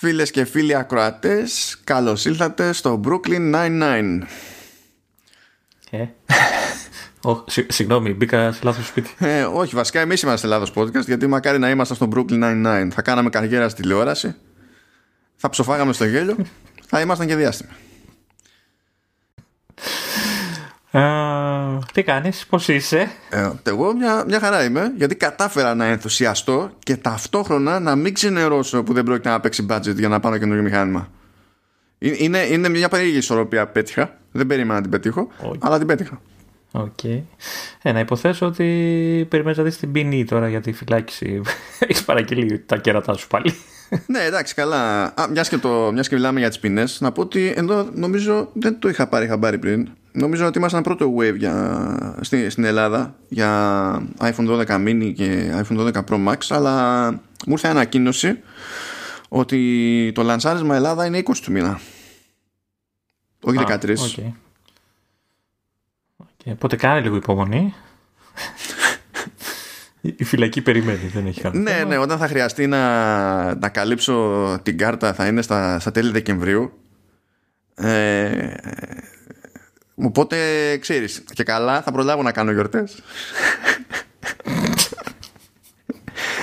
Φίλες και φίλοι ακροατές, καλώς ήλθατε στο Brooklyn Nine-Nine. Ε. Oh, συγγνώμη, μπήκα σε λάθος σπίτι. Ε, όχι, βασικά εμείς είμαστε λάθος podcast, γιατί μακάρι να είμαστε στο Brooklyn Nine-Nine. Θα κάναμε καριέρα στη τηλεόραση, θα ψοφάγαμε στο γέλιο, θα ήμασταν και διάστημα. Uh, τι κάνεις, πώς είσαι; Ε, Εγώ μια, μια χαρά είμαι Γιατί κατάφερα να ενθουσιαστώ Και ταυτόχρονα να μην ξενερώσω Που δεν πρόκειται να παίξει budget για να πάω καινούργιο μηχάνημα είναι, είναι μια περίεργη ισορροπία πέτυχα Δεν περίμενα να την πετύχω Αλλά την πέτυχα Okay. Ε, να υποθέσω ότι περιμένεις να δεις την ποινή τώρα για τη φυλάκιση. Έχεις παραγγείλει τα κέρατά σου πάλι. ναι, εντάξει, καλά. Α, μιας, και το, μιας και μιλάμε για τις ποινές, να πω ότι εδώ νομίζω δεν το είχα πάρει χαμπάρι πριν. Νομίζω ότι ήμασταν πρώτο wave για, στην, στην Ελλάδα για iPhone 12 mini και iPhone 12 Pro Max, αλλά μου ήρθε ανακοίνωση ότι το λανσάρισμα Ελλάδα είναι 20 του μήνα. Όχι 13. Okay. Okay. Οπότε κάνε λίγο υπομονή. Η φυλακή περιμένει, δεν έχει άλλο. Ναι, ναι, όταν θα χρειαστεί να, να καλύψω την κάρτα θα είναι στα, στα τέλη Δεκεμβρίου. Ε, οπότε ξέρεις, και καλά θα προλάβω να κάνω γιορτές.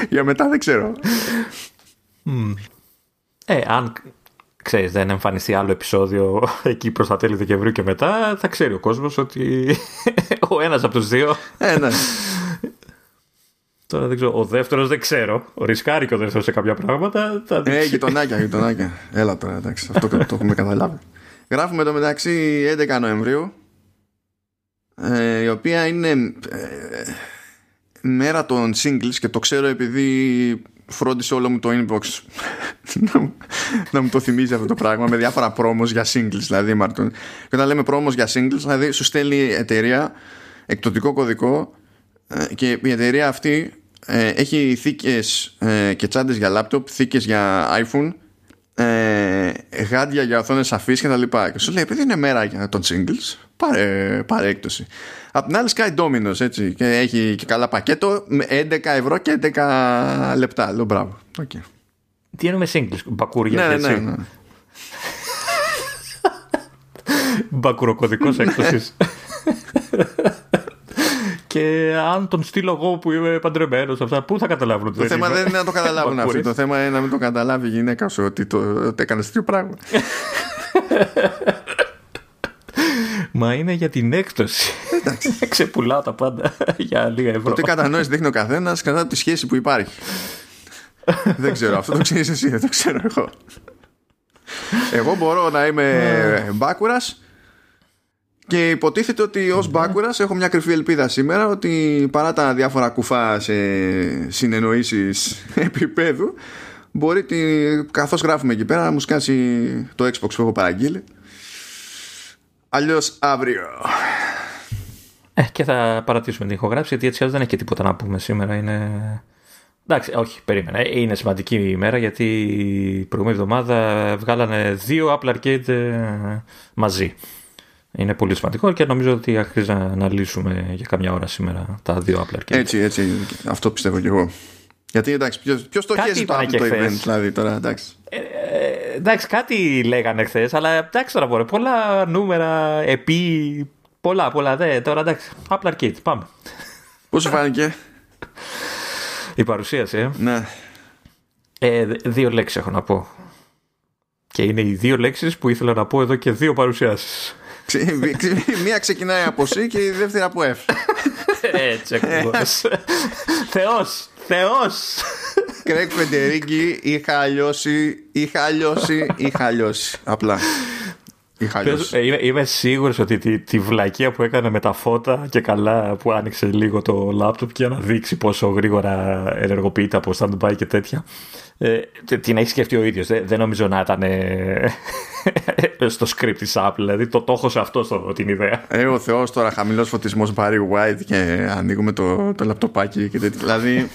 Για μετά δεν ξέρω. Ε, αν ξέρεις δεν εμφανιστεί άλλο επεισόδιο εκεί προς τα τέλη Δεκεμβρίου και μετά θα ξέρει ο κόσμος ότι ο ένας από τους δύο ε, ναι. Τώρα δεν ξέρω. Ο δεύτερος δεν ξέρω. Ο ρισκάρει και ο δεύτερος σε κάποια πράγματα. Θα ε, γειτονάκια, γειτονάκια. Έλα τώρα, εντάξει. Αυτό το έχουμε καταλάβει. Γράφουμε το μεταξύ 11 Νοεμβρίου. Ε, η οποία είναι ε, μέρα των singles και το ξέρω επειδή φρόντισε όλο μου το inbox να, να μου το θυμίζει αυτό το πράγμα με διάφορα πρόμος για singles δηλαδή Μαρτούν. Και όταν λέμε πρόμος για singles δηλαδή σου στέλνει εταιρεία εκπτωτικό κωδικό ε, και η εταιρεία αυτή ε, έχει θήκες ε, και τσάντες για λάπτοπ, θήκες για iPhone, ε, γάντια για οθόνες αφής και τα λοιπά. Και σου λέει, επειδή είναι μέρα για τον singles, πάρε, πάρε έκπτωση. Απ' την άλλη Sky Domino's έτσι και έχει και καλά πακέτο με 11 ευρώ και 11 λεπτά. Λέω μπράβο. Okay. Τι εννοούμε singles, μπακούρια ναι, ναι, ναι, ναι. Μπακουροκωδικός έκπτωσης. Και αν τον στείλω εγώ που είμαι παντρεμένος, αυτά, πού θα καταλάβουν Το θέμα δεν είναι να το καταλάβουν αυτοί. Το θέμα είναι να μην το καταλάβει η γυναίκα σου ότι το, το έκανες τέτοιο πράγμα. Μα είναι για την έκπτωση. Ξεπουλάω τα πάντα για λίγα ευρώ. Το τι κατανόηση δείχνει ο καθένας κατά τη σχέση που υπάρχει. δεν ξέρω, αυτό το ξέρεις εσύ, δεν το ξέρω εγώ. Εγώ μπορώ να είμαι μπάκουρας και υποτίθεται ότι ως μπάκουρας έχω μια κρυφή ελπίδα σήμερα ότι παρά τα διάφορα κουφά σε συνεννοήσεις επίπεδου, μπορεί τη, καθώς γράφουμε εκεί πέρα να μου σκάσει το Xbox που έχω παραγγείλει. Αλλιώς αύριο. Ε, και θα παρατήσουμε την ηχογράφηση γιατί έτσι δεν έχει και τίποτα να πούμε σήμερα. Είναι... Εντάξει, όχι, περίμενα. Είναι σημαντική ημέρα γιατί η προηγούμενη εβδομάδα βγάλανε δύο Apple Arcade ε, μαζί. Είναι πολύ σημαντικό και νομίζω ότι αξίζει να αναλύσουμε για καμιά ώρα σήμερα τα δύο Apple Arcade. Έτσι, έτσι. Αυτό πιστεύω κι εγώ. Γιατί εντάξει, ποιος το χέζει το Apple το event, δηλαδή τώρα, εντάξει. Ε, ε, εντάξει, κάτι λέγανε χθες, αλλά εντάξει τώρα μπορεί. Πολλά νούμερα, επί. Πολλά, πολλά. Δε, τώρα εντάξει. Apple Arcade, πάμε. Πώς σου φάνηκε; Η παρουσίαση, ε. Ναι. Ε, δύο λέξεις έχω να πω. Και είναι οι δύο λέξεις που ήθελα να πω εδώ και δύο παρουσιάσεις. Μία ξεκινάει από C και η δεύτερη από F. Έτσι ακριβώς. Θεός, Θεός. Κρέκ Φεντερίκη είχα αλλιώσει, είχα αλλιώσει, είχα αλλιώσει. Απλά. Ε, είμαι, είμαι σίγουρος ότι τη, τη βλακεία που έκανε με τα φώτα και καλά που άνοιξε λίγο το λάπτοπ και να δείξει πόσο γρήγορα ενεργοποιείται από stand-by και τέτοια. Ε, την έχει σκεφτεί ο ίδιος. Δεν, νομίζω να ήταν ε, στο script της Apple. Δηλαδή το, το έχω σε αυτό στο, την ιδέα. Ε, ο Θεός τώρα χαμηλός φωτισμός Barry White και ανοίγουμε το, το λαπτοπάκι και τέτοια. Δηλαδή.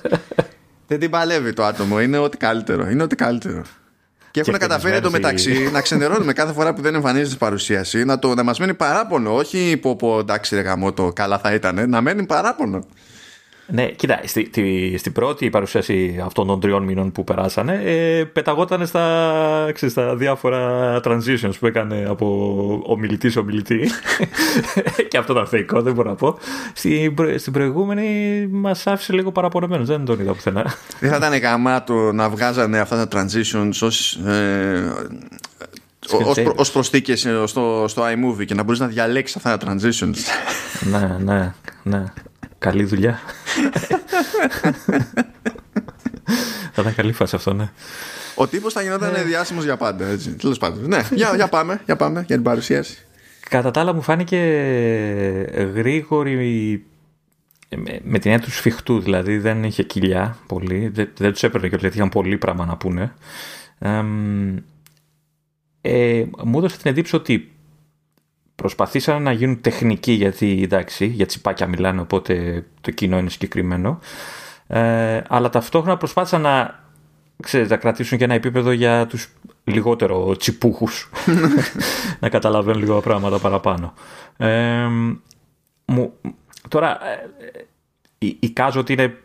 δεν την παλεύει το άτομο. Είναι ό,τι καλύτερο. Είναι ό,τι καλύτερο. Και έχουν καταφέρει το μεταξύ να ξενερώνουμε κάθε φορά που δεν εμφανίζεται παρουσίαση να, το, να μας μένει παράπονο. Όχι πω, πω εντάξει, ρε γαμό, το καλά θα ήταν. Να μένει παράπονο. Ναι, κοίτα, στη, στη, στην πρώτη παρουσίαση αυτών των τριών μήνων που περάσανε, ε, πεταγόταν στα, ξέρεις, στα διάφορα transitions που έκανε από ομιλητής σε ομιλητή. και αυτό ήταν θεϊκό, δεν μπορώ να πω. Στην, στην προηγούμενη μας άφησε λίγο παραπονεμένος, δεν τον είδα πουθενά. Δεν θα ήταν γαμάτο να βγάζανε αυτά τα transitions ως, ε, ως, προ, ως προσθήκες στο, στο iMovie και να μπορείς να διαλέξεις αυτά τα transitions. ναι, ναι, ναι. Καλή δουλειά. θα ήταν καλή φάση αυτό, ναι. Ο τύπος θα γινόταν ναι. διάσημος για πάντα. Έτσι. Τέλος πάντων. Ναι, για, για, πάμε, για πάμε για την παρουσίαση. Κατά τα άλλα, μου φάνηκε γρήγορη με την έννοια του σφιχτού. Δηλαδή δεν είχε κοιλιά πολύ. Δεν, δεν τους έπαιρνε και γιατί είχαν πολύ πράγμα να πούνε. Ε, μου έδωσε την εντύπωση ότι προσπαθήσαν να γίνουν τεχνικοί γιατί εντάξει, για τσιπάκια μιλάνε οπότε το κοινό είναι συγκεκριμένο. Ε, αλλά ταυτόχρονα προσπάθησαν να, ξέρετε, να κρατήσουν και ένα επίπεδο για τους λιγότερο τσιπούχους. Να καταλαβαίνουν λίγο πράγματα παραπάνω. Ε, μου, τώρα ε, εικάζω ότι είναι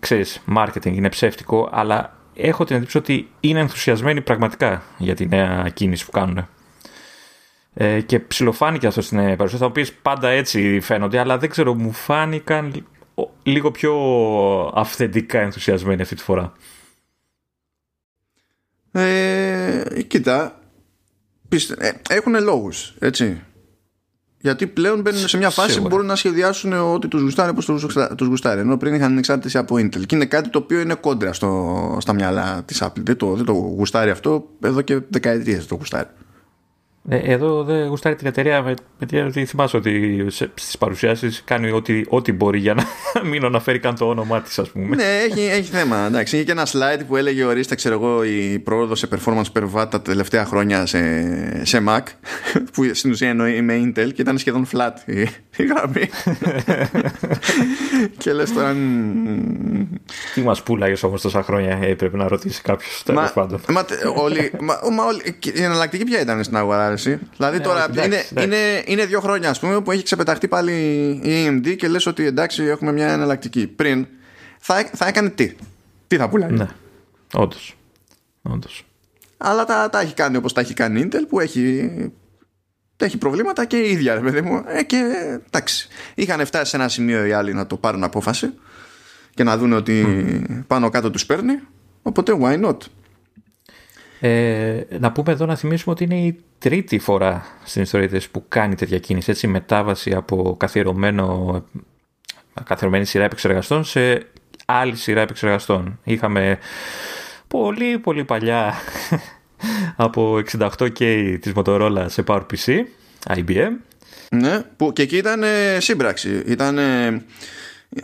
ξέρεις, marketing, είναι ψεύτικο αλλά έχω την εντύπωση ότι είναι ενθουσιασμένοι πραγματικά για τη νέα κίνηση που κάνουν ε, και ψιλοφάνηκε αυτός στην παρουσία. Θα μου πει πάντα έτσι φαίνονται, αλλά δεν ξέρω, μου φάνηκαν λίγο πιο αυθεντικά ενθουσιασμένοι αυτή τη φορά. Ε, κοίτα, πιστε... ε, έχουν λόγους, έτσι. Γιατί πλέον μπαίνουν σε μια φάση Σίγουρα. που μπορούν να σχεδιάσουν ότι τους γουστάρει όπως τους γουστάρει. Ενώ πριν είχαν εξάρτηση από Intel. Και είναι κάτι το οποίο είναι κόντρα στο, στα μυαλά της Apple. Δεν το, δεν το γουστάρει αυτό εδώ και δεκαετίες το γουστάρει. Ε, εδώ δεν γουστάρει την εταιρεία με, με την ότι θυμάσαι ότι στις παρουσιάσεις κάνει ό,τι, ό,τι μπορεί για να μην αναφέρει καν το όνομά της, ας πούμε. Ναι, έχει, έχει θέμα. Εντάξει, είχε και ένα slide που έλεγε ορίστε, ξέρω εγώ, η πρόοδος σε performance per watt τα τελευταία χρόνια σε, σε Mac, που στην ουσία εννοεί με Intel και ήταν σχεδόν flat η, η γραμμή. και λες τώρα. Τι μας πουλάγες όμως τόσα χρόνια, ε, πρέπει να ρωτήσει κάποιος. Τέλος πάντων. Μα, όλοι, μα, μα, όλοι, η εναλλακτική ποια ήταν στην αγορά, Δηλαδή τώρα είναι, είναι, είναι δύο χρόνια ας πούμε που έχει ξεπεταχτεί πάλι η AMD και λες ότι εντάξει έχουμε μια εναλλακτική. Πριν θα, θα έκανε τι; Τι θα πουλάει. Ναι. Όντως. Όντως. Αλλά τα, τα έχει κάνει όπως τα έχει κάνει Intel που έχει έχει προβλήματα και η ίδια, παιδί μου. Ε, και εντάξει. Είχαν φτάσει σε ένα σημείο οι άλλοι να το πάρουν απόφαση και να δουν ότι πάνω κάτω τους παίρνει. Οπότε why not; Ε, να πούμε εδώ να θυμίσουμε ότι είναι η τρίτη φορά στην ιστορία της που κάνει τέτοια κίνηση, έτσι, μετάβαση από καθιερωμένο, καθιερωμένη σειρά επεξεργαστών σε άλλη σειρά επεξεργαστών. Είχαμε πολύ πολύ παλιά από 68K της Motorola σε PowerPC, IBM. Ναι, που και εκεί ήταν σύμπραξη. Ήταν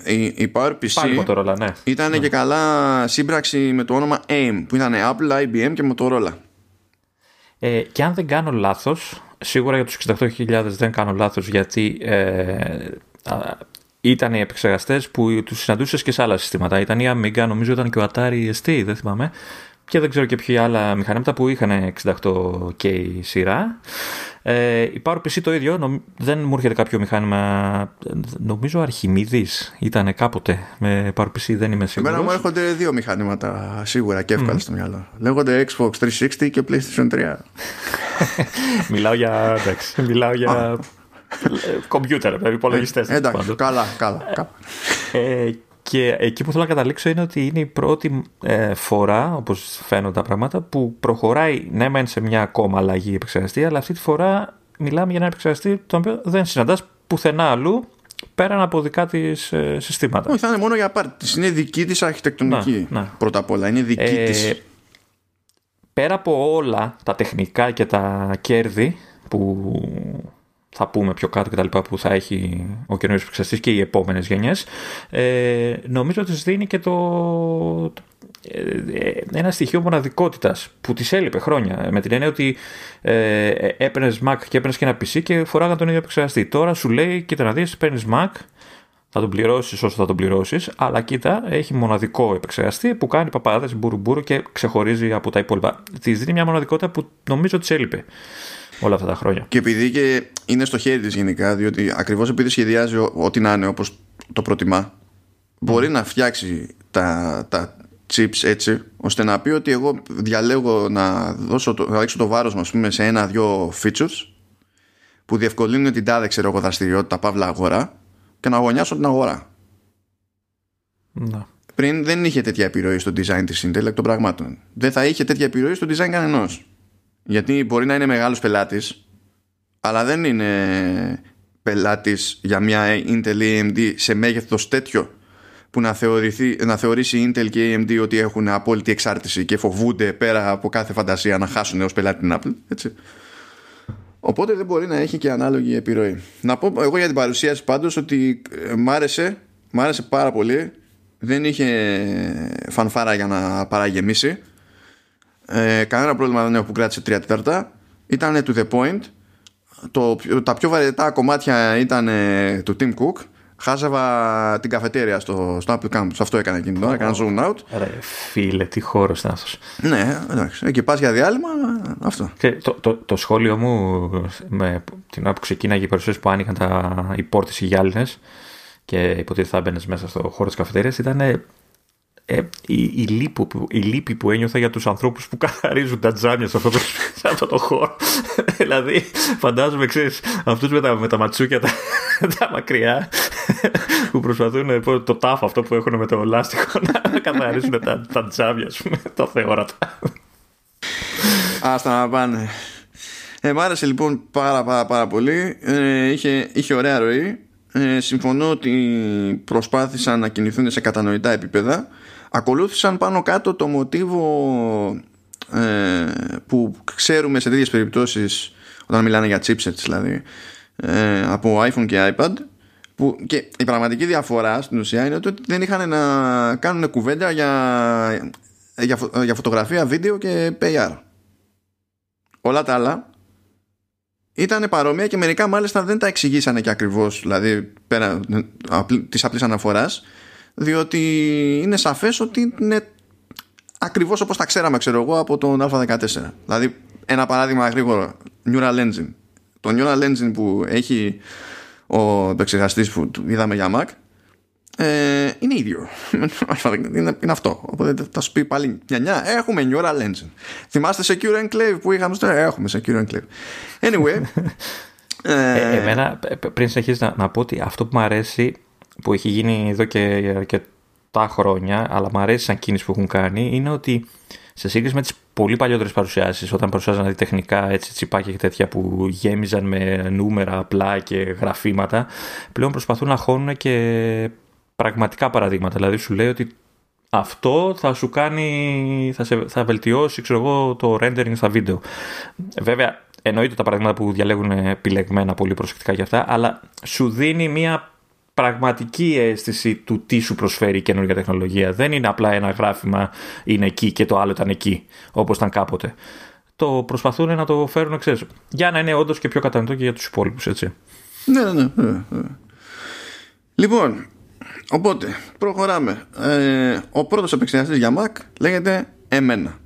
η, η PowerPC Motorola, ναι. ήταν ναι. και καλά σύμπραξη με το όνομα AIM που ήταν Apple, IBM και Motorola. Ε, και αν δεν κάνω λάθος, σίγουρα για τους 68.000 δεν κάνω λάθος γιατί ε, ήταν οι επεξεργαστές που τους συναντούσες και σε άλλα συστήματα. Ήταν η Amiga, νομίζω ήταν και ο Atari ST, δεν θυμάμαι. Και δεν ξέρω και ποια άλλα μηχανήματα που είχαν 68K σειρά. Ε, η PowerPC το ίδιο, δεν μου έρχεται κάποιο μηχάνημα, νομίζω Αρχιμίδης ήταν κάποτε με PowerPC, δεν είμαι σίγουρος. Εμένα μου έρχονται δύο μηχανήματα σίγουρα και εύκολα mm. στο μυαλό. Λέγονται Xbox 360 και PlayStation 3. μιλάω για, εντάξει, μιλάω για κομπιούτερ, υπολογιστές. Ε, εντάξει, καλά, καλά. Ε, και εκεί που θέλω να καταλήξω είναι ότι είναι η πρώτη ε, φορά, όπως φαίνονται τα πράγματα, που προχωράει ναι, μεν σε μια ακόμα αλλαγή επεξεργαστή, αλλά αυτή τη φορά μιλάμε για ένα επεξεργαστή το οποίο δεν συναντάς πουθενά αλλού πέραν από δικά της ε, συστήματα. Όχι, θα είναι μόνο για πάρτι. Είναι δική της αρχιτεκτονική. Να, να. Πρώτα απ' όλα. Είναι δική ε, της. Πέρα από όλα τα τεχνικά και τα κέρδη που θα πούμε πιο κάτω και τα λοιπά που θα έχει ο καινούριο επεξεργαστής και οι επόμενες γενιές. Ε, νομίζω ότι δίνει και το, ε, ένα στοιχείο μοναδικότητας που της έλειπε χρόνια. Με την έννοια ότι ε, έπαιρνες Mac και έπαιρνες και ένα PC και φοράγαν τον ίδιο επεξεργαστή. Τώρα σου λέει, κοίτα να δεις, παίρνεις Mac, θα τον πληρώσεις όσο θα τον πληρώσεις, αλλά κοίτα, έχει μοναδικό επεξεργαστή που κάνει παπάδε μπουρουμπουρου και ξεχωρίζει από τα υπόλοιπα. Της δίνει μια μοναδικότητα που νομίζω της έλειπε όλα αυτά τα χρόνια. Και επειδή και είναι στο χέρι της γενικά, διότι ακριβώς επειδή σχεδιάζει ό,τι να είναι όπως το προτιμά, μπορεί να φτιάξει τα, τα chips έτσι ώστε να πει ότι εγώ διαλέγω να, δώσω το, να ρίξω το βάρος μας πούμε, σε ένα-δυο features που διευκολύνουν την τάδε ξέρω εγώ δραστηριότητα παύλα αγορά και να αγωνιάσω την αγορά. Να. Πριν δεν είχε τέτοια επιρροή στο design της Intel εκ των πραγμάτων. Δεν θα είχε τέτοια επιρροή στο design κανενός. Γιατί μπορεί να είναι μεγάλος πελάτης αλλά δεν είναι πελάτης για μια Intel AMD σε μέγεθος τέτοιο που να, θεωρηθεί, να θεωρήσει η Intel και η AMD ότι έχουν απόλυτη εξάρτηση και φοβούνται πέρα από κάθε φαντασία να χάσουν ως πελάτη την Apple. Έτσι. Οπότε δεν μπορεί να έχει και ανάλογη επιρροή. Να πω εγώ για την παρουσίαση πάντως ότι ε, μ' άρεσε, μ άρεσε πάρα πολύ. Δεν είχε φανφάρα για να παραγεμίσει. Ε, κανένα πρόβλημα δεν έχω που κράτησε τρία τέταρτα. Ήταν to the point. Το, τα πιο βαρετά κομμάτια ήταν του Tim Cook χάζευα την καφετέρια στο, στο Apple Campus. Αυτό έκανα εκείνη την ώρα. Έκανα zoom out. Ρε φίλε, τι χώρο ήταν αυτός. Ναι, εντάξει. Εκεί πας για διάλειμμα. Αυτό. Και το, το, το, σχόλιο μου με την ώρα που ξεκίναγε η παρουσίαση που άνοιγαν τα, οι πόρτες οι γυάλινες και υποτίθεται θα μπαίνεις μέσα στο χώρο της καφετέρια ήταν ε, η, η, λύπη που, η λύπη που ένιωθα για τους ανθρώπους που καθαρίζουν τα τζάμια σε αυτό το, σε αυτό το χώρο. δηλαδή, φαντάζομαι, ξέρεις, αυτούς με τα, με τα ματσούκια τα, τα μακριά που προσπαθούν το τάφο αυτό που έχουν με το λάστιχο να καθαρίζουν τα, τα τζάμια, ας πούμε, το θεόρατα. Άστα να πάνε. Ε, μ' άρεσε λοιπόν πάρα πάρα πάρα πολύ. Ε, είχε, είχε ωραία ροή. Ε, συμφωνώ ότι προσπάθησαν να κινηθούν σε κατανοητά επίπεδα ακολούθησαν πάνω κάτω το μοτίβο ε, που ξέρουμε σε τέτοιες περιπτώσεις όταν μιλάνε για chipsets δηλαδή ε, από iPhone και iPad που και η πραγματική διαφορά στην ουσία είναι ότι δεν είχαν να κάνουν κουβέντα για, για, για φωτογραφία, βίντεο και PR. Όλα τα άλλα ήταν παρόμοια και μερικά μάλιστα δεν τα εξηγήσανε και ακριβώς δηλαδή πέρα της απλής αναφοράς διότι είναι σαφές ότι είναι ακριβώς όπως τα ξέραμε ξέρω εγώ από τον α14. Δηλαδή ένα παράδειγμα γρήγορο. Neural Engine. Το Neural Engine που έχει ο επεξεργαστής που είδαμε για Mac ε, είναι ίδιο. Είναι, είναι αυτό. Οπότε θα σου πει πάλι νιά έχουμε Neural Engine. Θυμάστε Secure Enclave που είχαμε στο έχουμε Secure Enclave. Anyway ε, ε, εμένα πριν συνεχίσει να, να πω ότι αυτό που μου αρέσει που έχει γίνει εδώ και αρκετά χρόνια, αλλά μου αρέσει σαν κίνηση που έχουν κάνει, είναι ότι σε σύγκριση με τις πολύ παλιότερες παρουσιάσεις, όταν παρουσιάζαν δηλαδή τεχνικά έτσι, τσιπάκια και τέτοια που γέμιζαν με νούμερα απλά και γραφήματα, πλέον προσπαθούν να χώνουν και πραγματικά παραδείγματα. Δηλαδή σου λέει ότι αυτό θα σου κάνει, θα, σε, θα βελτιώσει ξέρω εγώ, το rendering στα βίντεο. Βέβαια, εννοείται τα παραδείγματα που διαλέγουν επιλεγμένα πολύ προσεκτικά για αυτά, αλλά σου δίνει μια πραγματική αίσθηση του τι σου προσφέρει η καινούργια τεχνολογία. Δεν είναι απλά ένα γράφημα είναι εκεί και το άλλο ήταν εκεί, όπως ήταν κάποτε. Το προσπαθούν να το φέρουν εξέσου. Για να είναι όντως και πιο κατανοητό και για τους υπόλοιπους, έτσι. Ναι, ναι, ναι. ναι, ναι. Λοιπόν, οπότε προχωράμε. Ε, ο πρώτος επεξεργαστής για Mac λέγεται εμένα.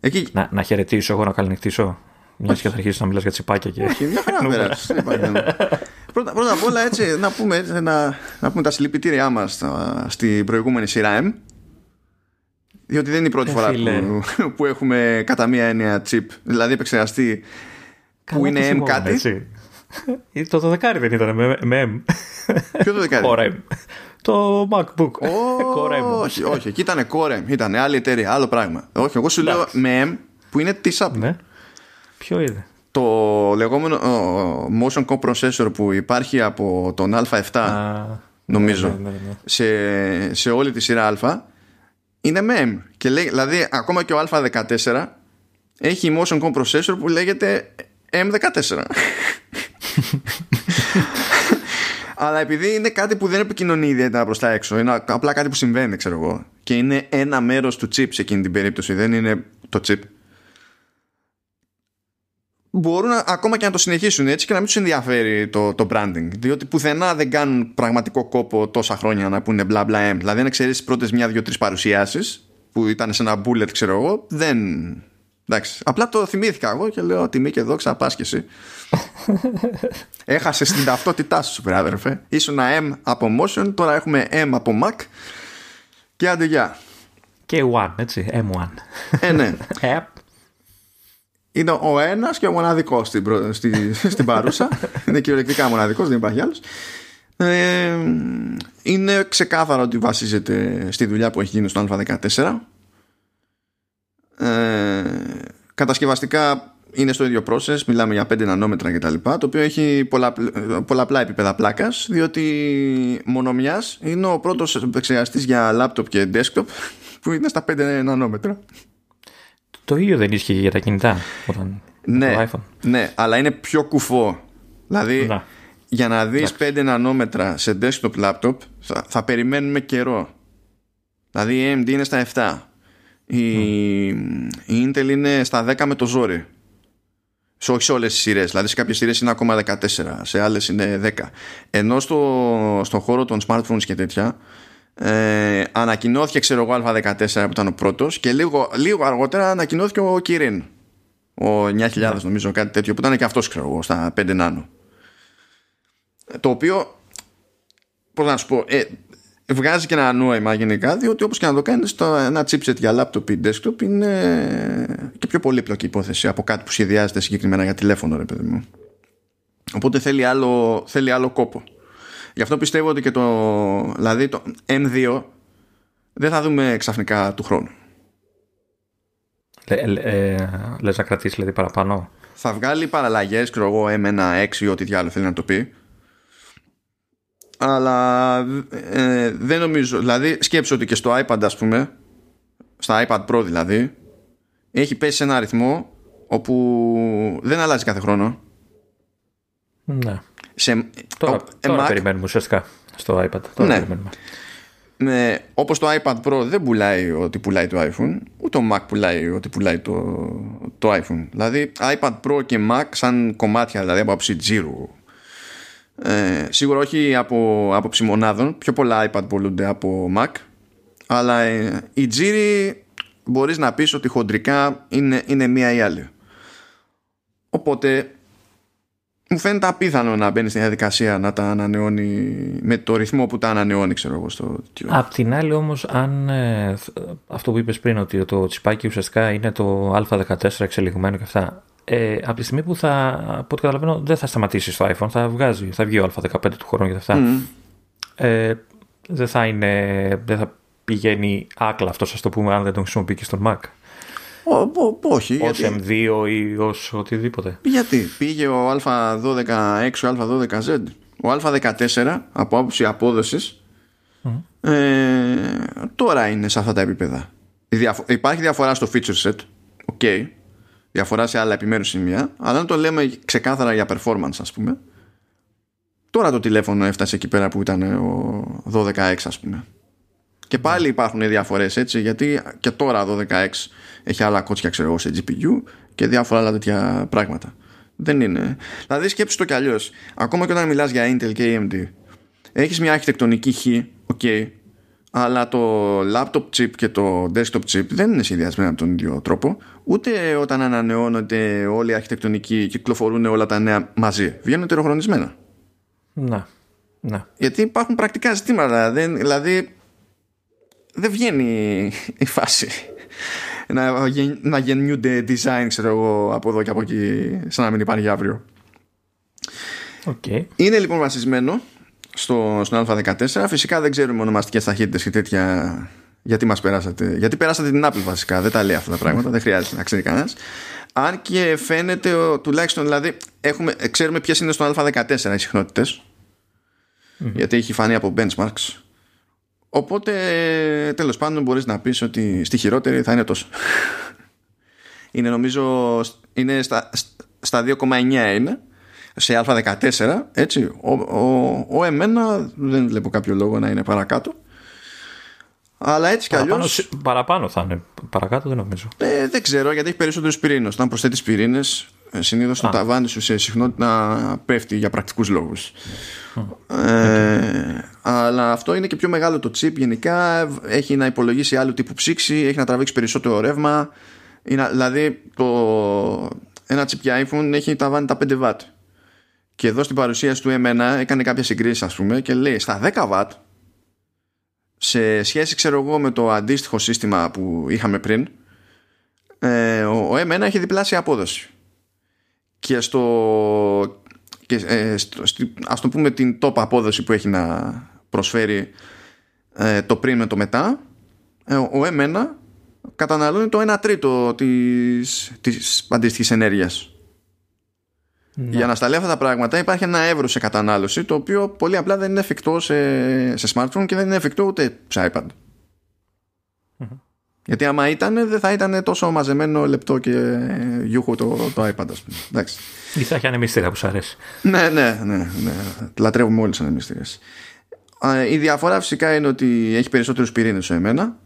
Εκεί... Να, να χαιρετήσω εγώ να καληνυχτήσω. Μιας και θα αρχίσεις να μιλάς για τσιπάκια και. Όχι, μια χαρά πρώτα, πρώτα απ' όλα έτσι να πούμε, να, να πούμε τα συλληπιτήριά μας στην προηγούμενη σειρά M. Διότι δεν είναι η πρώτη ε, φορά που, που, έχουμε κατά μία έννοια chip, δηλαδή επεξεργαστή που είναι M κάτι. Έτσι. Ε, το 12 δεν ήταν με, με M. Ποιο το 12 Core M. Το MacBook. Core M. Όχι, όχι, εκεί ήταν Core M. Ήταν άλλη εταιρεία, άλλο πράγμα. Όχι, εγώ σου λέω με M που είναι τη Apple. Ναι. Ποιο είναι; Το λεγόμενο motion core processor που υπάρχει από τον Α7 νομίζω ναι, ναι, ναι, σε, σε όλη τη σειρά Α. Είναι MEM και λέει, δηλαδή ακόμα και ο Α14 έχει motion core processor που λέγεται M14 αλλά επειδή είναι κάτι που δεν επικοινωνεί ιδιαίτερα προς τα έξω, είναι απλά κάτι που συμβαίνει, ξέρω εγώ, και είναι ένα μέρος του chip σε εκείνη την περίπτωση, δεν είναι το chip μπορούν ακόμα και να το συνεχίσουν έτσι και να μην τους ενδιαφέρει το, το branding. Διότι πουθενά δεν κάνουν πραγματικό κόπο τόσα χρόνια να πούνε μπλα μπλα Δηλαδή, αν εξαιρέσεις πρώτες μια, δύο, τρεις παρουσιάσεις που ήταν σε ένα bullet, ξέρω εγώ, δεν. Εντάξει. Απλά το θυμήθηκα εγώ και λέω τιμή και δόξα απάσχεση. Έχασε την ταυτότητά σου, super αδερφέ. Ήσουν M από Motion, τώρα έχουμε M από Mac Και άντε γεια. Και One, έτσι. M1. Ε, ναι. Ε, Είναι ο ένας και ο μοναδικός στην, προ- στη, στην παρούσα. είναι κυριολεκτικά μοναδικός, δεν υπάρχει άλλος. Ε, είναι ξεκάθαρο ότι βασίζεται στη δουλειά που έχει γίνει στο Α14. Ε, κατασκευαστικά είναι στο ίδιο process, μιλάμε για 5 νανόμετρα κτλ. Το οποίο έχει πολλα, πολλαπλά επίπεδα πλάκας, διότι μονομιάς είναι ο πρώτος επεξεργαστής για laptop και desktop που είναι στα 5 νανόμετρα. Το ίδιο δεν ίσχυε για τα κινητά. Όταν Ναι, το iPhone. ναι, αλλά είναι πιο κουφό. Δηλαδή, Να. για να δεις 5 νανόμετρα σε desktop laptop θα, θα περιμένουμε καιρό. Δηλαδή η AMD είναι στα 7. Η, η Intel είναι στα 10 με το ζόρι. Σε, όχι σε όλες τις σειρές. Δηλαδή σε κάποιες σειρές είναι ακόμα 14. Σε άλλες είναι 10. Ενώ στο, στο χώρο των smartphones και τέτοια ε, ανακοινώθηκε ξέρω εγώ Α14 που ήταν ο πρώτος και λίγο, λίγο αργότερα ανακοινώθηκε ο Kirin. Ο 9000 νομίζω κάτι τέτοιο που ήταν και αυτός ξέρω εγώ στα 5 νάνο. Το οποίο πώς να σου πω ε, βγάζει και ένα νόημα γενικά διότι όπως και να το κάνεις το, ένα chipset για laptop ή desktop είναι και πιο πολύπλοκη υπόθεση από κάτι που σχεδιάζεται συγκεκριμένα για τηλέφωνο ρε παιδί μου οπότε θέλει άλλο, θέλει άλλο κόπο γι' αυτό πιστεύω ότι και το δηλαδή το M2 δεν θα δούμε ξαφνικά του χρόνου Λε, λε- ε, λες να κρατήσεις δηλαδή παραπάνω; θα βγάλει παραλλαγές ξέρω εγώ M1, 6 ή ό,τι διάλογο θέλει να το πει αλλά ε, δεν νομίζω δηλαδή σκέψω ότι και στο iPad ας πούμε στα iPad Pro δηλαδή έχει πέσει σε ένα αριθμό όπου δεν αλλάζει κάθε χρόνο Ναι. Σε, Τώρα, ο- ε, τώρα Mac, περιμένουμε ουσιαστικά στο iPad. Τώρα Ναι. περιμένουμε. με, όπως το iPad Pro δεν πουλάει ότι πουλάει το iPhone ούτε ο Mac πουλάει ότι πουλάει το, το iPhone δηλαδή iPad Pro και Mac σαν κομμάτια δηλαδή από άποψη τζίρου ε, σίγουρα όχι από άποψη μονάδων πιο πολλά iPad πουλούνται από Mac αλλά ε, η τζίρη μπορείς να πεις ότι χοντρικά είναι, είναι μία ή άλλη οπότε μου φαίνεται απίθανο να μπαίνει στην διαδικασία να τα ανανεώνει με το ρυθμό που τα ανανεώνει, ξέρω εγώ. Στο... Απ' την άλλη όμως αν ε, θ- αυτό που είπες πριν ότι το τσιπάκι ουσιαστικά είναι το α14 εξελιγμένο και αυτά ε, από τη στιγμή που θα, από ό,τι καταλαβαίνω δεν θα σταματήσει στο iPhone θα βγάζει, θα βγει ο α15 του χρόνου και αυτά Μμμ. ε, δεν θα είναι δεν θα πηγαίνει άκλα αυτός ας το πούμε αν δεν τον χρησιμοποιεί και στον Mac Ω, ω, όχι, ως γιατί, M2 ή ως οτιδήποτε γιατί πήγε ο Α12X, ο Α12Z. Ο Α14 από άποψη απόδοσης ε, τώρα είναι σε αυτά τα επίπεδα. Η διαφο- Υπάρχει διαφορά στο feature set, ok, διαφορά σε άλλα επιμέρους σημεία, αλλά αν το λέμε ξεκάθαρα για performance ας πούμε, τώρα το τηλέφωνο έφτασε εκεί πέρα που ήταν ο 12X ας πούμε. Και πάλι υπάρχουν διαφορές έτσι γιατί και τώρα 12X έχει άλλα κότσια ξέρω εγώ σε GPU και διάφορα άλλα τέτοια πράγματα. Δεν είναι. Δηλαδή σκέψου το κι αλλιώς. Ακόμα και όταν μιλάς για Intel και AMD έχεις μια αρχιτεκτονική χ, ok, αλλά το laptop chip και το desktop chip δεν είναι σχεδιασμένα από τον ίδιο τρόπο ούτε όταν ανανεώνονται όλη η αρχιτεκτονική κυκλοφορούν όλα τα νέα μαζί βγαίνουν τεροχρονισμένα να, να. γιατί υπάρχουν πρακτικά ζητήματα δεν, δηλαδή δεν βγαίνει η φάση να, γεν- να γεννιούνται design ξέρω εγώ από εδώ και από εκεί σαν να μην υπάρχει αύριο. Okay. είναι λοιπόν βασισμένο στο, στον Α14. Φυσικά δεν ξέρουμε ονομαστικές ταχύτητες και τέτοια γιατί μας περάσατε. Γιατί περάσατε την Apple βασικά δεν τα λέει αυτά τα πράγματα δεν χρειάζεται να ξέρει κανένας. Αν και φαίνεται ο- τουλάχιστον δηλαδή έχουμε, ξέρουμε ποιες είναι στο Α14 οι συχνότητες. Γιατί έχει φανεί από benchmarks οπότε τέλος πάντων μπορείς να πεις ότι στη χειρότερη θα είναι τόσο είναι νομίζω είναι στα, στα 2,9 είναι σε α14 έτσι ο, ο, ο εμένα δεν βλέπω κάποιο λόγο να είναι παρακάτω αλλά έτσι κι Παραπάνω, αλλιώς σι- παραπάνω θα είναι. Παρακάτω δεν νομίζω. ε, δεν ξέρω γιατί έχει περισσότερους πυρήνες όταν προσθέτεις πυρήνες ε, συνήθως το Α. ταβάνι σου σε συχνότητα πέφτει για πρακτικούς λόγους. Ε, αλλά αυτό είναι και πιο μεγάλο το chip γενικά. Έχει να υπολογίσει άλλου τύπου ψήξη έχει να τραβήξει περισσότερο ρεύμα. Είναι, δηλαδή το, ένα chip για iPhone έχει ταβάνι τα 5 W και εδώ στην παρουσίαση του M1 έκανε κάποια συγκρίσεις ας πούμε και λέει στα 10 W σε σχέση ξέρω εγώ με το αντίστοιχο σύστημα που είχαμε πριν ε, ο, ο M1 έχει διπλάσια απόδοση και στο, και, ε, στο, ας το πούμε την top απόδοση που έχει να προσφέρει ε, το πριν με το μετά ε, ο M1 καταναλώνει το 1 τρίτο της, της αντίστοιχης ενέργειας ναι. Για να σταλεί αυτά τα πράγματα υπάρχει ένα εύρο σε κατανάλωση το οποίο πολύ απλά δεν είναι εφικτό σε, σε smartphone και δεν είναι εφικτό ούτε σε iPad. Γιατί άμα ήταν δεν θα ήταν τόσο μαζεμένο λεπτό και γιούχο το, το iPad ας πούμε. Εντάξει. Ή θα έχει ανεμιστήρα που σου αρέσει. ναι, ναι, ναι, ναι. Λατρεύουμε όλες τις ανεμιστήρες. Η διαφορά φυσικά είναι ότι έχει περισσότερους πυρήνες σε εμένα.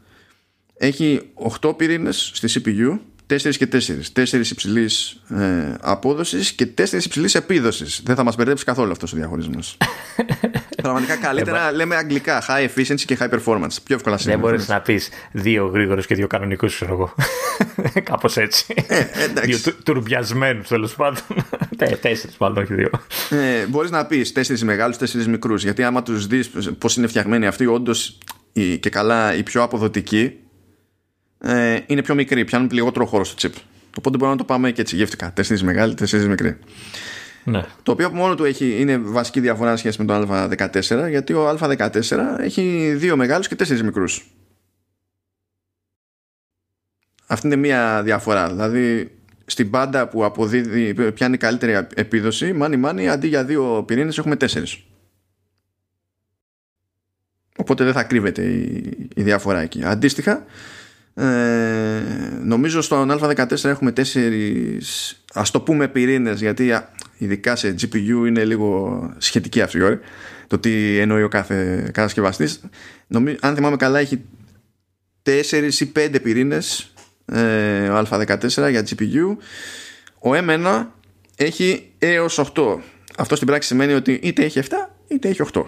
Έχει 8 πυρήνες στη CPU 4 και 4. 4 υψηλής ε, απόδοσης και 4 υψηλής επίδοσης. Δεν θα μας μπερδέψει καθόλου αυτός ο διαχωρισμός. Πραγματικά καλύτερα λέμε αγγλικά. High efficiency και high performance. Πιο εύκολα Δεν μπορείς να πεις δύο γρήγορου και δύο κανονικούς, ξέρω εγώ. Κάπως έτσι. Ε, δύο τουρμπιασμένους τέλος πάντων. Τέσσερις, μάλλον, όχι δύο. Ε, μπορείς να πεις τέσσερις μεγάλους, τέσσερις μικρούς. Γιατί άμα τους δεις πώς είναι φτιαγμένοι αυτοί, όντως και καλά οι πιο αποδοτικοί ε, είναι πιο μικροί, πιάνουν λιγότερο χώρο στο chip. Οπότε μπορούμε να το πάμε και έτσι γεύτηκα. Τέσσερις μεγάλοι, τέσσερις μικροί. Ναι. Το οποίο από μόνο του έχει, είναι βασική διαφορά σχέση με το Α14, γιατί ο Α14 έχει δύο μεγάλους και τέσσερις μικρούς. Αυτή είναι μία διαφορά. Δηλαδή, στην πάντα που αποδίδει, πιάνει καλύτερη επίδοση, μάνι μάνι, αντί για δύο πυρήνες έχουμε τέσσερις. Οπότε δεν θα κρύβεται η, η διαφορά εκεί. Αντίστοιχα, ε, νομίζω στον Α14 έχουμε τέσσερις ας το πούμε πυρήνες γιατί ειδικά σε GPU είναι λίγο σχετική αυτή η ώρα το τι εννοεί ο κάθε κατασκευαστή. αν θυμάμαι καλά έχει τέσσερις ή πέντε πυρήνες ε, ο Α14 για GPU ο M1 έχει έως 8 αυτό στην πράξη σημαίνει ότι είτε έχει 7 είτε έχει 8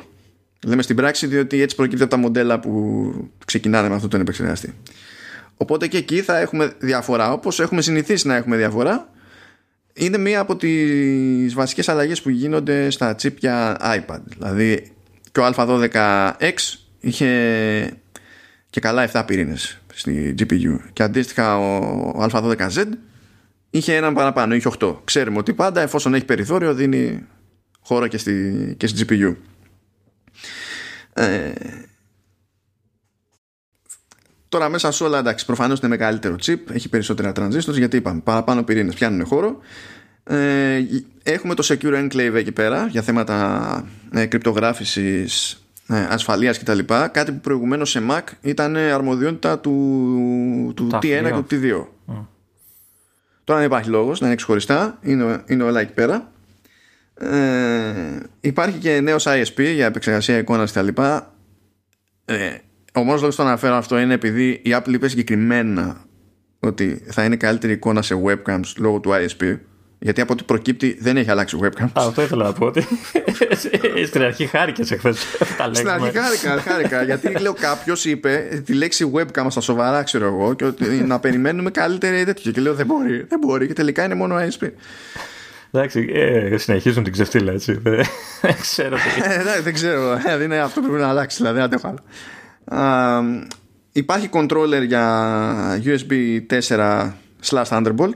λέμε στην πράξη διότι έτσι προκύπτει από τα μοντέλα που ξεκινάνε με αυτό τον επεξεργαστή. Οπότε και εκεί θα έχουμε διαφορά όπως έχουμε συνηθίσει να έχουμε διαφορά είναι μία από τις βασικές αλλαγές που γίνονται στα chip για iPad. Δηλαδή και ο α12X είχε και καλά 7 πυρήνες στη GPU και αντίστοιχα ο α12Z είχε έναν παραπάνω, είχε 8 ξέρουμε ότι πάντα εφόσον έχει περιθώριο δίνει χώρο και στη, και στη GPU ε, Τώρα μέσα σε όλα εντάξει, προφανώς είναι μεγαλύτερο chip, έχει περισσότερα transistors γιατί είπαμε παραπάνω πυρήνες πιάνουν χώρο. Ε, έχουμε το Secure Enclave εκεί πέρα για θέματα ε, κρυπτογράφησης ε, ασφαλείας κτλ. Κάτι που προηγουμένως σε Mac ήταν αρμοδιότητα του, του T1 και του T2. Mm. Τώρα δεν υπάρχει λόγος να είναι ξεχωριστά, είναι, είναι όλα εκεί πέρα. Ε, υπάρχει και νέος ISP για επεξεργασία εικόνας κτλ. Ε, ο μόνος λόγος που το αναφέρω αυτό είναι επειδή η Apple είπε συγκεκριμένα ότι θα είναι καλύτερη εικόνα σε webcams λόγω του ISP. Γιατί από ό,τι προκύπτει δεν έχει αλλάξει webcams. αυτό ήθελα να πω. Ότι στην αρχή χάρηκες εχθές. Στην αρχή χάρηκα, χάρηκα. γιατί λέω κάποιος είπε τη λέξη webcam στα σοβαρά, ξέρω εγώ, και ότι να περιμένουμε καλύτερη τέτοια. Και λέω δεν μπορεί. Δεν μπορεί. Και τελικά είναι μόνο ISP. Εντάξει, ε, συνεχίζουν την ξεφτύλα έτσι. Δεν ξέρω. Ε, δεν ξέρω. Ε, είναι αυτό που πρέπει να αλλάξει. Δηλαδή, δεν αντέχω υπάρχει controller για USB 4 slash Thunderbolt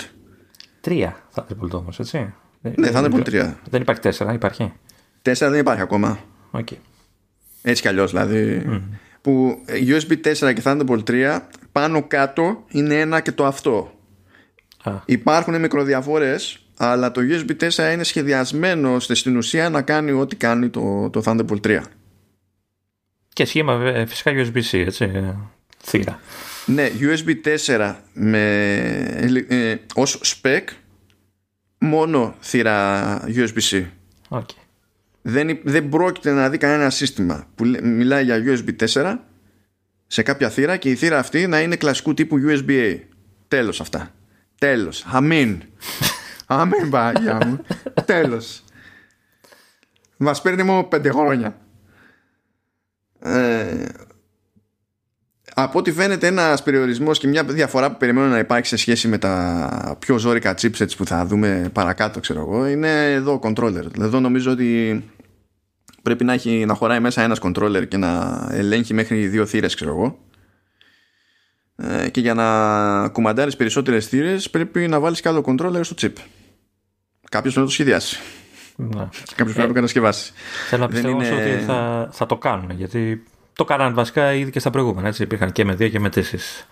3 Thunderbolt όμως έτσι Ναι Thunderbolt 3 Δεν υπάρχει 4 υπάρχει; 4 δεν υπάρχει ακόμα okay. Έτσι κι αλλιώς δηλαδή mm. Που USB 4 και Thunderbolt 3 Πάνω κάτω είναι ένα και το αυτό ah. Υπάρχουν μικροδιαφορές αλλά το USB 4 είναι σχεδιασμένο στην ουσία να κάνει ό,τι κάνει το, το Thunderbolt 3 και σχήμα φυσικά USB-C, έτσι, θύρα. Ναι, USB 4 με, ε, ως spec μόνο θύρα USB-C. Okay. Δεν, δεν πρόκειται να δει κανένα σύστημα που μιλάει για USB 4 σε κάποια θύρα και η θύρα αυτή να είναι κλασικού τύπου USB-A. Τέλος αυτά. Τέλος. Αμήν. Αμήν πάγια μου. Τέλος. Μας παίρνει μόνο πέντε χρόνια. Ε, από ό,τι φαίνεται ένας περιορισμός και μια διαφορά που περιμένω να υπάρχει σε σχέση με τα πιο ζώρικα chipsets που θα δούμε παρακάτω ξέρω εγώ είναι εδώ ο controller. Εδώ νομίζω ότι πρέπει να, έχει, να χωράει μέσα ένας controller και να ελέγχει μέχρι δύο θύρες ξέρω εγώ. Ε, και για να κουμαντάρεις περισσότερες θύρες πρέπει να βάλεις και άλλο controller στο chip. Κάποιος πρέπει να το σχεδιάσει Ναι. κάποιος πρέπει να το κατασκευάσεις Θέλω να Δεν πιστεύω είναι- όμως ότι θα, θα το κάνουν γιατί το κάναν βασικά ήδη και στα προηγούμενα. Έτσι. Υπήρχαν και με δύο και με τέσσερις.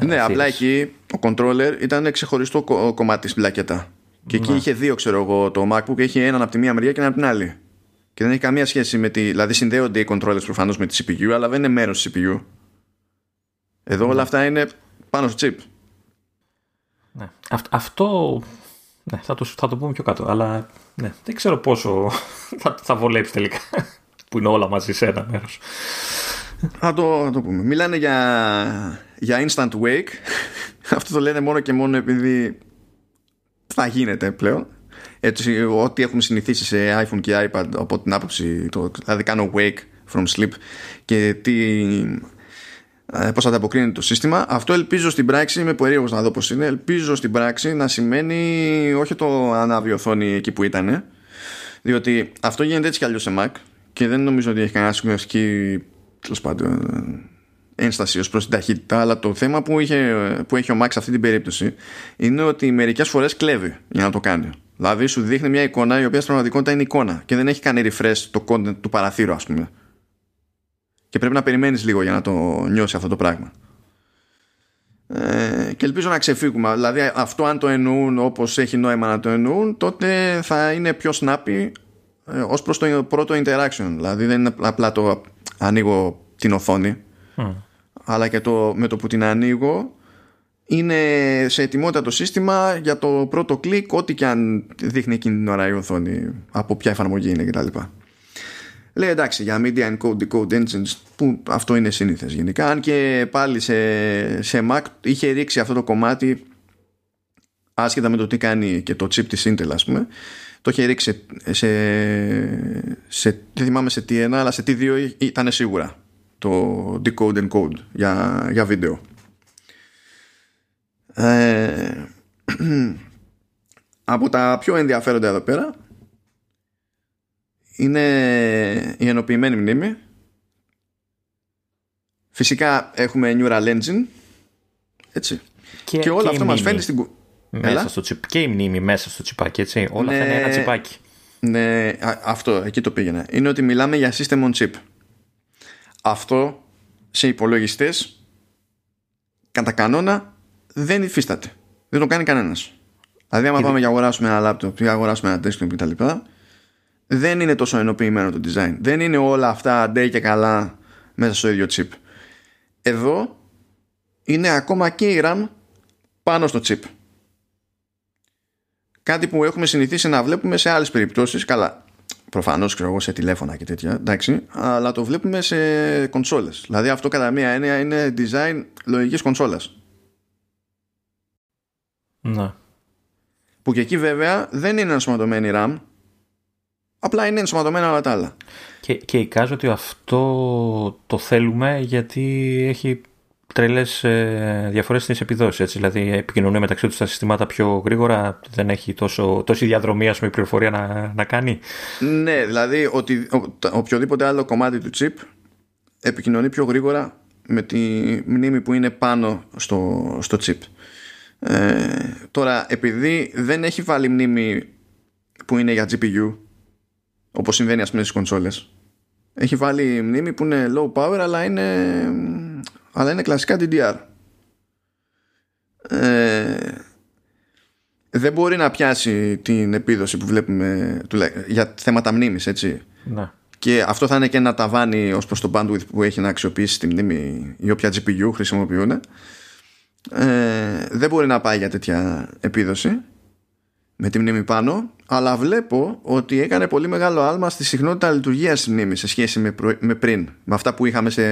ναι απλά εκεί ο controller ήταν ξεχωριστό κο- κομμάτι της μπλακέτα και εκεί Ναι. είχε δύο ξέρω εγώ το MacBook είχε έναν από τη μία μεριά και έναν από την άλλη και δεν έχει καμία σχέση με τη δηλαδή συνδέονται οι controllers προφανώς με τη CPU αλλά δεν είναι μέρος της CPU εδώ όλα αυτά είναι πάνω στο chip Ναι. Αυτ- αυτό ναι, θα, το, θα το πούμε πιο κάτω. Αλλά ναι, δεν ξέρω πόσο θα, θα βολέψει τελικά. που είναι όλα μαζί σε ένα μέρος. Θα το, θα το πούμε. Μιλάνε για, για instant wake. Αυτό το λένε μόνο και μόνο επειδή θα γίνεται πλέον. Έτσι, ό,τι έχουμε συνηθίσει σε iPhone και iPad από την άποψη, το, δηλαδή κάνω wake from sleep και τι, ε, πώς ανταποκρίνεται το σύστημα. Αυτό ελπίζω στην πράξη, είμαι περίεργος να δω πώς είναι, ελπίζω στην πράξη να σημαίνει όχι το ανάβει η οθόνη εκεί που ήταν, διότι αυτό γίνεται έτσι κι αλλιώς σε Mac και δεν νομίζω ότι έχει κανένα σημαντική τέλος πάντων ένσταση ως προς την ταχύτητα αλλά το θέμα που, είχε, που έχει ο Mac σε αυτή την περίπτωση είναι ότι μερικές φορές κλέβει για να το κάνει δηλαδή σου δείχνει μια εικόνα η οποία στην πραγματικότητα είναι εικόνα και δεν έχει κάνει refresh το content του παραθύρου ας πούμε και πρέπει να περιμένεις λίγο για να το νιώσεις αυτό το πράγμα. Ε, και ελπίζω να ξεφύγουμε. Δηλαδή αυτό αν το εννοούν όπως έχει νόημα να το εννοούν τότε θα είναι πιο snappy ε, ως προς το πρώτο interaction. Δηλαδή δεν είναι απλά το ανοίγω την οθόνη αλλά και το, με το που την ανοίγω είναι σε ετοιμότητα το σύστημα για το πρώτο κλικ ό,τι και αν δείχνει εκείνη την ώρα η οθόνη από ποια εφαρμογή είναι κτλ. Λέει εντάξει για media encode decode engines που αυτό είναι σύνηθες γενικά. Αν και πάλι σε, σε Mac είχε ρίξει αυτό το κομμάτι άσχετα με το τι κάνει και το chip της Intel ας πούμε το είχε ρίξει σε, σε, δεν θυμάμαι σε τι ένα αλλά σε τι δύο ήταν σίγουρα το decode encode για, για βίντεο. Ε, από τα πιο ενδιαφέροντα εδώ πέρα είναι η ενοποιημένη μνήμη φυσικά έχουμε Neural Engine έτσι και, και όλο αυτό μας φαίνει στην κου- μέσα Έλα. στο τσιπ, και η μνήμη μέσα στο τσιπάκι, έτσι. Όλα Ναι. αυτά είναι ένα τσιπάκι. Ναι, α- αυτό, εκεί το πήγαινα. Είναι ότι μιλάμε για system on chip. Αυτό σε υπολογιστές κατά κανόνα δεν υφίσταται. Δεν το κάνει κανένας. Δηλαδή, άμα πάμε για αγοράσουμε ένα laptop ή αγοράσουμε ένα desktop κτλ., δεν είναι τόσο ενοποιημένο το design. Δεν είναι όλα αυτά αντέ και καλά μέσα στο ίδιο chip. Εδώ είναι ακόμα και η RAM πάνω στο chip. Κάτι που έχουμε συνηθίσει να βλέπουμε σε άλλες περιπτώσεις. Καλά, προφανώς ξέρω εγώ σε τηλέφωνα και τέτοια, εντάξει, αλλά το βλέπουμε σε κονσόλες. Δηλαδή αυτό κατά μία έννοια είναι design λογικής κονσόλας. Ναι. Που και εκεί βέβαια δεν είναι ενσωματωμένη RAM, απλά είναι ενσωματωμένα όλα τα άλλα. Και, και εικάζω ότι αυτό το θέλουμε γιατί έχει τρελές ε, διαφορές στις επιδόσεις. Έτσι. Δηλαδή επικοινωνούν μεταξύ τους τα συστήματα πιο γρήγορα, δεν έχει τόσο, τόση διαδρομή ας πούμε, η πληροφορία να, να κάνει. Ναι, δηλαδή ότι ο, τα- οποιοδήποτε άλλο κομμάτι του chip επικοινωνεί πιο γρήγορα με τη μνήμη που είναι πάνω στο, στο chip. Ε, τώρα, επειδή δεν έχει βάλει μνήμη που είναι για GPU, όπως συμβαίνει ας πούμε στις κονσόλες, έχει βάλει μνήμη που είναι low power αλλά είναι, αλλά είναι κλασικά DDR. Ε, δεν μπορεί να πιάσει την επίδοση που βλέπουμε τουλά- για θέματα μνήμης έτσι Ναι. και αυτό θα είναι και ένα ταβάνι ως προς το bandwidth που έχει να αξιοποιήσει τη μνήμη η όποια GPU χρησιμοποιούν ε, δεν μπορεί να πάει για τέτοια επίδοση με τη μνήμη πάνω αλλά βλέπω ότι έκανε πολύ μεγάλο άλμα στη συχνότητα λειτουργίας της μνήμης σε σχέση με, προ- με πριν με αυτά που είχαμε σε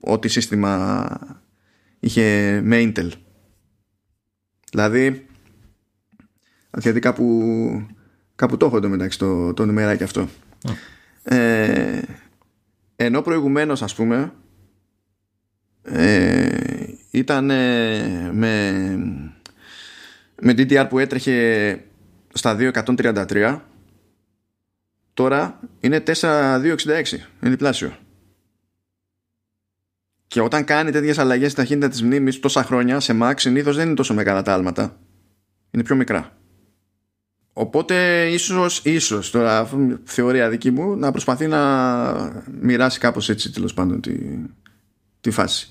ό,τι σύστημα είχε με Intel δηλαδή γιατί κάπου, κάπου το έχω εντωμεταξύ το, το νούμεράκι αυτό. Ε, ενώ προηγουμένως ας πούμε ε, ήταν ε, με, με DDR που έτρεχε στα 2.133 τώρα είναι 4266 είναι διπλάσιο. Και όταν κάνει τέτοιες αλλαγές στη ταχύτητα της μνήμης τόσα χρόνια σε Mac συνήθως δεν είναι τόσο μεγάλα τα άλματα. Είναι πιο μικρά. Οπότε ίσως, ίσως τώρα θεωρία δική μου να προσπαθεί να μοιράσει κάπως έτσι τέλος πάντων τη, τη φάση.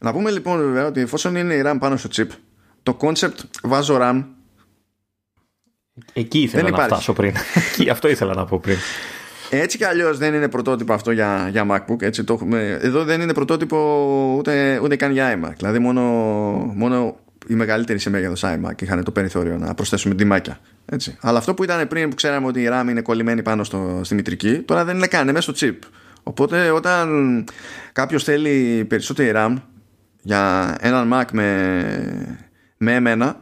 Να πούμε λοιπόν βέβαια ότι εφόσον είναι η RAM πάνω στο chip το concept βάζω RAM Εκεί ήθελα δεν να υπάρχει. φτάσω πριν. αυτό ήθελα να πω πριν. Έτσι κι αλλιώς δεν είναι πρωτότυπο αυτό για, για MacBook. Έτσι το έχουμε. Εδώ δεν είναι πρωτότυπο ούτε, ούτε καν για iMac. Δηλαδή μόνο, μόνο οι μεγαλύτεροι σε μέγεθος iMac είχαν το περιθώριο να προσθέσουμε ντυμάκια. Έτσι. Αλλά αυτό που ήταν πριν που ξέραμε ότι η RAM είναι κολλημένη πάνω στο, στη μητρική, τώρα δεν είναι καν, μέσα στο chip. Οπότε όταν κάποιος θέλει περισσότερη RAM για έναν Mac με, με εμένα,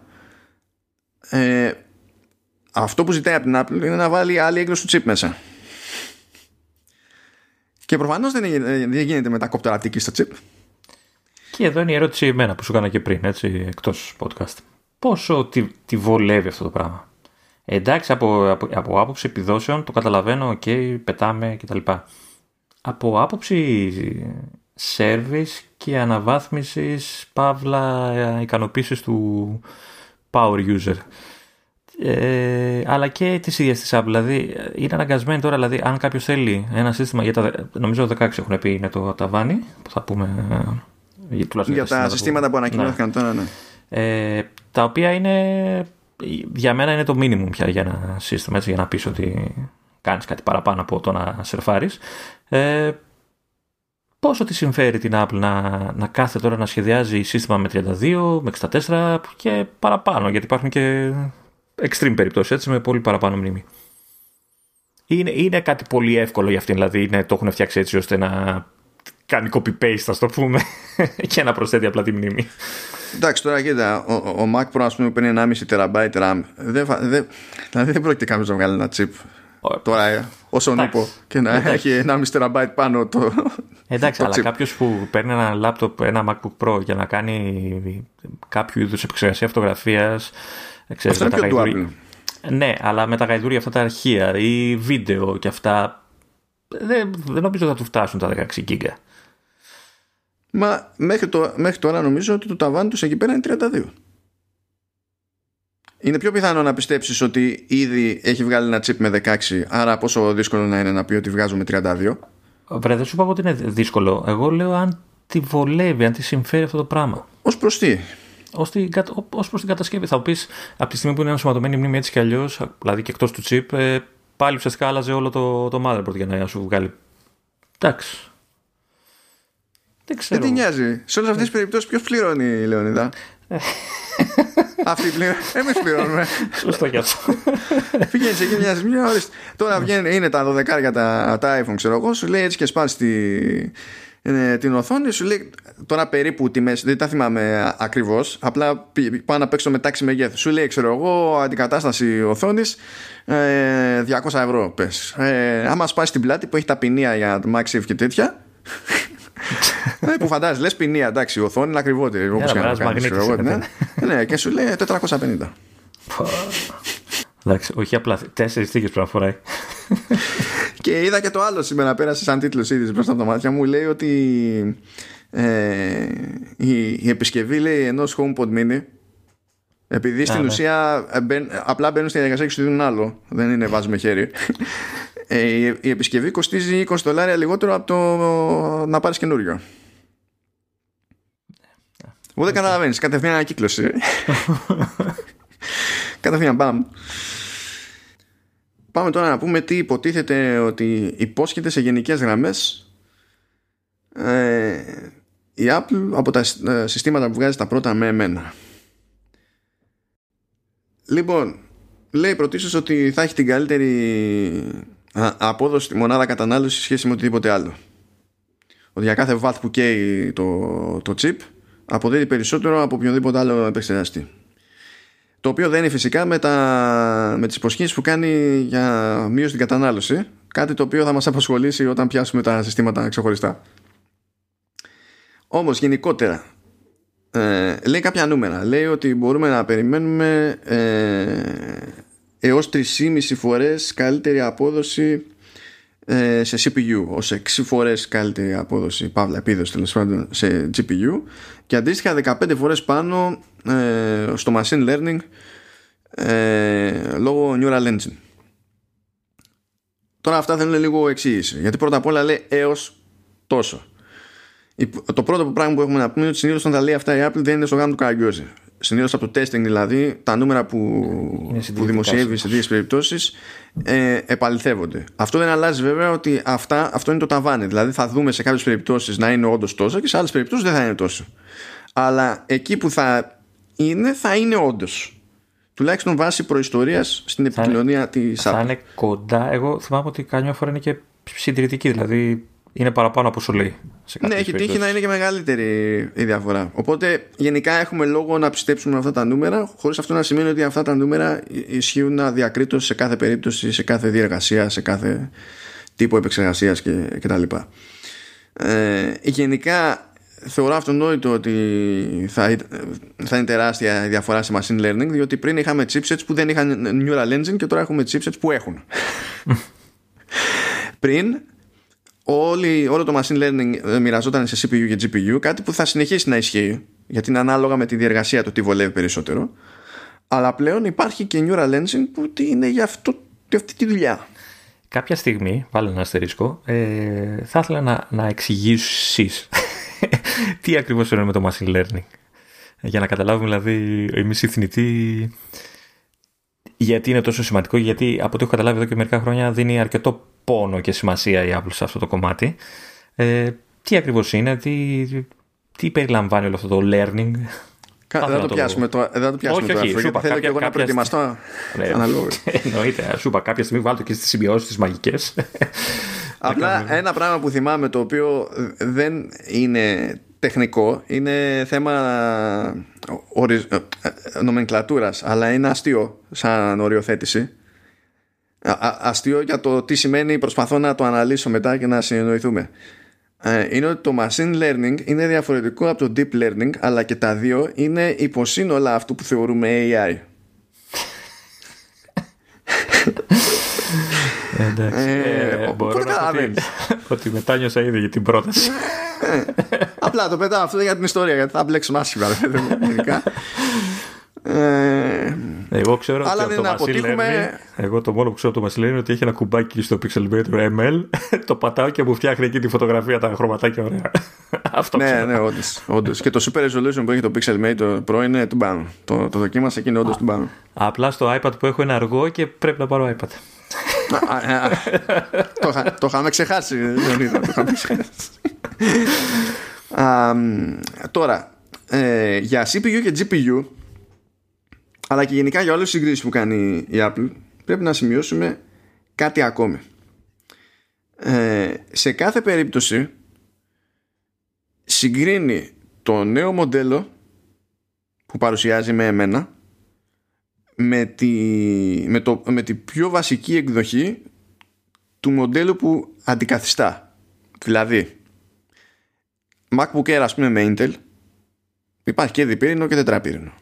ε, αυτό που ζητάει από την Apple είναι να βάλει άλλη έκδοση του chip μέσα. Και προφανώς δεν, δεν γίνεται με τα κόπτερα στο chip. Και εδώ είναι η ερώτηση εμένα που σου έκανα και πριν, έτσι, εκτός podcast. Πόσο τη, τη βολεύει αυτό το πράγμα; Εντάξει, από, από, από άποψη επιδόσεων το καταλαβαίνω, OK, okay, πετάμε κτλ. Από άποψη service και αναβάθμισης, παύλα, ικανοποίησης του power user. Ε, αλλά και τη ίδια τη Apple. Δηλαδή, είναι αναγκασμένη τώρα, δηλαδή, αν κάποιος θέλει ένα σύστημα. Για τα, νομίζω 16 έχουν πει είναι το ταβάνι, που θα πούμε. Ε, για, για τα συστήματα που, ανακοινώθηκαν ναι. τώρα, ναι. Ε, τα οποία είναι. Για μένα είναι το minimum πια για ένα σύστημα, έτσι, για να πεις ότι κάνεις κάτι παραπάνω από το να σερφάρεις. Ε, πόσο τη συμφέρει την Apple να, να κάθεται τώρα να σχεδιάζει σύστημα με 32, με 64 και παραπάνω, γιατί υπάρχουν και extreme περιπτώσεις έτσι, με πολύ παραπάνω μνήμη. Είναι, είναι κάτι πολύ εύκολο για αυτήν, δηλαδή είναι, το έχουν φτιάξει έτσι ώστε να κάνει copy-paste, ας το πούμε, και να προσθέτει απλά τη μνήμη. Εντάξει, τώρα κοίτα, ο, ο Mac Pro ας πούμε παίρνει 1,5 TB RAM. Δεν, δεν, δηλαδή δεν πρόκειται κάποιος να βγάλει ένα chip τώρα ε, όσο νύπο και να έχει 1,5 TB πάνω το. Εντάξει, το αλλά κάποιος που παίρνει ένα laptop, ένα MacBook Pro για να κάνει κάποιο είδους επεξεργασία φωτογραφίας Ξέρεις, Αυτό είναι πιο Apple. Ναι, αλλά με τα γαϊδούρια αυτά τα αρχεία ή βίντεο και αυτά δεν, δεν νομίζω θα του φτάσουν τα 16 γίγκα. Μα μέχρι, το, μέχρι τώρα νομίζω ότι το ταβάνι τους εκεί πέρα είναι 32. Είναι πιο πιθανό να πιστέψεις ότι ήδη έχει βγάλει ένα chip με 16 άρα πόσο δύσκολο να είναι να πει ότι βγάζουμε 32. Βρε, δεν σου είπα ότι είναι δύσκολο. Εγώ λέω αν τη βολεύει, αν τη συμφέρει αυτό το πράγμα. Ω προς τι; Ως προς την κατασκευή. Θα πεις από τη στιγμή που είναι ενσωματωμένη μνήμη έτσι κι αλλιώς, δηλαδή και εκτός του chip, ε, πάλι ουσιαστικά άλλαζε όλο το, το motherboard για να σου βγάλει. Εντάξει. Δεν ξέρω. Δεν τι νοιάζει. Σε όλες αυτές τις περιπτώσεις ποιος πληρώνει η Λεωνίδα. Αυτή πληρώνει. Εμείς πληρώνουμε. Σωστό κι αυτό. Πηγαίνει εκεί μια μια Τώρα βγαίνει, είναι τα 12 για τα, τα iPhone, ξέρω εγώ, σου λέει έτσι και σπάσει τη, ε, την οθόνη σου λέει τώρα περίπου τιμές δεν τα θυμάμαι ακριβώς απλά πάω να παίξω με τάξη μεγέθους. σου λέει ξέρω εγώ αντικατάσταση οθόνης ε, 200 ευρώ πες ε, άμα σπάσει την πλάτη που έχει τα ποινία για το MagSafe και τέτοια ε, που φαντάζεσαι λες ποινία εντάξει η οθόνη είναι ακριβότερη όπως και να κάνεις, ναι. ναι, και σου λέει 450 Εντάξει, όχι απλά τέσσερις θήκες πρέπει να φοράει. και είδα και το άλλο σήμερα, πέρασε σαν τίτλος ήδη μπροστά από τα μάτια μου. Λέει ότι ε, η, η επισκευή λέει ενός HomePod Mini επειδή στην ναι. ουσία ε, μπαίν, απλά μπαίνουν στη διαδικασία και σου δίνουν άλλο. Δεν είναι βάζουμε χέρι. Ε, η, η, επισκευή κοστίζει 20 δολάρια λιγότερο από το να πάρεις καινούριο. Εγώ δεν καταλαβαίνεις. Κατευθείαν ανακύκλωση. Κατευθείαν μπαμ. Πάμε τώρα να πούμε τι υποτίθεται ότι υπόσχεται σε γενικές γραμμές ε, η Apple από τα ε, συστήματα που βγάζει τα πρώτα με εμένα. Λοιπόν, λέει πρωτίστως ότι θα έχει την καλύτερη απόδοση στη μονάδα κατανάλωσης σε σχέση με οτιδήποτε άλλο. Ότι για κάθε watt που καίει το, το chip αποδίδει περισσότερο από οποιοδήποτε άλλο επεξεργαστή. Το οποίο δεν είναι φυσικά με, τα, με τις υποσχέσεις που κάνει για μείωση στην κατανάλωση. Κάτι το οποίο θα μας απασχολήσει όταν πιάσουμε τα συστήματα ξεχωριστά. Όμως γενικότερα ε, λέει κάποια νούμερα. Λέει ότι μπορούμε να περιμένουμε ε, έως 3,5 φορές καλύτερη απόδοση ε, σε CPU ως 6 φορές καλύτερη απόδοση. Παύλα επίδοση τέλος πάντων σε GPU και αντίστοιχα 15 φορές πάνω ε, στο machine learning ε, λόγω neural engine. Τώρα αυτά θέλουν λίγο εξήγηση. Γιατί πρώτα απ' όλα λέει έως τόσο το πρώτο πράγμα που έχουμε να πούμε είναι ότι συνήθως όταν τα λέει αυτά η Apple δεν είναι στο γάμο του Καραγκιόζη συνήθως από το testing δηλαδή τα νούμερα που, που δημοσιεύει σε δύο περιπτώσεις ε, επαληθεύονται. Αυτό δεν αλλάζει βέβαια ότι αυτά, αυτό είναι το ταβάνι. Δηλαδή θα δούμε σε κάποιες περιπτώσεις να είναι όντως τόσο και σε άλλες περιπτώσεις δεν θα είναι τόσο. Αλλά εκεί που θα είναι, θα είναι όντως. Τουλάχιστον βάσει προϊστορίας στην επικοινωνία της Apple. Θα είναι κοντά. Εγώ θυμάμαι ότι καμιά φορά είναι και συντηρητική. Δηλαδή είναι παραπάνω από σου λέει. Ναι, έχει τύχει να είναι και μεγαλύτερη η διαφορά. Οπότε γενικά έχουμε λόγο να πιστέψουμε αυτά τα νούμερα, χωρίς αυτό να σημαίνει ότι αυτά τα νούμερα ισχύουν αδιακρίτως σε κάθε περίπτωση, σε κάθε διεργασία, σε κάθε τύπο επεξεργασίας κτλ. Ε, γενικά θεωρώ αυτονόητο ότι θα, θα είναι τεράστια η διαφορά σε machine learning διότι πριν είχαμε chipsets που δεν είχαν neural engine και τώρα έχουμε chipsets που έχουν πριν όλη, όλο το machine learning ε, μοιραζόταν σε CPU και GPU, κάτι που θα συνεχίσει να ισχύει, γιατί είναι ανάλογα με τη διεργασία το τι βολεύει περισσότερο. Αλλά πλέον υπάρχει και Neural Engine που είναι για, αυτό, για αυτή τη δουλειά. Κάποια στιγμή, βάλω ένα αστερίσκο, ε, θα ήθελα να, να εξηγήσεις τι ακριβώς είναι με το machine learning. Για να καταλάβουμε δηλαδή εμείς οι θνητοί γιατί είναι τόσο σημαντικό, γιατί από ό,τι έχω καταλάβει εδώ και μερικά χρόνια δίνει αρκετό πόνο και σημασία η Apple σε αυτό το κομμάτι. Ε, τι ακριβώς είναι, τι, τι περιλαμβάνει όλο αυτό το learning; Κα, δεν, το πιάσουμε το, δεν το πιάσουμε όχι, όχι, αυτό, θέλω και εγώ να προετοιμαστώ ναι, Εννοείται, σου είπα κάποια στιγμή βάλω και στις συμπιώσεις τις μαγικές. Απλά ένα πράγμα που θυμάμαι το οποίο δεν είναι τεχνικό, είναι θέμα οριζ... Ε, ε, νομενκλατούρας, αλλά είναι αστείο σαν οριοθέτηση αστείο για το τι σημαίνει προσπαθώ να το αναλύσω μετά και να συνεννοηθούμε ε, είναι ότι το machine learning είναι διαφορετικό από το deep learning αλλά και τα δύο είναι υποσύνολα αυτού που θεωρούμε AI Εντάξει. Ε, ε, μπορώ να πω ότι μετάνιωσα ήδη για την πρόταση. Απλά το πετάω αυτό για την ιστορία γιατί θα μπλέξουμε άσχημα. Ε, εγώ ξέρω Αλλά ότι δεν το αποτύχουμε... εγώ το μόνο που ξέρω από το Μασιλέρι είναι ότι έχει ένα κουμπάκι στο Pixelmator ML. το πατάω και μου φτιάχνει εκεί τη φωτογραφία, τα χρωματάκια ωραία. Αυτό ναι, ναι, όντως, Και το Super Resolution που έχει το Pixelmator Pro είναι του πάνω. Το, το δοκίμασα και είναι όντως του πάνω. Απλά στο iPad που έχω είναι αργό και πρέπει να πάρω iPad. το είχαμε ξεχάσει. Το είχαμε ξεχάσει. Τώρα, ε, για CPU και GPU αλλά και γενικά για όλες τις συγκρίσεις που κάνει η Apple πρέπει να σημειώσουμε κάτι ακόμη. Ε, σε κάθε περίπτωση συγκρίνει το νέο μοντέλο που παρουσιάζει με εμένα με τη, με, το, με τη πιο βασική εκδοχή του μοντέλου που αντικαθιστά. Δηλαδή MacBook Air ας πούμε με Intel υπάρχει και διπύρινο και τετραπύρινο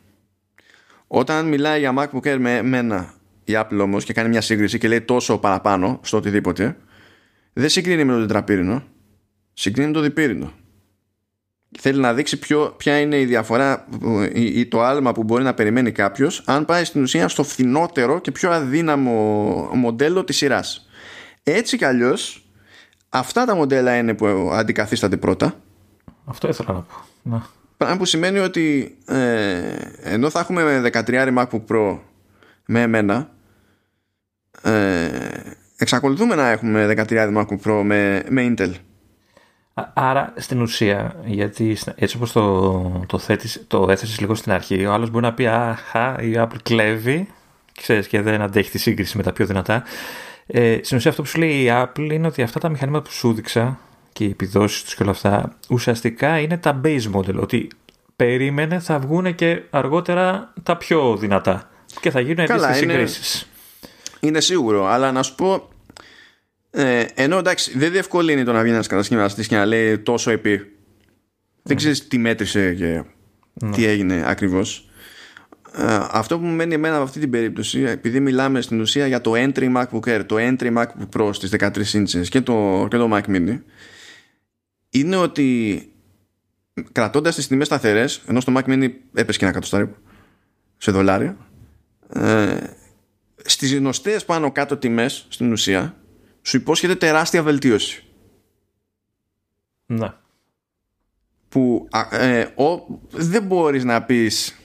όταν μιλάει για MacBook Air με εμένα η Apple όμως και κάνει μια σύγκριση και λέει τόσο παραπάνω στο οτιδήποτε, δεν συγκρίνει με το τετραπύρινο, συγκρίνει με το διπύρινο. Θέλει να δείξει ποιο, ποια είναι η διαφορά ή, ή το άλμα που μπορεί να περιμένει κάποιος αν πάει στην ουσία στο φθηνότερο και πιο αδύναμο μοντέλο της σειράς. Έτσι κι αλλιώς, αυτά τα μοντέλα είναι που αντικαθίστανται πρώτα. Αυτό ήθελα να πω. Να. Πράγμα που σημαίνει ότι ε, ενώ θα έχουμε 13 MacBook Pro με εμένα ε, εξακολουθούμε να έχουμε 13 MacBook Pro με, με Intel. Άρα στην ουσία, γιατί έτσι όπως το, το, θέτεις, το έθεσες λίγο στην αρχή, ο άλλος μπορεί να πει «Αχα, η Apple κλέβει» ξέρεις, και δεν αντέχει τη σύγκριση με τα πιο δυνατά. Ε, στην ουσία αυτό που σου λέει η Apple είναι ότι αυτά τα μηχανήματα που σου δείξα και οι επιδόσεις τους και όλα αυτά ουσιαστικά είναι τα base model ότι περίμενε θα βγουν και αργότερα τα πιο δυνατά και θα γίνουν αντίστοιχες συγκρίσεις. Είναι σίγουρο, αλλά να σου πω ε, ενώ εντάξει δεν διευκολύνει το να βγει ένας κατασκευαστής και να λέει τόσο επί. Δεν ξέρεις τι μέτρησε και ναι. τι έγινε ακριβώς. ε, αυτό που μου μένει εμένα από αυτή την περίπτωση επειδή μιλάμε στην ουσία για το entry MacBook Air το entry MacBook Pro στις 13 inches και το, και το Mac Mini είναι ότι κρατώντας τις τιμές σταθερές ενώ στο Mac Mini έπεσε και ένα κατοστάρι σε δολάρια ε, στις γνωστές πάνω κάτω τιμές στην ουσία σου υπόσχεται τεράστια βελτίωση ναι που ε, ο, δεν μπορείς να πεις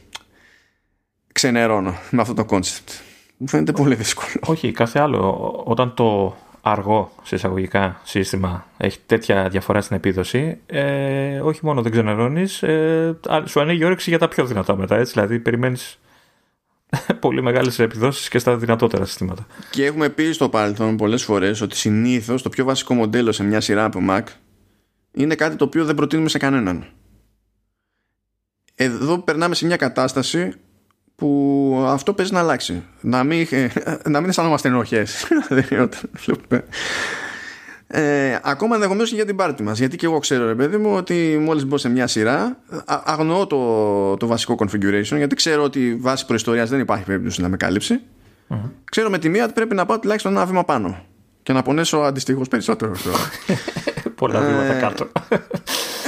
ξενερώνω με αυτό το concept. Μου φαίνεται πολύ δύσκολο. Όχι, κάθε άλλο. Όταν το αργό σε εισαγωγικά σύστημα έχει τέτοια διαφορά στην επίδοση, ε, όχι μόνο δεν ξενερώνεις, ε, σου ανοίγει όρεξη για τα πιο δυνατά μετά. Έτσι, δηλαδή, περιμένεις πολύ μεγάλες επιδόσεις και στα δυνατότερα συστήματα. Και έχουμε πει στο παρελθόν πολλές φορές ότι συνήθως το πιο βασικό μοντέλο σε μια σειρά από Mac είναι κάτι το οποίο δεν προτείνουμε σε κανέναν. Εδώ περνάμε σε μια κατάσταση που αυτό παίζει να αλλάξει. Να μην, να μην αισθανόμαστε ενοχές. ε, ακόμα ενδεχομένως και για την πάρτι μας. Γιατί και εγώ ξέρω, ρε παιδί μου, ότι μόλις μπω σε μια σειρά, αγνοώ το, το βασικό configuration, γιατί ξέρω ότι βάσει προϊστορίας δεν υπάρχει περίπτωση να με καλύψει. Mm-hmm. Ξέρω με τη μία ότι πρέπει να πάω τουλάχιστον ένα βήμα πάνω και να πονέσω αντιστοιχώς περισσότερο. Πολλά βήματα κάτω.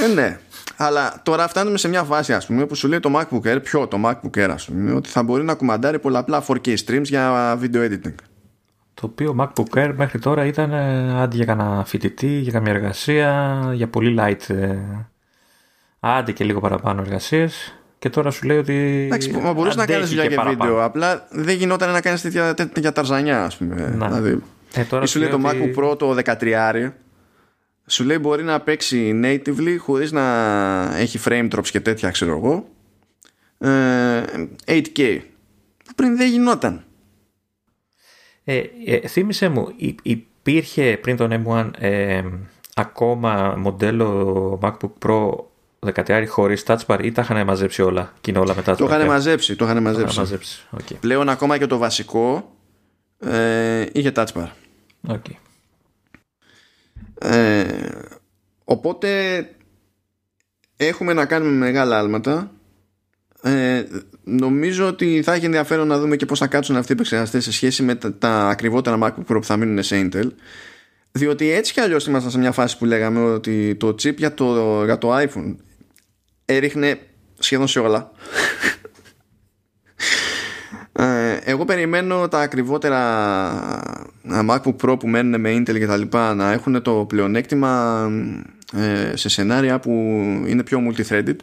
Ε, ναι. Αλλά τώρα φτάνουμε σε μια φάση ας πούμε που σου λέει το MacBook Air, ποιο το MacBook Air ας πούμε, ότι θα μπορεί να κουμαντάρει πολλαπλά 4K streams για video editing. Το οποίο MacBook Air μέχρι τώρα ήταν ε, άντι για κανένα φοιτητή, για καμία εργασία, για πολύ light, ε, άντι και λίγο παραπάνω εργασίες. Και τώρα σου λέει ότι. Εντάξει, μα μπορούσες να κάνεις δουλειά για βίντεο. Απλά δεν γινόταν να κάνεις τέτοια, τέτοια ταρζανιά, ας πούμε. Να. Δηλαδή, ε, τώρα σου λέει το MacBook Pro το 13 σου λέει μπορεί να παίξει natively χωρίς να έχει frame drops και τέτοια ξέρω εγώ 8K ε, που πριν δεν γινόταν ε, ε, θύμισε μου υπήρχε πριν τον M1 ε, ακόμα μοντέλο MacBook Pro 13 χωρίς touch bar ή τα είχαν μαζέψει όλα και είναι όλα μετά το είχαν μαζέψει, το είχαν μαζέψει. μαζέψει. Okay. Πλέον ακόμα και το βασικό ε, είχε touch bar okay. Ε, οπότε έχουμε να κάνουμε μεγάλα άλματα. Ε, νομίζω ότι θα έχει ενδιαφέρον να δούμε και πώς θα κάτσουν αυτοί οι επεξεργαστές σε σχέση με τα, τα ακριβότερα MacBook Pro που θα μείνουν σε Intel. Διότι έτσι κι αλλιώς ήμασταν σε μια φάση που λέγαμε ότι το chip για το, για το iPhone έριχνε σχεδόν σε όλα. Ε, εγώ περιμένω τα ακριβότερα MacBook Pro που μένουν με Intel και τα λοιπά να έχουν το πλεονέκτημα ε, σε σενάρια που είναι πιο multi-threaded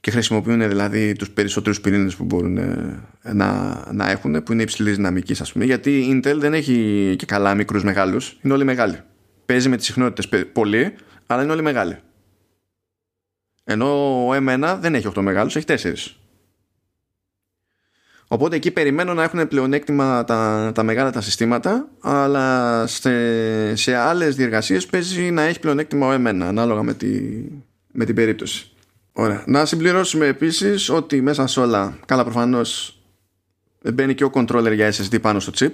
και χρησιμοποιούν δηλαδή τους περισσότερους πυρήνες που μπορούν ε, να, να έχουν που είναι υψηλής δυναμικής ας πούμε γιατί η Intel δεν έχει και καλά μικρούς μεγάλους είναι όλοι μεγάλοι. Παίζει με τις συχνότητες πολύ αλλά είναι όλοι μεγάλοι. Ενώ ο M1 δεν έχει 8 μεγάλους έχει 4 Οπότε εκεί περιμένω να έχουν πλεονέκτημα τα, τα μεγάλα τα συστήματα, αλλά σε, σε άλλες διεργασίες παίζει να έχει πλεονέκτημα ο εμένα, ανάλογα με, τη, με την περίπτωση. Ωραία. Να συμπληρώσουμε επίσης ότι μέσα σε όλα, καλά προφανώς μπαίνει και ο controller για SSD πάνω στο chip.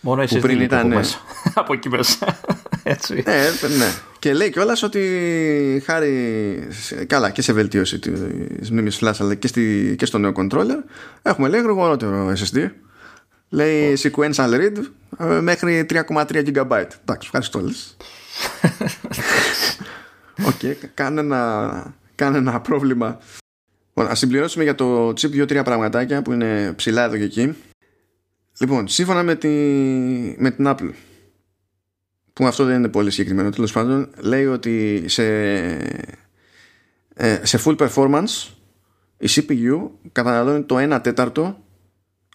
Μόνο SSD πριν ήταν. Μέσα. Από εκεί μέσα. Έτσι. Ε, ναι. Και λέει κιόλας ότι χάρη καλά και σε βελτίωση της μνήμης flash αλλά και, στη, και στο νέο controller έχουμε λέει γρηγορότερο SSD. Λέει oh. sequential read ε, μέχρι 3,3 GB. Εντάξει, ευχαριστώ λες. OK, okay, κάνε, ένα, κάνε ένα πρόβλημα. Λοιπόν, ας συμπληρώσουμε για το chip δύο-τρία πραγματάκια που είναι ψηλά εδώ και εκεί. Λοιπόν, σύμφωνα με, τη, με την Apple που αυτό δεν είναι πολύ συγκεκριμένο. Τέλος πάντων λέει ότι σε, ε, σε full performance η CPU καταναλώνει το 1 τέταρτο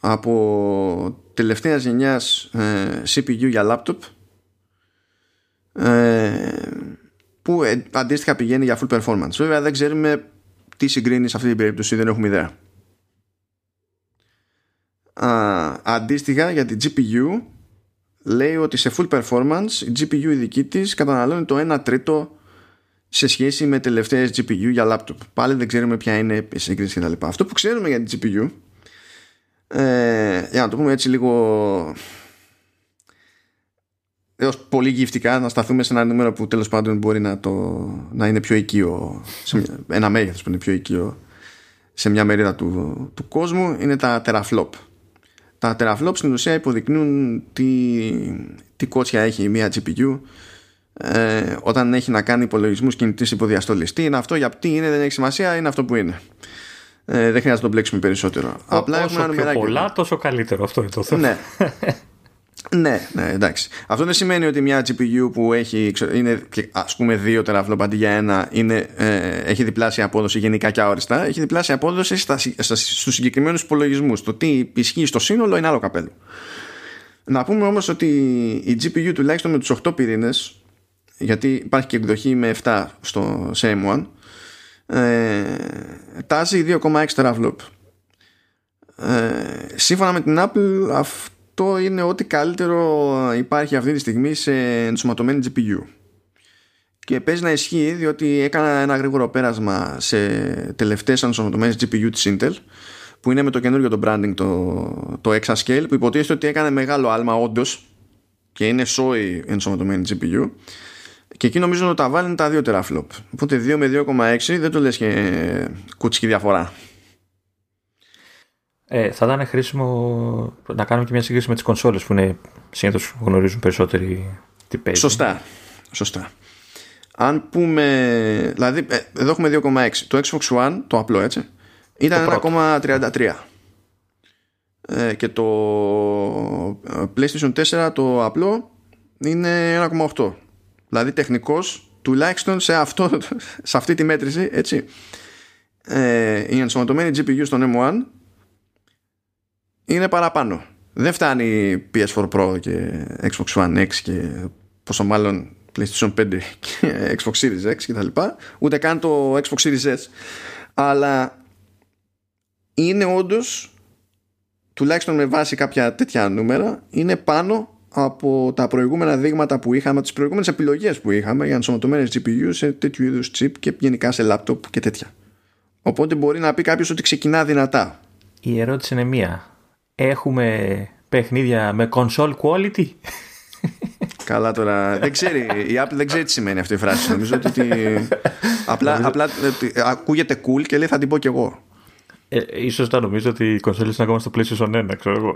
από τελευταία γενιάς ε, CPU για laptop ε, που ε, αντίστοιχα πηγαίνει για full performance. Βέβαια δεν ξέρουμε τι συγκρίνει σε αυτή την περίπτωση δεν έχουμε ιδέα. Αντίστοιχα για την GPU λέει ότι σε full performance η GPU η δική της καταναλώνει το 1 τρίτο σε σχέση με τελευταίες GPU για laptop. Πάλι δεν ξέρουμε ποια είναι η σύγκριση κτλ. Αυτό που ξέρουμε για την GPU ε, για να το πούμε έτσι λίγο έως πολύ γυφτικά να σταθούμε σε ένα νούμερο που τέλος πάντων μπορεί να, το, να είναι πιο οικείο σε ένα μέγεθος που είναι πιο οικείο σε μια μερίδα του, του κόσμου είναι τα teraflop. Τα teraflop στην ουσία υποδεικνύουν τι, τι κότσια έχει μια GPU ε, όταν έχει να κάνει υπολογισμούς κινητής υποδιαστολής. Τι είναι αυτό, για τι είναι, δεν έχει σημασία, είναι αυτό που είναι. Ε, δεν χρειάζεται να το μπλέξουμε περισσότερο. Ο, Απλά όσο πιο πολλά, τόσο καλύτερο. Αυτό είναι το θέμα. Ναι. ναι, ναι, εντάξει. Αυτό δεν σημαίνει ότι μια GPU που έχει είναι ας πούμε δύο τεραφλόπ αντί για ένα είναι, ε, έχει διπλάσια απόδοση γενικά και αόριστα. Έχει διπλάσια απόδοση στα, στα, στους συγκεκριμένους υπολογισμούς. Το τι ισχύει στο σύνολο είναι άλλο καπέλο. Να πούμε όμως ότι η GPU τουλάχιστον με τους 8 πυρήνες γιατί υπάρχει και εκδοχή με 7 στο m 1 ε, τάζει 2,6 teraflop ε, σύμφωνα με την Apple αυτό είναι ό,τι καλύτερο υπάρχει αυτή τη στιγμή σε ενσωματωμένη GPU και παίζει να ισχύει διότι έκανα ένα γρήγορο πέρασμα σε τελευταίες ενσωματωμένες GPU της Intel που είναι με το καινούριο το branding το, το Exascale που υποτίθεται ότι έκανε μεγάλο άλμα όντως και είναι σόι ενσωματωμένη GPU και εκεί νομίζω ότι τα βάλουν τα 2 teraflop. Οπότε 2 με 2,6 δεν το λες και κουτσική διαφορά. Ε, θα ήταν χρήσιμο να κάνουμε και μια σύγκριση με τις κονσόλες που είναι συνήθως γνωρίζουν περισσότεροι τι παίζει. Σωστά. Σωστά. Αν πούμε. Δηλαδή, ε, εδώ έχουμε 2,6. Το Xbox One, το απλό έτσι, ήταν 1,33. Ε, και το ε, PlayStation 4 το απλό είναι 1,8 Δηλαδή τεχνικός τουλάχιστον σε, αυτό, σε αυτή τη μέτρηση έτσι, ε, η ενσωματωμένη GPU στον M1 είναι παραπάνω. Δεν φτάνει PS4 Pro και Xbox One X και πόσο μάλλον PlayStation 5 και Xbox Series X και τα λοιπά, ούτε καν το Xbox Series S. Αλλά είναι όντως τουλάχιστον με βάση κάποια τέτοια νούμερα είναι πάνω από τα προηγούμενα δείγματα που είχαμε, τις προηγούμενες επιλογές που είχαμε για ενσωματωμένες GPU σε τέτοιου είδους chip και γενικά σε laptop και τέτοια. Οπότε μπορεί να πει κάποιος ότι ξεκινά δυνατά. Η ερώτηση είναι μία. Έχουμε παιχνίδια με console quality? Καλά τώρα. δεν ξέρει, η Apple δεν ξέρει τι σημαίνει αυτή η φράση. Νομίζω ότι απλά, απλά ακούγεται cool και λέει θα την πω κι εγώ. Ε, ίσως να νομίζω ότι οι κονσόλες είναι ακόμα στο PlayStation 1, ξέρω εγώ.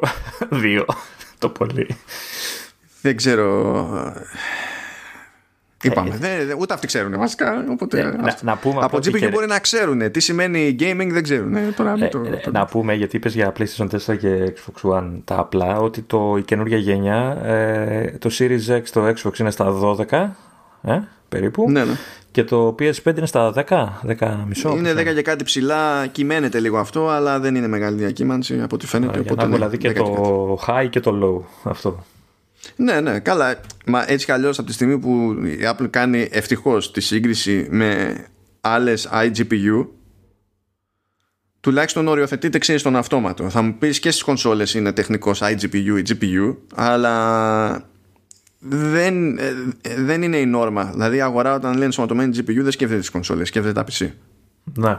Δύο το πολύ. Δεν ξέρω. Είπαμε. Ε, ούτε αυτοί ξέρουν βασικά. Οπότε ε, να, να πούμε από GPU και... μπορεί να ξέρουν. Τι σημαίνει gaming δεν ξέρουν. Ε, τώρα, ε, το, το... Να πούμε γιατί είπες για PlayStation 4 και Xbox One τα απλά ότι το, η καινούργια γενιά ε, το Series X το Xbox είναι στα 12 ε, περίπου. Ναι, ναι. Και το PS5 είναι στα 10, 10 μισό. Είναι 10 και κάτι ψηλά, κυμαίνεται λίγο αυτό, αλλά δεν είναι μεγάλη διακύμανση από ό,τι φαίνεται. Για οπότε, να δηλαδή και το high και το low αυτό. Ναι, ναι, καλά. Μα έτσι κι αλλιώς από τη στιγμή που η Apple κάνει ευτυχώς τη σύγκριση με άλλες iGPU, τουλάχιστον οριοθετείται ξέρεις στον αυτόματο. Θα μου πεις και στις κονσόλες είναι τεχνικός iGPU ή GPU, αλλά δεν, ε, δεν είναι η νόρμα. Δηλαδή η αγορά όταν λένε ενσωματωμένη GPU δεν σκέφτεται τις κονσόλες, σκέφτεται τα PC. Ναι.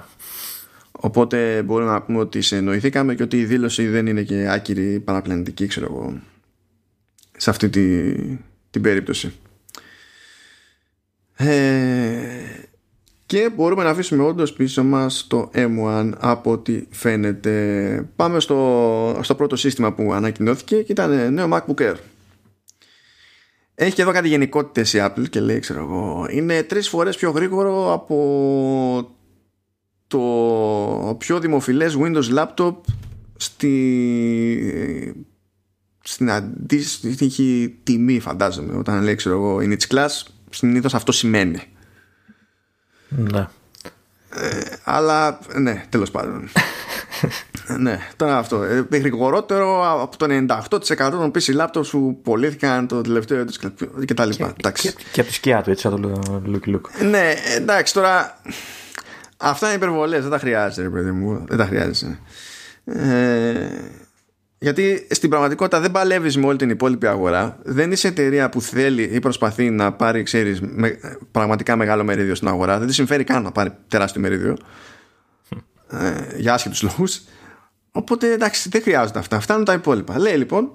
Οπότε μπορούμε να πούμε ότι συνοηθήκαμε και ότι η δήλωση δεν είναι και άκυρη παραπλανητική, ξέρω εγώ, σε αυτή τη, την περίπτωση. Ε, και μπορούμε να αφήσουμε όντως πίσω μας το M1 από ό,τι φαίνεται. Πάμε στο, στο πρώτο σύστημα που ανακοινώθηκε και ήταν νέο MacBook Air. Έχει και εδώ κάτι γενικότητες η Apple και λέει, ξέρω εγώ, είναι τρεις φορές πιο γρήγορο από το πιο δημοφιλές Windows Laptop στη, στην αντίστοιχη τιμή φαντάζομαι όταν λέει ξέρω εγώ in its class συνήθως αυτό σημαίνει ναι ε, αλλά ναι τέλος πάντων ναι, τώρα αυτό. Ε, γρηγορότερο από το 98% των PC laptops που πωλήθηκαν το τελευταίο έτος και τα λοιπά. Και, και, και, από τη σκιά του, έτσι, σαν το look look. Ναι, εντάξει, τώρα αυτά είναι υπερβολές, δεν τα χρειάζεται, ρε παιδί μου. Δεν τα χρειάζεται. Ε, γιατί στην πραγματικότητα δεν παλεύεις με όλη την υπόλοιπη αγορά. Δεν είσαι εταιρεία που θέλει ή προσπαθεί να πάρει, ξέρεις, με, πραγματικά μεγάλο μερίδιο στην αγορά. Δεν τη συμφέρει καν να πάρει τεράστιο μερίδιο. Ε, για άσχετους λόγους οπότε εντάξει δεν χρειάζονται αυτά φτάνουν τα υπόλοιπα λέει λοιπόν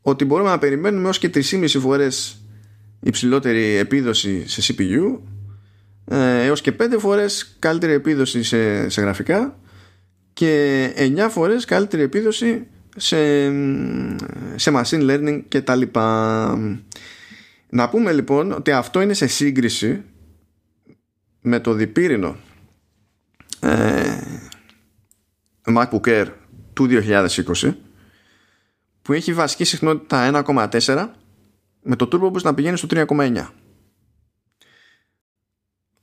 ότι μπορούμε να περιμένουμε ως και 3,5 φορές υψηλότερη επίδοση σε CPU ε, έως και 5 φορές καλύτερη επίδοση σε, σε γραφικά και 9 φορές καλύτερη επίδοση σε, σε machine learning και τα λοιπά. Να πούμε λοιπόν ότι αυτό είναι σε σύγκριση με το διπύρινο ε, MacBook Air του 2020 που έχει βασική συχνότητα 1,4 με το Turbo Boost να πηγαίνει στο 3,9.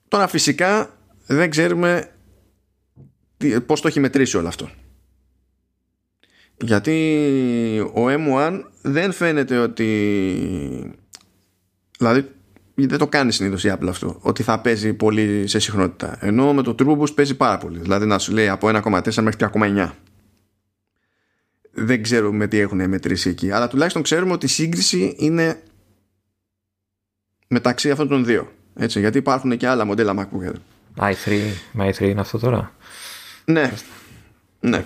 Τώρα φυσικά δεν ξέρουμε πώς το έχει μετρήσει όλο αυτό. Γιατί ο M1 δεν φαίνεται ότι... Δηλαδή δεν το κάνει συνήθως η Apple αυτό. Ότι θα παίζει πολύ σε συχνότητα. Ενώ με το Turbo Boost παίζει πάρα πολύ. Δηλαδή να σου λέει από 1,4 μέχρι 3,9. Δεν ξέρουμε τι έχουν μετρήσει εκεί. Αλλά τουλάχιστον ξέρουμε ότι η σύγκριση είναι μεταξύ αυτών των δύο. Έτσι, γιατί υπάρχουν και άλλα μοντέλα MacBook Air. i3, i3 είναι αυτό τώρα. Ναι. ναι.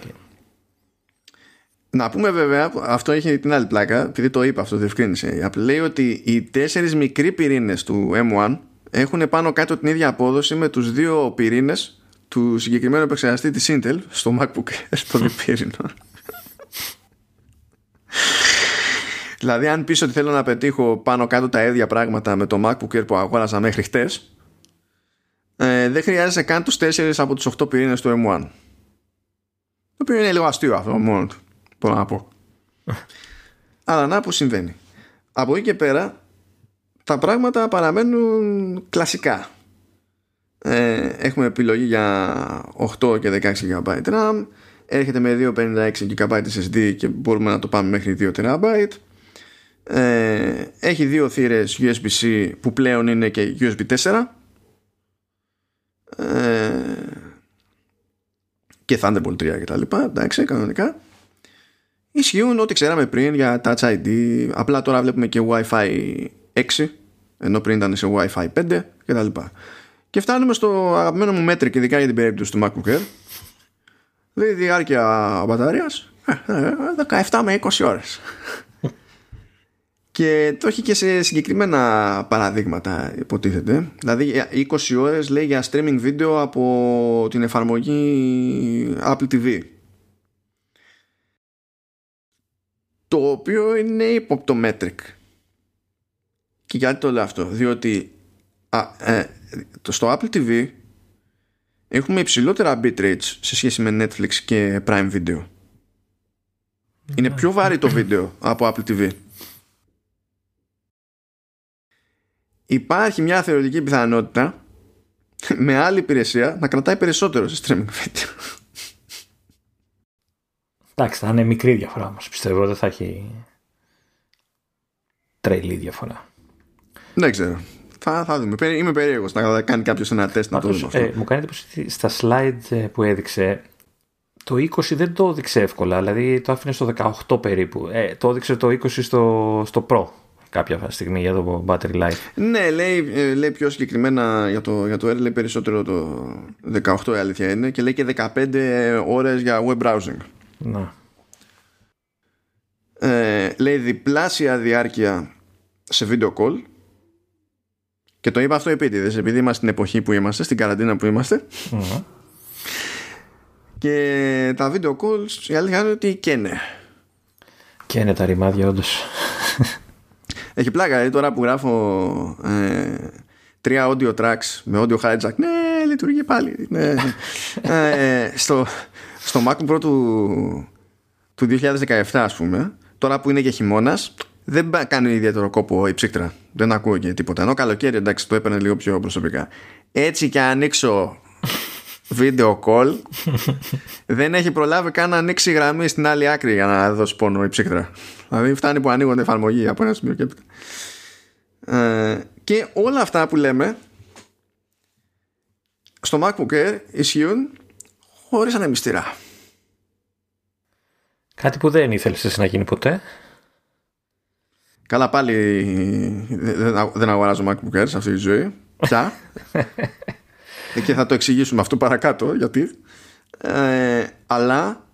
Να πούμε βέβαια, αυτό έχει την άλλη πλάκα, επειδή το είπα αυτό, διευκρίνησε. Λέει ότι οι τέσσερις μικροί πυρήνες του M1 έχουν πάνω κάτω την ίδια απόδοση με τους δύο πυρήνες του συγκεκριμένου επεξεργαστή της Intel στο MacBook Air, στο διπύρινο. δηλαδή, αν πεις ότι θέλω να πετύχω πάνω κάτω τα ίδια πράγματα με το MacBook Air που αγόρασα μέχρι χτες, ε, δεν χρειάζεσαι καν τους 4 από τους 8 πυρήνες του M1. Το οποίο είναι λίγο αστείο αυτό μόνο του. Μπορώ να πω. Αλλά να που συμβαίνει. Από εκεί και πέρα τα πράγματα παραμένουν κλασικά. Ε, έχουμε επιλογή για 8 και 16 GB RAM έρχεται με 256 GB SSD και μπορούμε να το πάμε μέχρι 2 TB ε, έχει δύο θύρες USB-C που πλέον είναι και USB 4 ε, και Thunderbolt 3 και τα λοιπά εντάξει κανονικά. Ισχύουν ό,τι ξέραμε πριν για Touch ID απλά τώρα βλέπουμε και Wi-Fi 6 ενώ πριν ήταν σε Wi-Fi 5 και τα λοιπά. Και φτάνουμε στο αγαπημένο μου μέτρικ ειδικά για την περίπτωση του MacBook Air. Δηλαδή διάρκεια μπαταρίας 17 με 20 ώρες και το έχει και σε συγκεκριμένα παραδείγματα υποτίθεται. Δηλαδή 20 ώρες λέει για streaming βίντεο από την εφαρμογή Apple TV το οποίο είναι ύποπτο metric και γιατί το λέω αυτό; Διότι α, ε, το, στο Apple TV έχουμε υψηλότερα bitrates σε σχέση με Netflix και Prime Video. Είναι πιο βάρη το βίντεο από Apple TV υπάρχει μια θεωρητική πιθανότητα με άλλη υπηρεσία να κρατάει περισσότερο σε streaming video Εντάξει, θα είναι μικρή διαφορά όμως. Πιστεύω δεν θα έχει τρελή διαφορά. Δεν ξέρω. Θα, θα δούμε. Είμαι περίεργος να κάνει κάποιος ένα τεστ να το δούμε Ε, μου κάνει εντύπωση στα slides ε, που έδειξε το 20 δεν το έδειξε εύκολα. Δηλαδή το άφηνε στο 18 περίπου. Ε, το έδειξε το 20 στο, στο Pro κάποια στιγμή για το battery life. Ναι, λέει, ε, λέει πιο συγκεκριμένα για το, για το Air, λέει περισσότερο το 18 η αλήθεια είναι και λέει και 15 ώρες για web browsing. Να. Ε, λέει διπλάσια διάρκεια σε video call και το είπα αυτό επίτηδες επειδή είμαστε στην εποχή που είμαστε στην καραντίνα που ειμαστε και τα video calls η αλήθεια είναι ότι καίνε καίνε τα ρημάδια όντως έχει πλάκα δηλαδή τώρα που γράφω ε, τρία audio tracks με audio hijack ναι λειτουργεί πάλι ναι. ε, στο, στο Mac Pro του, του 2017 ας πούμε τώρα που είναι και χειμώνας, δεν κάνει ιδιαίτερο κόπο η ψύκτρα. Δεν ακούω και τίποτα. Ενώ καλοκαίρι εντάξει το έπαιρνε λίγο πιο προσωπικά. Έτσι και ανοίξω video call δεν έχει προλάβει καν να ανοίξει γραμμή στην άλλη άκρη για να δώσει πόνο η ψύκτρα. Δηλαδή φτάνει που ανοίγονται εφαρμογή από ένα σημείο και έπειτα. Ε, και όλα αυτά που λέμε στο MacBook Air ισχύουν χωρίς ανεμιστήρα. Κάτι που δεν ήθελες εσύ να γίνει ποτέ; Καλά πάλι δεν αγοράζω MacBook Air σε αυτή τη ζωή. Πια. και θα το εξηγήσουμε αυτό παρακάτω γιατί. Ε, αλλά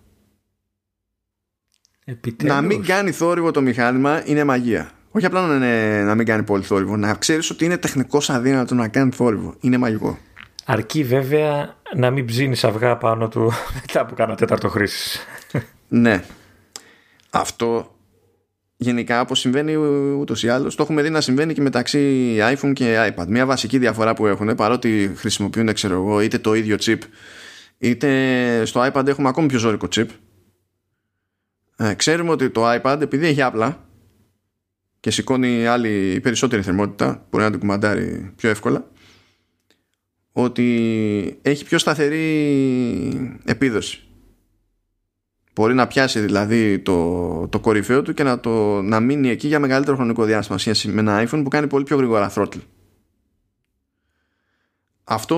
Επιτέλους. να μην κάνει θόρυβο το μηχάνημα είναι μαγεία. Όχι απλά να, είναι, να μην κάνει πολύ θόρυβο, να ξέρεις ότι είναι τεχνικός αδύνατο να κάνει θόρυβο. Είναι μαγικό. Αρκεί βέβαια να μην ψήνεις αυγά πάνω του μετά που κάνα τέταρτο χρήσης. ναι. Αυτό γενικά όπως συμβαίνει ούτως ή άλλως, το έχουμε δει να συμβαίνει και μεταξύ iPhone και iPad. Μια βασική διαφορά που έχουν, παρότι χρησιμοποιούν ξέρω εγώ, είτε το ίδιο chip, είτε στο iPad έχουμε ακόμη πιο ζώρικο chip. Ε, ξέρουμε ότι το iPad επειδή έχει απλά και σηκώνει άλλη περισσότερη θερμότητα, μπορεί να την κουμαντάρει πιο εύκολα, ότι έχει πιο σταθερή επίδοση. Μπορεί να πιάσει δηλαδή το, το κορυφαίο του και να, το, να μείνει εκεί για μεγαλύτερο χρονικό διάστημα σχέση με ένα iPhone που κάνει πολύ πιο γρήγορα throttle. Αυτό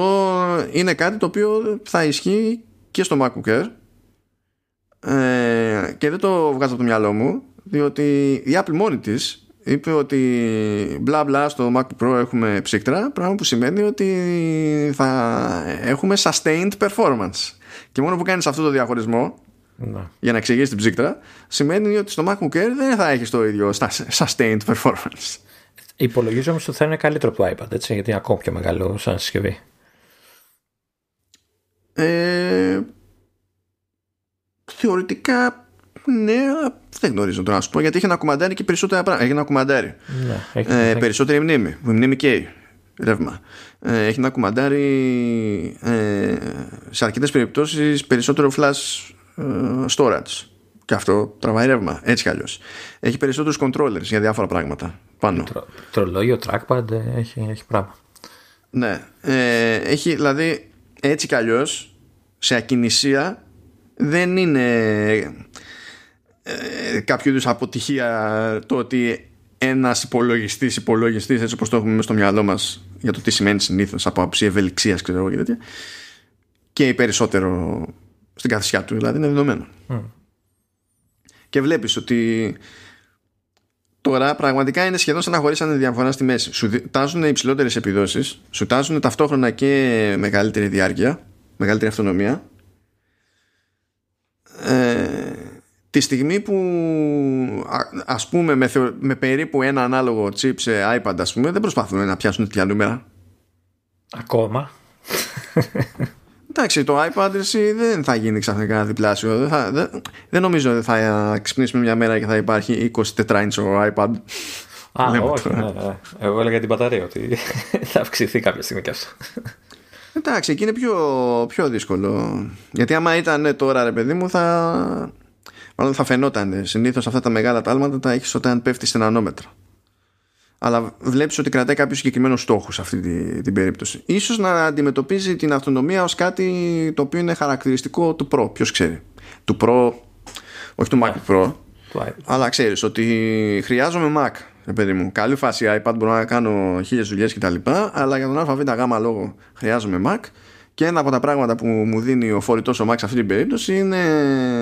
είναι κάτι το οποίο θα ισχύει και στο MacBook Air ε, και δεν το βγάζω από το μυαλό μου διότι η Apple μόνη της είπε ότι μπλα μπλα στο MacBook Pro έχουμε ψύκτρα πράγμα που σημαίνει ότι θα έχουμε sustained performance και μόνο που κάνεις αυτό το διαχωρισμό ναι. για να εξηγήσει την ψύκτρα σημαίνει ότι στο MacBook Air δεν θα έχει το ίδιο sustained performance Υπολογίζω όμως ότι θα είναι καλύτερο από το iPad έτσι, γιατί είναι ακόμα πιο μεγάλο σαν συσκευή ε, θεωρητικά ναι, δεν γνωρίζω τώρα να σου πω γιατί έχει ένα κουμαντάρι και περισσότερα πράγματα. Έχει ένα κουμαντάρι. Ναι, έχει, ε, περισσότερη μνήμη. Μνήμη καίει ρεύμα. Ε, έχει ένα κουμαντάρι ε, σε αρκετές περιπτώσεις περισσότερο flash ε, storage. Και αυτό τραβάει ρεύμα. Έτσι κι αλλιώς. Έχει περισσότερους controllers για διάφορα πράγματα πάνω. Τρο, τρολόγιο, trackpad, ε, έχει, έχει πράγμα. Ναι. Ε, έχει δηλαδή έτσι κι αλλιώς σε ακινησία δεν είναι ε, κάποιο είδους αποτυχία το ότι ένας υπολογιστής, υπολογιστής, έτσι όπως το έχουμε στο μυαλό μας για το τι σημαίνει συνήθως από άποψη ευελιξίας, ξέρω και τέτοια, και περισσότερο στην καθισιά του, δηλαδή είναι δεδομένο. Και βλέπεις ότι τώρα πραγματικά είναι σχεδόν σαν να χωρίσανε διαφορά στη μέση. Σου τάζουν υψηλότερες επιδόσεις, σου τάζουν ταυτόχρονα και μεγαλύτερη διάρκεια, μεγαλύτερη αυτονομία. Ε, τη στιγμή που ας πούμε με, με περίπου ένα ανάλογο chip σε iPad ας πούμε δεν προσπαθούν να πιάσουν τέτοια νούμερα ακόμα εντάξει το iPad εσύ δεν θα γίνει ξαφνικά διπλάσιο δεν, θα, δεν, δεν νομίζω ότι θα ξυπνήσουμε μια μέρα και θα υπάρχει 24 inch iPad Α, όχι, ναι, ναι. Εγώ έλεγα την μπαταρία ότι θα αυξηθεί κάποια στιγμή και αυτό. Εντάξει, εκεί είναι πιο, πιο δύσκολο. Γιατί άμα ήταν τώρα, ρε παιδί μου, θα, Μάλλον θα φαινόταν. Συνήθως αυτά τα μεγάλα τάλματα τα έχεις όταν πέφτεις στην ανώμετρο. Αλλά βλέπεις ότι κρατάει κάποιους συγκεκριμένους στόχους σε αυτή την, την περίπτωση. Ίσως να αντιμετωπίζει την αυτονομία ως κάτι το οποίο είναι χαρακτηριστικό του Pro. Ποιος ξέρει. Του Pro, όχι του Mac Pro. Αλλά ξέρεις ότι χρειάζομαι Mac. Παιδί μου. Καλή φάση iPad μπορώ να κάνω χίλιες δουλειές κτλ. Αλλά για τον ΑΒΓ λόγο χρειάζομαι Mac και ένα από τα πράγματα που μου δίνει ο φορητός ο Max σε αυτή την περίπτωση είναι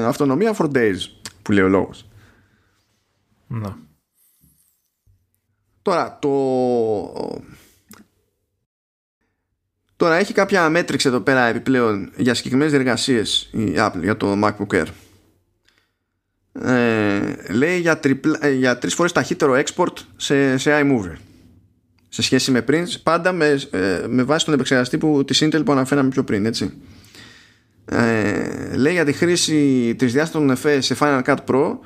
αυτονομία for days που λέει ο λόγος. Να. Τώρα το... Τώρα έχει κάποια μέτρηξη εδώ πέρα επιπλέον για συγκεκριμένες διεργασίες η Apple για το MacBook Air. Ε, λέει για, τριπλ, ε, για τρεις φορές ταχύτερο export σε, σε iMovie σε σχέση με πριν, πάντα με, ε, με βάση τον επεξεργαστή που, της Intel που αναφέραμε πιο πριν, έτσι. Ε, λέει για τη χρήση τρισδιάστατων εφέ σε Final Cut Pro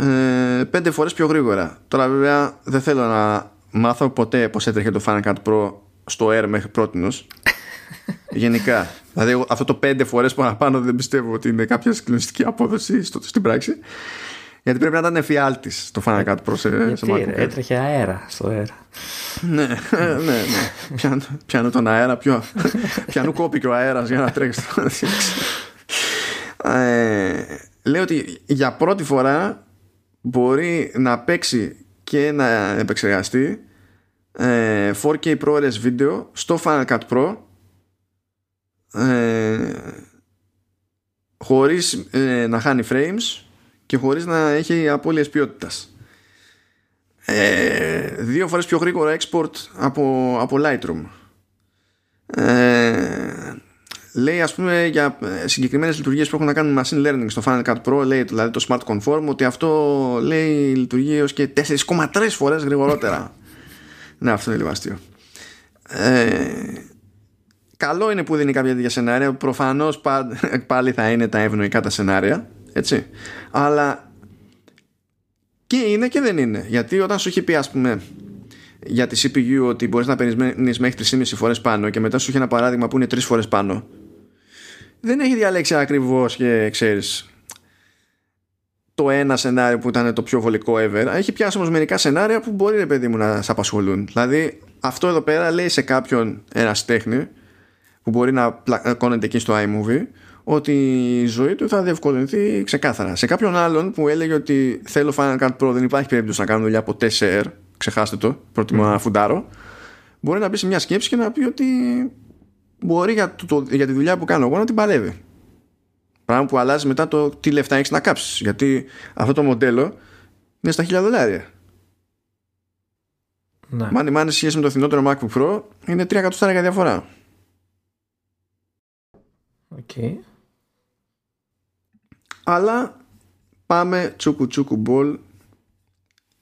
ε, πέντε φορές πιο γρήγορα. Τώρα βέβαια δεν θέλω να μάθω ποτέ πώς έτρεχε το Final Cut Pro στο Air μέχρι πρότινος. Γενικά. Δηλαδή αυτό το πέντε φορές παραπάνω δεν πιστεύω ότι είναι κάποια συγκλονιστική απόδοση στο, στην πράξη. Γιατί πρέπει να ήταν εφιάλτης το Final Cut Pro σε, σε MacBook. Έτρεχε αέρα στο αέρα. ναι, ναι, ναι. Πιάνω, πιάνω τον αέρα, πιο, πιάνω κόπηκε ο αέρας για να τρέξει. ε, λέει ότι για πρώτη φορά μπορεί να παίξει και να επεξεργαστεί ε, 4K ProRes βίντεο στο Final Cut Pro ε, χωρίς ε, να χάνει frames και χωρίς να έχει απώλειες ποιότητας. Ε, δύο φορές πιο γρήγορο export από, από Lightroom. Ε, λέει ας πούμε για ε, συγκεκριμένες λειτουργίες που έχουν να κάνουν machine learning στο Final Cut Pro λέει δηλαδή το Smart Conform ότι αυτό λέει λειτουργεί έως και 4,3 φορές γρηγορότερα. Ναι αυτό είναι λίγο αστείο. Ε, καλό είναι που δίνει κάποια τέτοια σενάρια προφανώς πάλι θα είναι τα ευνοϊκά τα σενάρια έτσι. Αλλά και είναι και δεν είναι. Γιατί όταν σου έχει πει ας πούμε για τη CPU ότι μπορείς να παίρνεις μέχρι 3,5 φορές πάνω και μετά σου έχει ένα παράδειγμα που είναι 3 φορές πάνω δεν έχει διαλέξει ακριβώς και ξέρεις το ένα σενάριο που ήταν το πιο βολικό ever έχει πιάσει όμως μερικά σενάρια που μπορεί ρε παιδί μου να σε απασχολούν δηλαδή αυτό εδώ πέρα λέει σε κάποιον ένας τέχνη που μπορεί να πλακώνεται εκεί στο iMovie ότι η ζωή του θα διευκολυνθεί ξεκάθαρα. Σε κάποιον άλλον που έλεγε ότι θέλω Final Cut Pro δεν υπάρχει περίπτωση να κάνω δουλειά ποτέ σε Air ξεχάστε το, προτιμώ mm. φουντάρω μπορεί να μπει σε μια σκέψη και να πει ότι μπορεί για, το, για τη δουλειά που κάνω εγώ να την παλεύει πράγμα που αλλάζει μετά το τι λεφτά έχεις να κάψεις γιατί αυτό το μοντέλο είναι στα χιλιάδε δολάρια ναι. Μάνι μάνι σχέση με το φθηνότερο MacBook Pro είναι 3 εκατοστάρια διαφορά Okay. Αλλά πάμε τσούκου τσούκου μπολ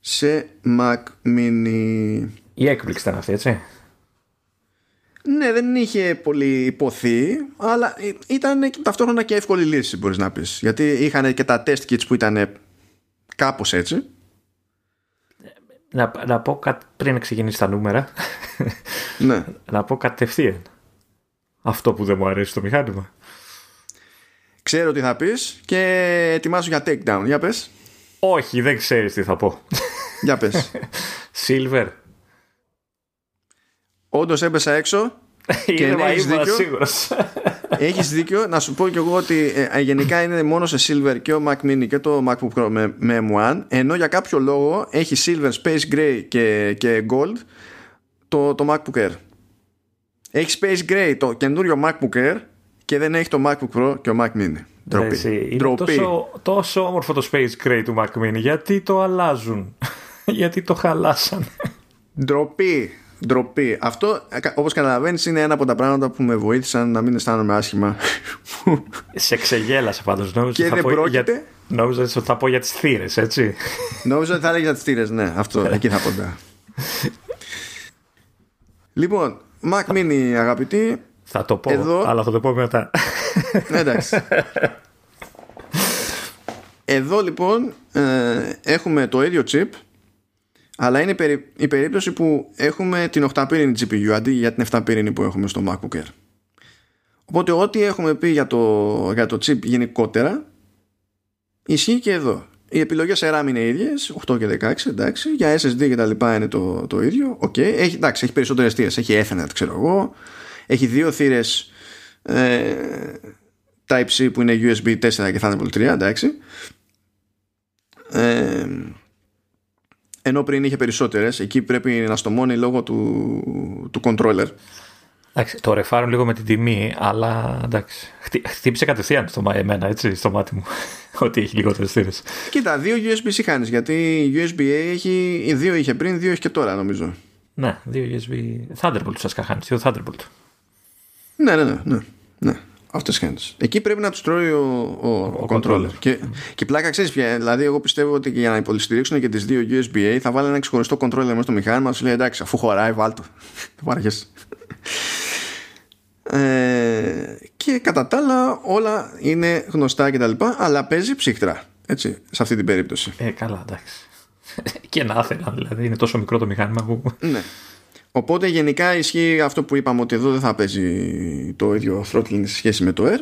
σε Mac Mini. Η έκπληξη ήταν αυτή, έτσι. Ναι, δεν είχε πολύ υποθεί, αλλά ήταν ταυτόχρονα και εύκολη λύση, μπορείς να πεις. Γιατί είχαν και τα test kits που ήταν κάπως έτσι. Να, να πω κάτι πριν ξεκινήσει τα νούμερα. Ναι. να πω κατευθείαν. Αυτό που δεν μου αρέσει το μηχάνημα. Ξέρω τι θα πεις και ετοιμάσου για takedown. Για πες. Όχι, δεν ξέρεις τι θα πω. Για πες. Silver. Όντως έπεσα έξω και Είναι έχεις δίκιο. σίγουρος. Έχεις δίκιο. Να σου πω κι εγώ ότι ε, ε, γενικά είναι μόνο σε Silver και ο Mac Mini και το MacBook Pro με, με M1 ενώ για κάποιο λόγο έχει Silver, Space Gray και, και Gold το, το MacBook Air. Έχει Space Gray το καινούριο MacBook Air και δεν έχει το MacBook Pro και ο Mac Mini. Ντροπή. Είναι τόσο, τόσο όμορφο το Space Gray του Mac Mini. Γιατί το αλλάζουν; Γιατί το χαλάσαν. Ντροπή. Ντροπή. Αυτό, όπως καταλαβαίνεις, είναι ένα από τα πράγματα που με βοήθησαν να μην αισθάνομαι άσχημα. Σε ξεγέλασε πάντως. Και δεν πρόκειται. Για... Νόμιζα ότι θα πω για τις θύρες, έτσι. Νόμιζα ότι θα έλεγε για τις θύρες, ναι. Αυτό, εκεί θα πω. λοιπόν, Mac Mini, αγαπητοί, θα το πω, Εδώ... αλλά θα το πω μετά. Εντάξει. Εδώ λοιπόν ε, έχουμε το ίδιο chip αλλά είναι η περίπτωση που έχουμε την 8 πύρινη GPU αντί για την 7 πύρινη που έχουμε στο MacBook Air. Οπότε ό,τι έχουμε πει για το, για το chip γενικότερα ισχύει και εδώ. Οι επιλογές σε RAM είναι ίδιες, 8 και 16, εντάξει. Για SSD και τα λοιπά είναι το, το ίδιο. Okay. Έχει, εντάξει, έχει περισσότερες θύρες. Έχει Ethernet, ξέρω εγώ. Έχει δύο θύρες ε, Type-C που είναι USB 4 και Thunderbolt 3, εντάξει. Ε, ενώ πριν είχε περισσότερες εκεί πρέπει να στομώνει λόγω του, του controller Εντάξει, το ρεφάρουν λίγο με την τιμή, αλλά εντάξει. Χτύπησε κατευθείαν στο εμένα, έτσι, στο μάτι μου. ότι έχει λιγότερες θύρες. Κοίτα, δύο USB-C χάνει. Γιατί USB-A έχει. Δύο είχε πριν, δύο έχει και τώρα, νομίζω. Ναι, δύο USB. Thunderbolt ουσιαστικά χάνεις. Δύο Thunderbolt. Ναι, ναι, ναι. ναι, ναι. Αυτέ χάνει. Εκεί πρέπει να τους τρώει ο, ο, ο, ο controller. Και, και πλάκα ξέρεις πια. Δηλαδή, εγώ πιστεύω ότι για να υποστηρίξουν και τις δύο USB-A θα βάλει ένα ξεχωριστό controller μέσα στο μηχάνημα. Σου λέει εντάξει, αφού χωράει, βάλτο. Δεν ε, και κατά τα άλλα όλα είναι γνωστά και τα λοιπά αλλά παίζει ψύχτρα έτσι, σε αυτή την περίπτωση ε καλά εντάξει και να ήθελα δηλαδή είναι τόσο μικρό το μηχάνημα που ναι. Οπότε γενικά ισχύει αυτό που είπαμε ότι εδώ δεν θα παίζει το ίδιο throttling σε σχέση με το Air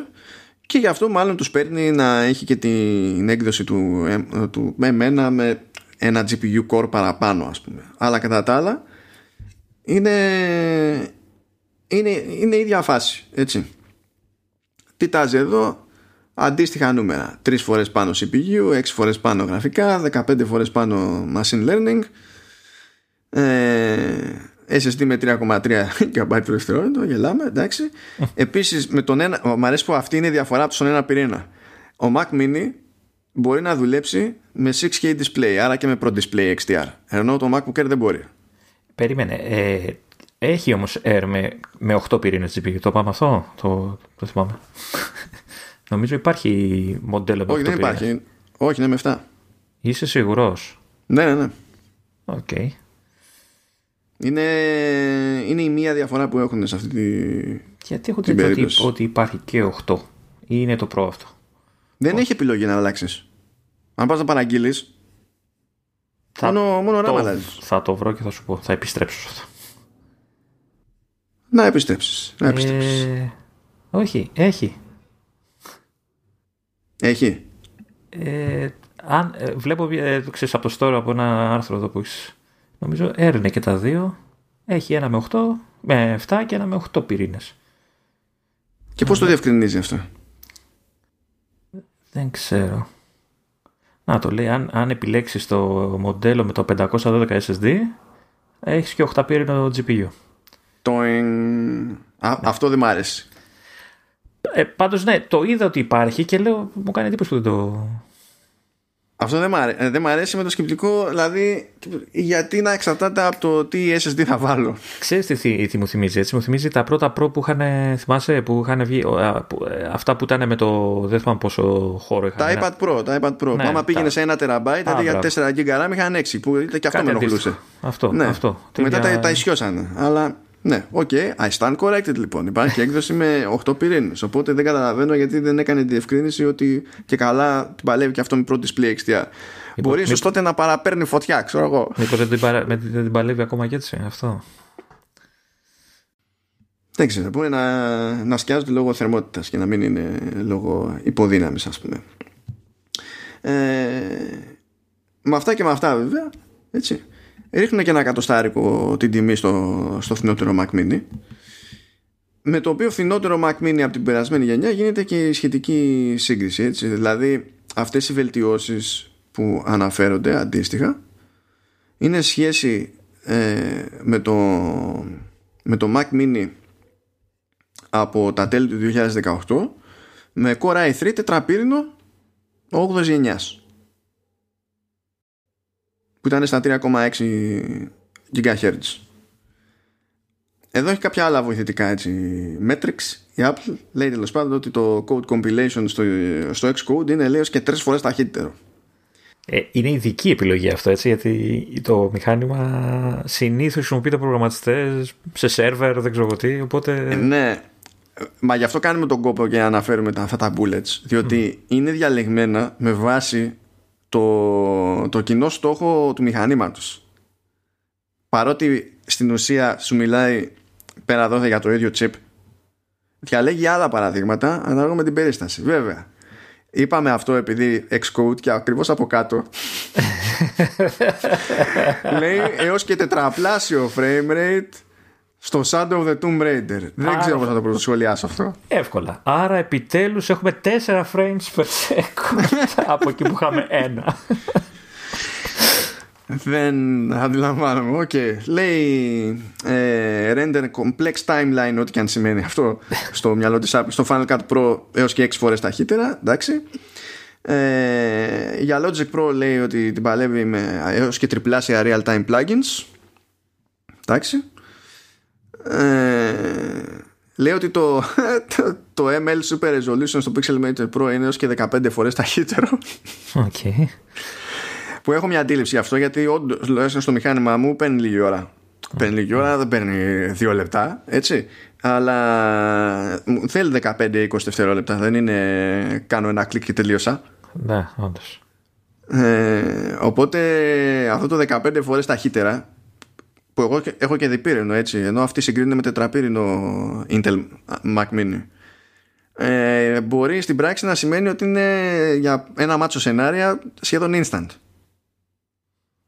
και γι' αυτό μάλλον τους παίρνει να έχει και την έκδοση του, του με εμένα με ένα GPU core παραπάνω ας πούμε. Αλλά κατά τα άλλα είναι είναι, είναι η ίδια φάση έτσι. Τι τάζει εδώ; Αντίστοιχα νούμερα. 3 φορές πάνω CPU 6 φορές πάνω γραφικά 15 φορές πάνω machine learning. Ε, SSD με 3,3 GB το δευτερόλεπτο γελάμε εντάξει επίσης με τον ένα μου αρέσει που αυτή είναι η διαφορά από τον ένα πυρήνα ο Mac Mini μπορεί να δουλέψει με 6K display άρα και με Pro Display XDR ενώ το MacBook Air δεν μπορεί Περίμενε. Ε, Έχει όμως Air με, με 8 πυρήνες GPU. Το πάμε αυτό, το, το θυμάμαι. Νομίζω υπάρχει μοντέλο με Όχι, 8 δεν πυρήνες. υπάρχει. Όχι, είναι με 7. Είσαι σίγουρος; Ναι, ναι, ναι. Οκ. Είναι, είναι η μία διαφορά που έχουν σε αυτή τη. Γιατί έχω Την την ότι, περίπτωση. ότι υπάρχει και 8. Ή είναι το Pro αυτό. Δεν έχει επιλογή να αλλάξεις. Αν πας να παραγγείλεις, Θα, μόνο, μόνο το, RAM αλλάζεις. θα το βρω και θα σου πω. Θα επιστρέψω σε αυτό. Να επιστρέψεις. Να επιστρέψεις. Ε, όχι, έχει. Έχει. Ε, αν, ε, βλέπω, ε, το ξέρεις, από το store από ένα άρθρο εδώ που έχεις, νομίζω έρνε και τα δύο. Έχει ένα με 8, με 7 και ένα με 8 πυρήνες. Και πώς το διευκρινίζει αυτό; Δεν ξέρω. Να το λέει, αν, αν επιλέξεις το μοντέλο με το 512 SSD, έχεις και 8 πύρινο GPU. Το εν- Α, αυτό δεν μ' άρεσε. Ε, πάντως ναι, το είδα ότι υπάρχει και λέω, μου κάνει εντύπωση που δεν το... Αυτό δεν μ, αρέ... ε, δεν μ' αρέσει με το σκεπτικό, δηλαδή γιατί να εξαρτάται από το τι SSD θα βάλω. Ξέρεις τι, θυ- τι μου θυμίζει, έτσι; Μου θυμίζει τα πρώτα Pro που είχαν, θυμάσαι, που είχαν βγει, ο, α, που- ε, αυτά που ήταν με το, δεν θυμάμαι πόσο χώρο είχαν. Τα ένα- iPad Pro, τα iPad Pro. Ναι, που άμα τα- πήγαινε σε ένα terabyte, αντί για μπράβο. 4 GB RAM είχαν 6, που ήταν και αυτό με Κάτι ενοχλούσε. αντίστοιχο. Αυτό, Ναι. αυτό. Και μετά Τέτοια- τα, τα ισιώσανε. Αλλά ναι, OK, I stand corrected λοιπόν. Υπάρχει έκδοση με 8 πυρήνες. Οπότε δεν καταλαβαίνω γιατί δεν έκανε τη διευκρίνηση ότι και καλά την παλεύει και αυτό με Pro Display XDR. Μπορεί ίσως τότε να παραπέρνει φωτιά, ξέρω εγώ. Μήπως δεν την, παρα... με- δεν την παλεύει ακόμα και έτσι, αυτό. Δεν ξέρω, μπορεί να, να σκιάζονται λόγω θερμότητας και να μην είναι λόγω υποδύναμης ας πούμε. Ε, με αυτά και με αυτά βέβαια, έτσι, ρίχνουν και ένα εκατοστάρικο την τιμή στο, στο φθηνότερο Mac Mini με το οποίο φθηνότερο Mac Mini από την περασμένη γενιά γίνεται και η σχετική σύγκριση έτσι. δηλαδή αυτές οι βελτιώσεις που αναφέρονται αντίστοιχα είναι σχέση ε, με, το, με το Mac Mini από τα τέλη του 2018 με Core i3 τετραπύρινο 8ης γενιάς που ήταν στα 3,6 GHz εδώ έχει κάποια άλλα βοηθητικά έτσι. Metrics η Apple λέει τέλος πάντων ότι το code compilation στο, στο Xcode είναι λέει ως και τρεις φορές ταχύτερο. Ε, είναι ειδική επιλογή αυτό, έτσι, γιατί το μηχάνημα συνήθως χρησιμοποιείται από προγραμματιστές σε σερβερ, δεν ξέρω εγώ τι, οπότε... Ε, ναι, μα γι' αυτό κάνουμε τον κόπο και αναφέρουμε τα, αυτά τα bullets. Διότι είναι διαλεγμένα με βάση το, το κοινό στόχο του μηχανήματος. Παρότι στην ουσία σου μιλάει πέρα εδώ για το ίδιο chip, διαλέγει άλλα παραδείγματα ανάλογα με την περίσταση. Βέβαια. Είπαμε αυτό επειδή Xcode και ακριβώς από κάτω λέει έως και τετραπλάσιο frame rate στο Shadow of the Tomb Raider. Δεν Άρα- ξέρω πώς θα το σχολιάσω αυτό. Εύκολα. Άρα επιτέλους έχουμε 4 frames per second από εκεί που είχαμε ένα. Δεν αντιλαμβάνομαι. Οκ. Λέει ε, render complex timeline, ό,τι και αν σημαίνει αυτό στο μυαλό της Apple. Στο Final Cut Pro έως και 6 φορές ταχύτερα. Εντάξει. Ε, για Logic Pro λέει ότι την παλεύει με έως και τριπλάσια real time plugins. Εντάξει. Ε, λέει ότι το, το, το ML Super Resolution στο Pixelmator Pro είναι έως και 15 φορές ταχύτερο. Οκ. Που έχω μια αντίληψη γι' αυτό γιατί όντως τουλάχιστον στο μηχάνημά μου παίρνει λίγη ώρα. Παίρνει λίγη ώρα, δεν παίρνει δύο λεπτά, έτσι. Αλλά μου θέλει 15-20 δευτερόλεπτα. Δεν είναι κάνω ένα κλικ και τελείωσα. Ναι, όντως. Ε, οπότε αυτό το 15 φορές ταχύτερα που εγώ και- έχω και διπύρινο έτσι ενώ αυτή συγκρίνεται με τετραπύρινο Intel Mac Mini. Ε, μπορεί στην πράξη να σημαίνει ότι είναι για ένα μάτσο σενάρια σχεδόν instant.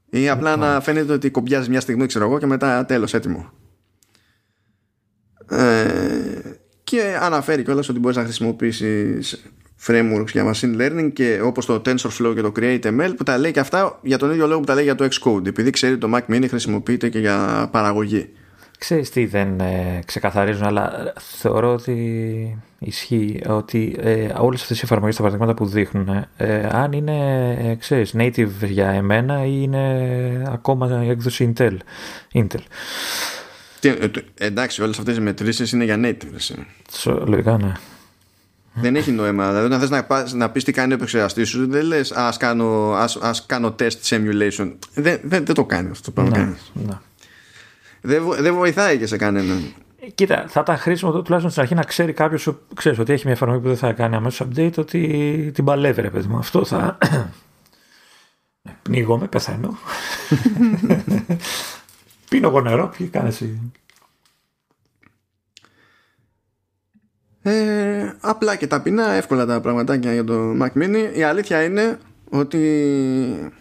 Ή απλά να φαίνεται ότι κομπιάζει μια στιγμή ξέρω εγώ και μετά τέλος έτοιμο. Ε, και αναφέρει κιόλας ότι μπορείς να χρησιμοποιήσεις frameworks για machine learning και όπως το TensorFlow και το CreateML που τα λέει και αυτά για τον ίδιο λόγο που τα λέει για το Xcode επειδή ξέρει το Mac Mini χρησιμοποιείται και για παραγωγή Ξέρεις τι δεν ε, ξεκαθαρίζουν, αλλά θεωρώ ότι ισχύει ότι ε, όλες αυτές οι εφαρμογές, τα παραδείγματα που δείχνουν, ε, αν είναι, ε, ξέρεις, native για εμένα ή είναι ακόμα η έκδοση Intel. Intel. ε, εντάξει, όλες αυτές οι μετρήσεις είναι για native. Λογικά, ναι. Δεν έχει νόημα. Δηλαδή, όταν θες να, να πεις τι κάνει ο επεξεργαστής σου, δεν λες Α κάνω, ας, ας κάνω test simulation. Δεν, δεν, δεν το κάνει αυτό το πράγμα. Ναι, ναι. Δεν, δεν βοηθάει και σε κανέναν. Κοίτα, θα ήταν χρήσιμο τουλάχιστον στην αρχή να ξέρει κάποιος ότι έχει μια εφαρμογή που δεν θα κάνει αμέσως update, ότι την παλεύει, ρε παιδί μου. Αυτό θα. Πνίγομαι, πεθαίνω. Πίνω εγώ νερό, ποιοι κάνει εσύ. Ε, απλά και ταπεινά, εύκολα τα πραγματάκια για το Mac Mini. Η αλήθεια είναι ότι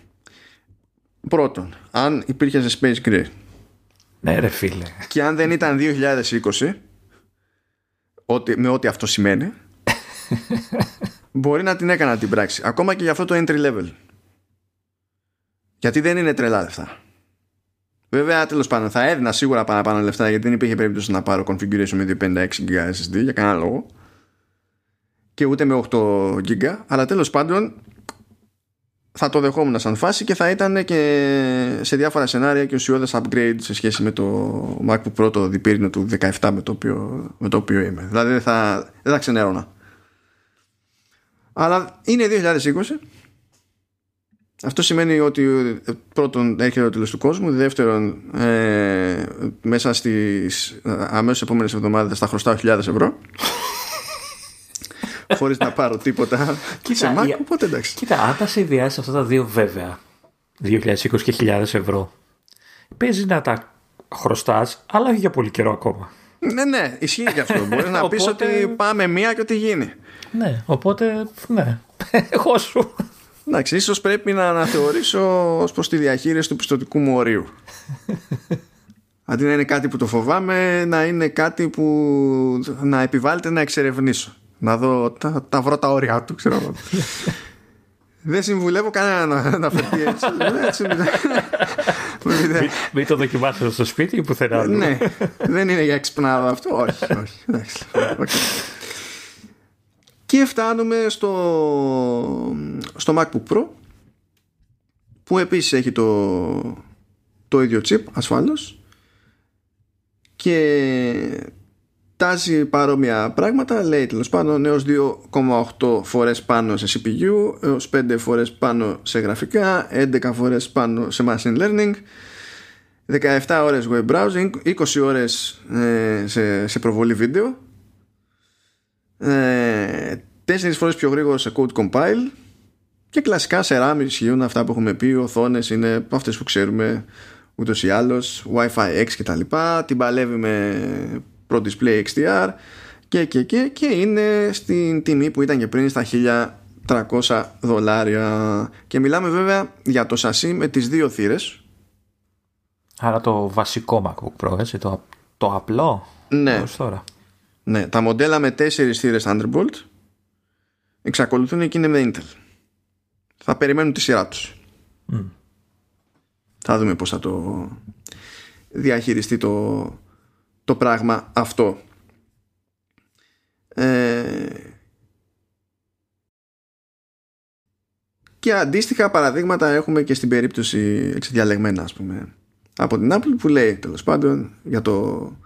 πρώτον, αν υπήρχε σε Space Gray ναι ρε φίλε. και αν δεν ήταν 2020 ότι, με ό,τι αυτό σημαίνει μπορεί να την έκανα την πράξη. Ακόμα και για αυτό το entry level. Γιατί δεν είναι τρελά λεφτά Βέβαια, τέλος πάντων, θα έδινα σίγουρα παραπάνω λεφτά γιατί δεν υπήρχε περίπτωση να πάρω configuration με 256 GB SSD για κανένα λόγο. Και ούτε με 8 GB. Αλλά τέλος πάντων, θα το δεχόμουν σαν φάση και θα ήταν και σε διάφορα σενάρια και ουσιώδες upgrade σε σχέση με το MacBook Pro το διπύρινο του 17 με το οποίο, με το οποίο είμαι. Δηλαδή δεν θα, δεν θα ξενέρωνα. Αλλά είναι 2020 αυτό σημαίνει ότι ε, πρώτον έρχεται ο τέλο του κόσμου, δεύτερον ε, μέσα στις αμέσως επόμενες εβδομάδες θα χρωστάω χιλιάδες ευρώ χωρίς να πάρω τίποτα κοίτα, σε Mac, οπότε εντάξει. Κοίτα, αν τα συνδυάσεις αυτά τα δύο βέβαια, 2020 και χιλιάδες ευρώ, παίζει να τα χρωστάς, αλλά όχι για πολύ καιρό ακόμα. Ναι, ναι, ισχύει και αυτό. Μπορείς να πεις ότι πάμε μία και ότι γίνει. Ναι, οπότε, ναι, εγώ σου. Εντάξει, ίσως πρέπει να αναθεωρήσω ως προς τη διαχείριση του πιστοτικού μου ορίου. Αντί να είναι κάτι που το φοβάμαι, να είναι κάτι που να επιβάλλεται να εξερευνήσω. Να δω, τα, τα βρω τα όρια του, ξέρω Δεν συμβουλεύω κανένα να, να φερθεί έτσι. έτσι μην, μην το δοκιμάσετε στο σπίτι ή πουθενά. ναι, δεν είναι για εξυπνάδα αυτό. Όχι, όχι. Okay. Και φτάνουμε στο, στο MacBook Pro που επίσης έχει το, το ίδιο chip ασφάλως. Και τάζει παρόμοια πράγματα. Λέει τέλος πάντων έως 2,8 φορές πάνω σε CPU έως 5 φορές πάνω σε γραφικά 11 φορές πάνω σε machine learning 17 ώρες web browsing 20 ώρες ε, σε, σε προβολή βίντεο ε, τέσσερις φορές πιο γρήγορο σε code compile και κλασικά σε RAM ισχύουν αυτά που έχουμε πει οθόνες είναι αυτές που ξέρουμε ούτως ή άλλως Wi-Fi 6 και τα λοιπά την παλεύει με Pro Display XDR και, και, και, και είναι στην τιμή που ήταν και πριν στα 1300 δολάρια και μιλάμε βέβαια για το σασί με τις δύο θύρες Άρα το βασικό MacBook Pro έτσι, το, το απλό ναι. τώρα. Ναι, τα μοντέλα με τέσσερις θύρες Thunderbolt εξακολουθούν και είναι με Intel. Θα περιμένουν τη σειρά τους. Θα δούμε πώς θα το διαχειριστεί το, το πράγμα αυτό. Ε, και αντίστοιχα παραδείγματα έχουμε και στην περίπτωση εξδιαλεγμένα ας πούμε από την Apple που λέει τέλος πάντων για το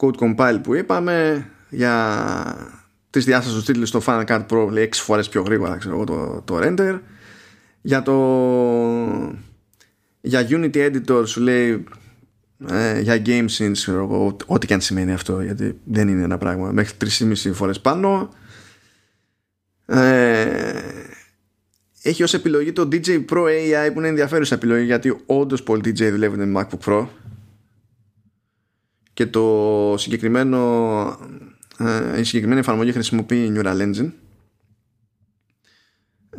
code compile που είπαμε για της διάστασης του τίτλου στο Final Cut Pro λέει 6 φορές πιο γρήγορα ξέρω, το, το render. Για το για Unity Editor σου λέει ε, για game scenes ό,τι και αν σημαίνει αυτό γιατί δεν είναι ένα πράγμα μέχρι 3,5 φορές πάνω. Ε, έχει ως επιλογή το DJ Pro AI που είναι ενδιαφέρουσα επιλογή γιατί όντως πολλοί DJ δουλεύουν με MacBook Pro και το συγκεκριμένο ε, η συγκεκριμένη εφαρμογή χρησιμοποιεί Neural Engine.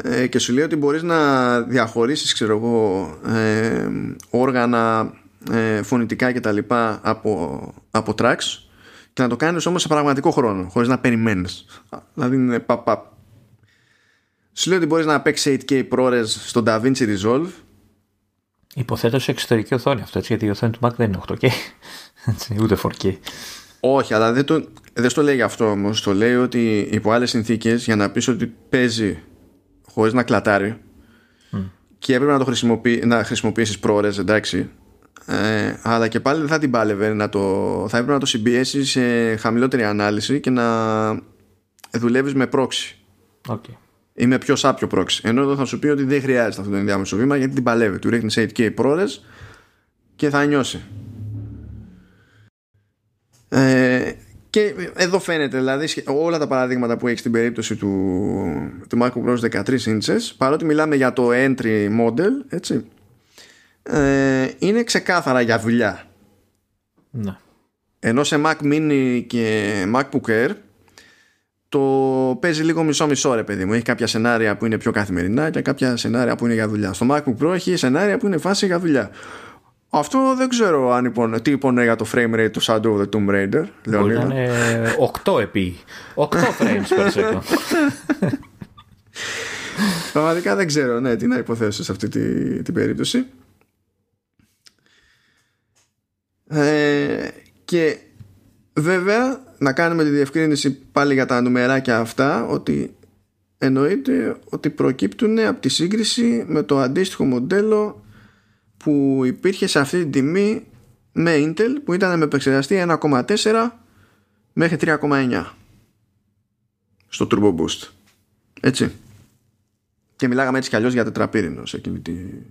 Ε, και σου λέει ότι μπορείς να διαχωρίσεις ξέρω εγώ ε, όργανα ε, φωνητικά και τα λοιπά από, από tracks και να το κάνεις όμως σε πραγματικό χρόνο χωρίς να περιμένεις. Δηλαδή είναι παπ, παπ. σου λέει ότι μπορείς να παίξεις 8K ProRes στο DaVinci Resolve. Υποθέτω σε εξωτερική οθόνη αυτό έτσι γιατί η οθόνη του Mac δεν είναι 8K ούτε 4K όχι, αλλά δεν το, δεν στο λέει αυτό όμως. Το λέει ότι υπό άλλες συνθήκες για να πεις ότι παίζει χωρίς να κλατάρει και έπρεπε να το χρησιμοποιήσει να χρησιμοποιήσεις εντάξει ε, αλλά και πάλι δεν θα την πάλευε να το, θα έπρεπε να το συμπιέσεις σε χαμηλότερη ανάλυση και να δουλεύεις με πρόξη. Okay. ή με πιο σάπιο πρόξη. Ενώ εδώ θα σου πει ότι δεν χρειάζεται αυτό το ενδιάμεσο βήμα γιατί την παλεύει. Του ρίχνεις 8K ProRes και θα νιώσει ε, και εδώ φαίνεται δηλαδή όλα τα παραδείγματα που έχεις στην περίπτωση του, του MacBook Pro 13 inches παρότι μιλάμε για το entry model έτσι ε, είναι ξεκάθαρα για δουλειά. Ναι. Ενώ σε Mac Mini και MacBook Air το παίζει λίγο μισό-μισό ρε παιδί μου. Έχει κάποια σενάρια που είναι πιο καθημερινά και κάποια σενάρια που είναι για δουλειά. Στο MacBook Pro έχει σενάρια που είναι φάση για δουλειά. Αυτό δεν ξέρω αν υπον, τι είπωνε για το frame rate του Shadow of the Tomb Raider. Μπορεί να είναι 8 επί. 8 frames per second. Πραγματικά δεν ξέρω ναι, τι να υποθέσω σε αυτή την περίπτωση. Ε, και βέβαια να κάνουμε τη διευκρίνηση πάλι για τα νουμεράκια αυτά ότι εννοείται ότι προκύπτουν από τη σύγκριση με το αντίστοιχο μοντέλο που υπήρχε σε αυτή την τιμή με Intel που ήταν με επεξεργαστή 1,4 μέχρι 3,9 στο Turbo Boost έτσι και μιλάγαμε έτσι κι αλλιώς για τετραπύρινο σε εκείνη την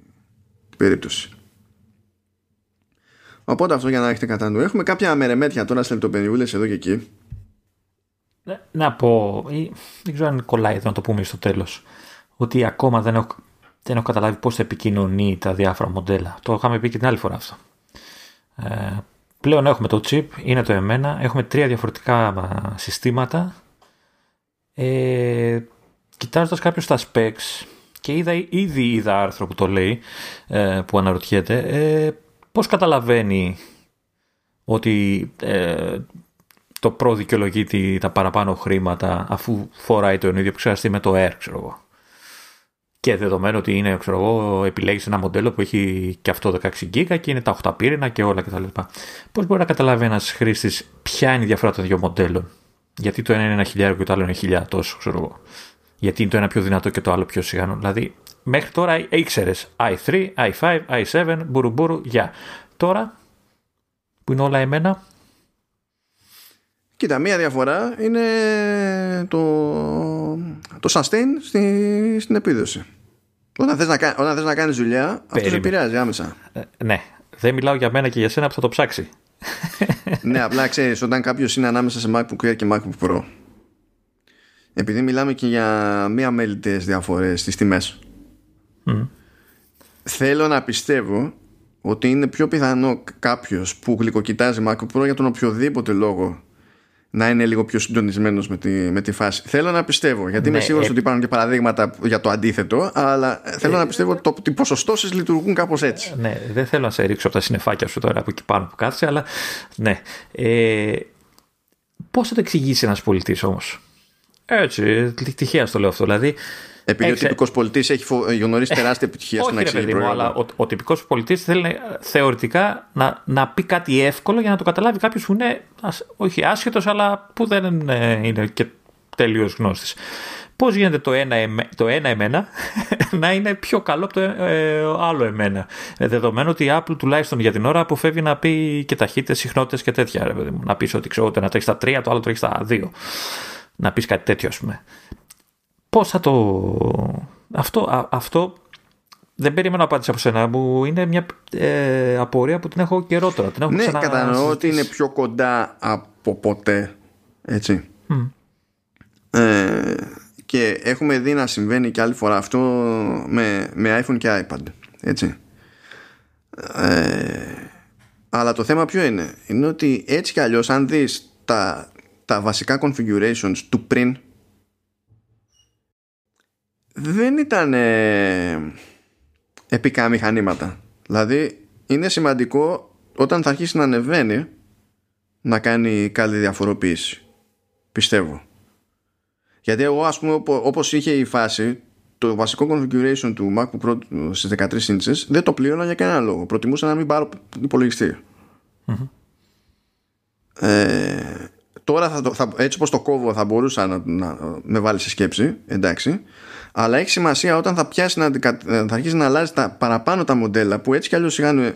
περίπτωση Οπότε αυτό για να έχετε κατά νου. Έχουμε κάποια μερεμέτια τώρα σε λεπτοπενιούλε εδώ και εκεί. Ναι, να πω, δεν ξέρω αν κολλάει εδώ να το πούμε στο τέλος, ότι ακόμα δεν έχω, δεν έχω καταλάβει πώς θα επικοινωνεί τα διάφορα μοντέλα. Το είχαμε πει και την άλλη φορά αυτό. Ε, πλέον έχουμε το chip, είναι το εμένα, έχουμε τρία διαφορετικά συστήματα. Ε, Κοιτάζοντας κάποιο τα specs και είδα, ήδη είδα άρθρο που το λέει, ε, που αναρωτιέται, ε, πώς καταλαβαίνει ότι ε, το Pro δικαιολογεί τα παραπάνω χρήματα αφού φοράει τον ίδιο επεξεργαστή με το Air, ξέρω εγώ. Και δεδομένου ότι είναι, ξέρω εγώ, επιλέγεις ένα μοντέλο που έχει και αυτό 16 GB και είναι τα 8 πύρινα και όλα κτλ. Πώς μπορεί να καταλάβει ένας χρήστης ποια είναι η διαφορά των δύο μοντέλων; Γιατί το ένα είναι ένα χιλιάριο και το άλλο είναι χιλιά τόσο, ξέρω εγώ. Γιατί είναι το ένα πιο δυνατό και το άλλο πιο σιγανό. Δηλαδή, μέχρι τώρα ήξερες i3, i5, i7, μπουρουμπουρου, γεια. Τώρα που είναι όλα εμένα. Κοίτα, μία διαφορά είναι το, το sustain στη, στην επίδοση. Όταν θες να, όταν θες να κάνεις δουλειά, αυτό σε επηρεάζει άμεσα. Ε, ναι, δεν μιλάω για μένα και για σένα που θα το ψάξει. ναι, απλά ξέρεις, όταν κάποιος είναι ανάμεσα σε MacBook Air και MacBook Pro, επειδή μιλάμε και για μία μέλητες διαφορές στις τιμές, Θέλω να πιστεύω ότι είναι πιο πιθανό κάποιος που γλυκοκοιτάζει MacBook Pro για τον οποιοδήποτε λόγο να είναι λίγο πιο συντονισμένος με τη, με τη φάση. Θέλω να πιστεύω, γιατί ναι, είμαι σίγουρος ε... ότι υπάρχουν και παραδείγματα για το αντίθετο, αλλά θέλω να πιστεύω ότι, οι ποσοστώσεις λειτουργούν κάπως έτσι. Ναι, δεν θέλω να σε ρίξω από τα συνεφάκια σου τώρα από εκεί πάνω που κάθεσαι, αλλά ναι. Ε, Πώς θα το εξηγήσει ένας πολιτής όμως; Έτσι, τυχαία το λέω αυτό. Δηλαδή, επειδή Έξε... ο τυπικός πολιτής έχει γνωρίσει τεράστια επιτυχία στο να εξηγεί προϊόντα. Αλλά ο, ο τυπικός πολιτής θέλει θεωρητικά να, να πει κάτι εύκολο για να το καταλάβει κάποιος που είναι όχι άσχετος, αλλά που δεν είναι και τελείως γνώστης. Πώς γίνεται το ένα, το ένα εμένα να είναι πιο καλό από το ε, άλλο εμένα; Ε, δεδομένου ότι η Apple τουλάχιστον για την ώρα αποφεύγει να πει και ταχύτητες, συχνότητες και τέτοια. Ρε, να πεις ότι ξέρω ότι ένα τρέχει στα 3, το άλλο τρέχει στα 2. Να πεις κάτι τέτοιο, ας πούμε πώς θα το... Αυτό, αυτό δεν περίμενα απάντηση από σένα μου. Είναι μια ε, απορία που την έχω καιρό τώρα. Την έχω ναι, κατανοώ ότι είναι πιο κοντά από ποτέ. Έτσι. Ε, και έχουμε δει να συμβαίνει και άλλη φορά αυτό με, με iPhone και iPad. Έτσι. Ε, αλλά το θέμα ποιο είναι; Είναι ότι έτσι κι αλλιώς αν δεις τα, τα βασικά configurations του πριν δεν ήταν ε, επικά μηχανήματα. Δηλαδή είναι σημαντικό όταν θα αρχίσει να ανεβαίνει να κάνει καλή διαφοροποίηση. Πιστεύω. Γιατί εγώ ας πούμε όπως είχε η φάση το βασικό configuration του MacBook Pro στις 13 inches δεν το πλήρωνα για κανένα λόγο. Προτιμούσα να μην πάρω Ε, τώρα θα το, θα, έτσι όπως το κόβω θα μπορούσα να, να με βάλει σε σκέψη εντάξει αλλά έχει σημασία όταν θα πιάσει να, θα αρχίσει να αλλάζει τα παραπάνω τα μοντέλα που έτσι κι αλλιώς είχαν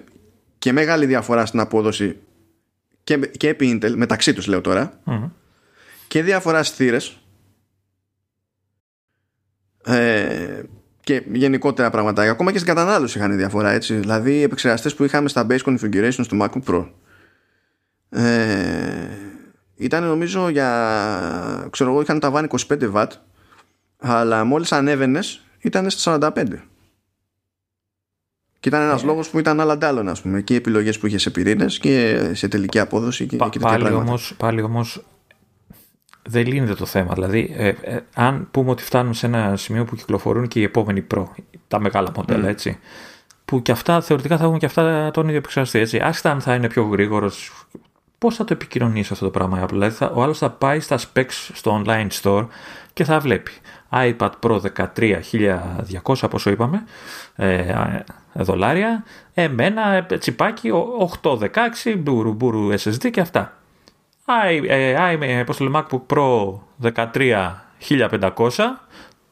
και μεγάλη διαφορά στην απόδοση και, και επί Intel, μεταξύ τους λέω τώρα, και διαφορά στις θύρες ε, και γενικότερα πραγματάκια. Ακόμα και στην κατανάλωση είχαν διαφορά έτσι. Δηλαδή οι επεξεργαστές που είχαμε στα base configurations του MacBook Pro ε, ήταν νομίζω για ξέρω εγώ είχαν τα βάνη 25 W αλλά μόλις ανέβαινες ήταν στα 45 και ήταν ένας ε. λόγος που ήταν άλλα ντάλλον ας πούμε και οι επιλογές που είχες σε πυρήνες και σε τελική απόδοση και, Πα, και πάλι, όμως, πάλι όμως δεν λύνεται το θέμα. Δηλαδή, ε, ε, αν πούμε ότι φτάνουν σε ένα σημείο που κυκλοφορούν και οι επόμενοι Pro, τα μεγάλα μοντέλα, mm. έτσι, που και αυτά θεωρητικά θα έχουν και αυτά τον ίδιο επεξεργαστή, έτσι. Άσχετα αν θα είναι πιο γρήγορος, πώς θα το επικοινωνήσει αυτό το πράγμα Δηλαδή, θα, ο άλλος θα πάει στα specs στο online store και θα βλέπει iPad Pro 13.200 πόσο είπαμε ε, δολάρια εμένα τσιπάκι 816 μπουρου μπουρου SSD και αυτά i, ε, πώς το λέμε, MacBook Pro 13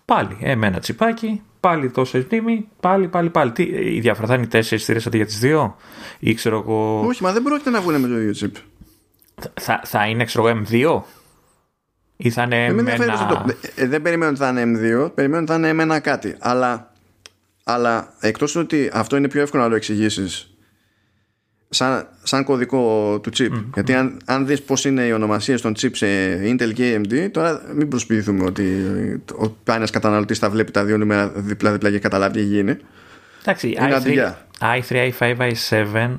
πάλι εμένα τσιπάκι πάλι τόσο τίμη, πάλι, πάλι, πάλι. Τι, η διαφορά θα είναι τέσσερις θύρε αντί για τις δύο, ή ξέρω εγώ. Όχι, μα δεν πρόκειται να βγουν με το ίδιο chip. Θα, θα είναι, ξέρω εγώ, M2 ή θα είναι M1. Ε, δεν περιμένω ότι θα είναι M2, περιμένω ότι θα είναι M1 κάτι. Αλλά, αλλά εκτός ότι αυτό είναι πιο εύκολο να το εξηγήσεις σαν, σαν κωδικό του chip. Mm. Γιατί αν, αν δεις πώς είναι οι ονομασίες των chip σε Intel και AMD, τώρα μην προσποιηθούμε ότι ο ένας καταναλωτής θα βλέπει τα δύο νούμερα διπλά-διπλά και καταλάβει τι γίνει. Εντάξει, i3, i3, i5, i7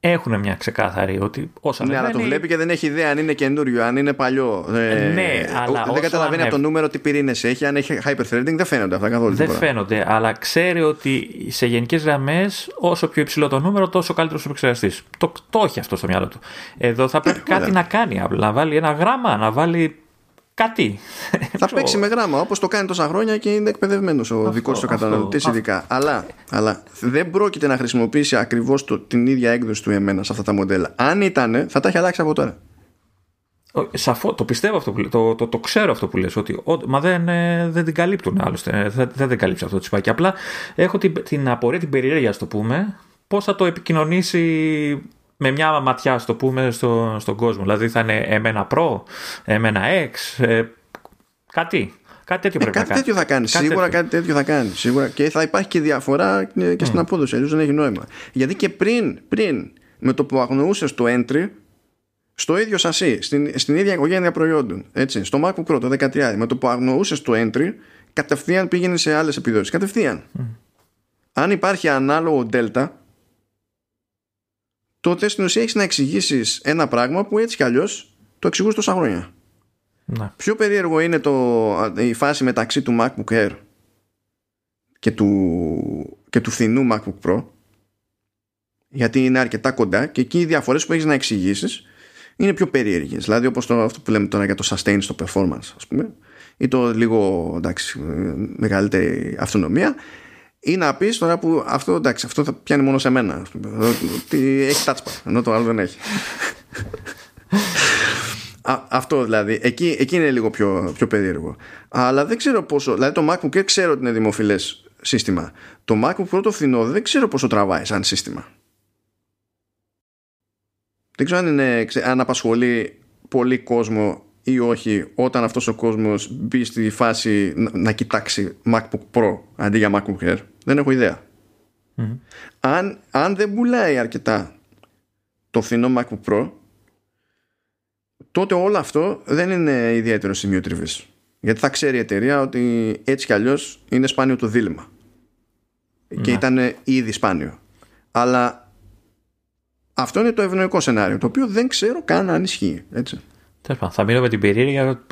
έχουν μια ξεκάθαρη ότι όσα Ναι, αλλά το βλέπει και δεν έχει ιδέα αν είναι καινούριο, αν είναι παλιό. Ε, ναι, αλλά δεν καταλαβαίνει από το νούμερο τι πυρήνες έχει, αν έχει hyperthreading, δεν φαίνονται αυτά καθόλου. Δεν φαίνονται, αλλά ξέρει ότι σε γενικές γραμμές, όσο πιο υψηλό το νούμερο, τόσο καλύτερος ο επεξεργαστής. Το, το έχει αυτό στο μυαλό του. Εδώ θα πρέπει κάτι να κάνει, να βάλει ένα γράμμα, να βάλει κάτι. Θα παίξει με γράμμα όπως το κάνει τόσα χρόνια και είναι εκπαιδευμένος ο δικός του καταναλωτής ειδικά. Αλλά, αλλά δεν πρόκειται να χρησιμοποιήσει ακριβώς την ίδια έκδοση του εμένα σε αυτά τα μοντέλα. Αν ήταν, θα τα έχει αλλάξει από τώρα. Σαφώ, το πιστεύω αυτό που το, το, το, ξέρω αυτό που λες ότι ο, μα δεν, ε, δεν την καλύπτουν άλλωστε ε, δεν, δεν την καλύψει αυτό το τσιπάκι απλά έχω την, την απορία την περιέργεια το πούμε πώς θα το επικοινωνήσει με μια ματιά, στο πούμε, στο, στον κόσμο. Δηλαδή θα είναι εμένα Pro, εμένα X, ε, κάτι. Κάτι τέτοιο ε, πρέπει κάτι να τέτοιο θα κάνεις. Σίγουρα κάτι τέτοιο θα κάνεις. Σίγουρα. Και θα υπάρχει και διαφορά και στην απόδοση. Αλλιώς δεν έχει νόημα. Γιατί και πριν, πριν με το που αγνοούσες το entry, στο ίδιο σασί, στην, στην ίδια οικογένεια προϊόντων, έτσι, στο MacBook Pro το 13, με το που αγνοούσες το entry, κατευθείαν πήγαινε σε άλλες επιδόσεις. Κατευθείαν. Αν υπάρχει ανάλογο Delta, τότε στην ουσία έχεις να εξηγήσεις ένα πράγμα που έτσι κι αλλιώς το εξηγούσε τόσα χρόνια. Ναι. Πιο περίεργο είναι το, η φάση μεταξύ του MacBook Air και του, και του φθηνού MacBook Pro γιατί είναι αρκετά κοντά και εκεί οι διαφορές που έχεις να εξηγήσεις είναι πιο περίεργες δηλαδή όπως το, αυτό που λέμε τώρα για το sustain στο performance ας πούμε ή το λίγο εντάξει, μεγαλύτερη αυτονομία ή να πεις τώρα που αυτό εντάξει, αυτό θα πιάνει μόνο σε μένα. Ότι έχει touchpad, ενώ το άλλο δεν έχει. Α, αυτό δηλαδή. Εκεί, εκεί είναι λίγο πιο, πιο περίεργο. Αλλά δεν ξέρω πόσο. Δηλαδή το MacBook Air ξέρω ότι είναι δημοφιλές σύστημα. Το MacBook Pro το φθηνό δεν ξέρω πόσο τραβάει σαν σύστημα. Δεν ξέρω αν, είναι, αν απασχολεί πολύ κόσμο ή όχι όταν αυτός ο κόσμος μπει στη φάση να, να κοιτάξει MacBook Pro αντί για MacBook Air. Δεν έχω ιδέα. Αν, αν δεν πουλάει αρκετά το φθηνό MacBook Pro τότε όλο αυτό δεν είναι ιδιαίτερο σημείο τριβής. Γιατί θα ξέρει η εταιρεία ότι έτσι κι αλλιώς είναι σπάνιο το δίλημα. Και ήταν ήδη σπάνιο. Αλλά αυτό είναι το ευνοϊκό σενάριο, το οποίο δεν ξέρω καν αν ισχύει. Έτσι. Θα μείνω με την περίεργεια.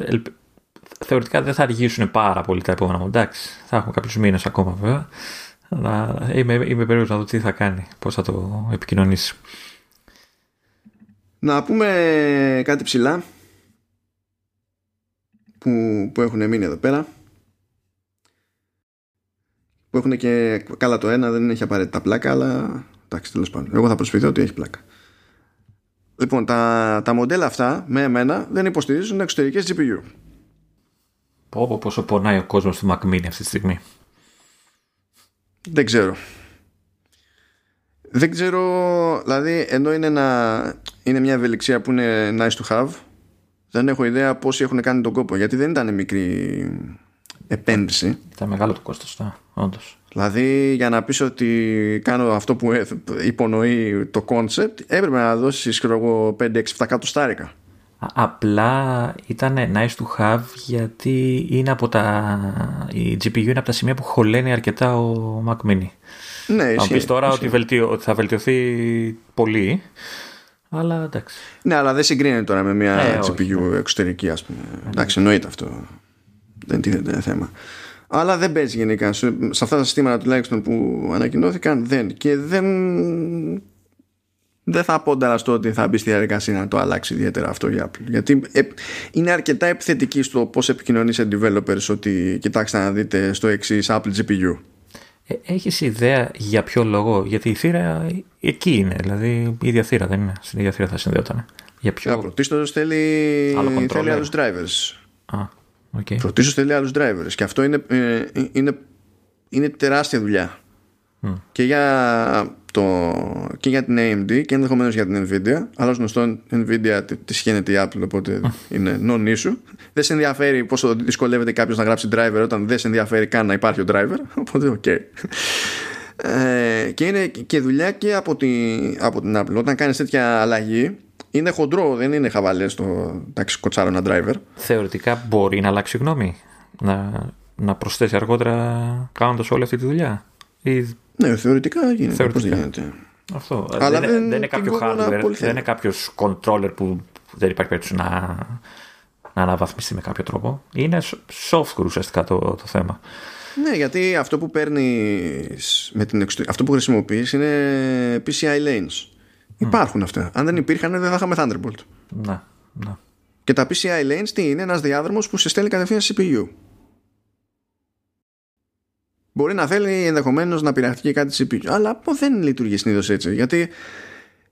Θεωρητικά δεν θα αργήσουν πάρα πολύ τα επόμενα μου. Εντάξει, θα έχουμε κάποιους μήνες ακόμα βέβαια. Αλλά είμαι, είμαι περίεργος να δω τι θα κάνει, πώς θα το επικοινωνήσει. Να πούμε κάτι ψηλά που, που έχουν μείνει εδώ πέρα. Που έχουν και καλά το ένα, δεν έχει απαραίτητα πλάκα, αλλά εντάξει, τέλος πάντων. Εγώ θα προσποιηθώ ότι έχει πλάκα. Λοιπόν, τα, τα μοντέλα αυτά με εμένα δεν υποστηρίζουν εξωτερικές GPU. Πω, πω πόσο πονάει ο κόσμος του Mac Mini αυτή τη στιγμή. Δεν ξέρω. Δεν ξέρω, δηλαδή ενώ είναι, ένα, είναι μια ευελιξία που είναι nice to have, δεν έχω ιδέα πόσοι έχουν κάνει τον κόπο, γιατί δεν ήταν μικρή επένδυση. Ήταν μεγάλο το κόστος, ναι, όντως. Δηλαδή για να πεις ότι κάνω αυτό που υπονοεί το concept έπρεπε να δώσεις 5-6-7 κάτω στάρικα. Απλά ήταν nice to have γιατί είναι από τα... η GPU είναι από τα σημεία που χωλαίνει αρκετά ο Mac Mini. Ναι, ισχύει. πεις τώρα ότι, βελτιω... ότι θα βελτιωθεί πολύ, αλλά εντάξει. Ναι, αλλά δεν συγκρίνεται τώρα με μια ε, GPU ναι. εξωτερική, ας πούμε. Ε, εντάξει, εννοείται αυτό. Δεν τίθεται θέμα. Αλλά δεν παίζει γενικά. Σε αυτά τα συστήματα τουλάχιστον που ανακοινώθηκαν δεν. Και δεν δεν θα πω στο ότι θα μπει στη διαδικασία να το αλλάξει ιδιαίτερα αυτό για Apple. Γιατί ε, είναι αρκετά επιθετική στο πώς επικοινωνείς σε developers ότι κοιτάξτε να δείτε στο εξής Apple GPU. Ε, Έχεις ιδέα για ποιο λόγο, γιατί η θύρα εκεί είναι, δηλαδή η ίδια θύρα δεν είναι. Στην ίδια θύρα θα συνδέονταν. Για ποιο. Πρωτίστως θέλει, θέλει άλλους drivers. Α, okay. Πρωτίστως θέλει άλλους drivers. Και αυτό είναι, ε, είναι, είναι τεράστια δουλειά. Και για το, και για την AMD και ενδεχομένως για την Nvidia. Αλλά ως γνωστό, Nvidia τη σιχαίνεται η Apple, οπότε είναι non issue. Δεν σε ενδιαφέρει πόσο δυσκολεύεται κάποιος να γράψει driver όταν δεν σε ενδιαφέρει καν να υπάρχει ο driver. Οπότε, OK. Okay. Ε, και είναι και δουλειά και από, τη, από την Apple. Όταν κάνεις τέτοια αλλαγή, είναι χοντρό, δεν είναι χαβαλές το εντάξει, κοτσάρο ένα driver. Θεωρητικά μπορεί να αλλάξει γνώμη, να, να προσθέσει αργότερα κάνοντας όλη αυτή τη δουλειά. Ή ναι, θεωρητικά γίνεται. Θεωρητικά. Πώς γίνεται. Αυτό. Αλλά δεν, δεν, δεν είναι κάποιο hardware, δεν είναι κάποιος controller που δεν υπάρχει περίπτωση να, να αναβαθμιστεί με κάποιο τρόπο. Είναι software ουσιαστικά το, το θέμα. Ναι, γιατί αυτό που παίρνεις με την αυτό που χρησιμοποιείς είναι PCI lanes. Υπάρχουν αυτά. Αν δεν υπήρχαν, δεν θα είχαμε Thunderbolt. Ναι, ναι. Και τα PCI lanes τι είναι, ένας διάδρομος που σε στέλνει κατευθείαν CPU. Μπορεί να θέλει ενδεχομένως να πειραχτεί και κάτι CPU, αλλά δεν λειτουργεί συνήθως έτσι. Γιατί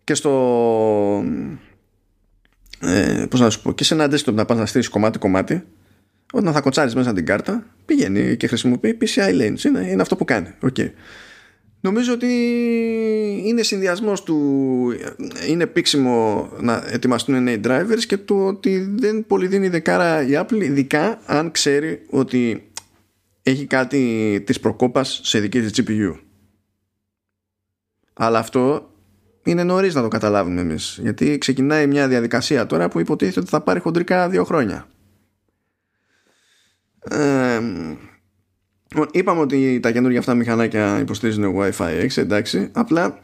και στο. Ε, πώς να σου πω, και σε ένα desktop να πας να στείλεις κομμάτι-κομμάτι, όταν θα κοτσάρεις μέσα την κάρτα, πηγαίνει και χρησιμοποιεί PCI lanes. Είναι, είναι αυτό που κάνει. Okay. Νομίζω ότι είναι συνδυασμός του είναι πίξιμο να ετοιμαστούν νέοι drivers και το ότι δεν πολύ δίνει δεκάρα η Apple ειδικά αν ξέρει ότι έχει κάτι της προκόπας σε δική της GPU. Αλλά αυτό είναι νωρίς να το καταλάβουμε εμείς. Γιατί ξεκινάει μια διαδικασία τώρα που υποτίθεται ότι θα πάρει χοντρικά δύο χρόνια. Ε, είπαμε ότι τα καινούργια αυτά μηχανάκια υποστηρίζουν Wi-Fi 6, εντάξει. Απλά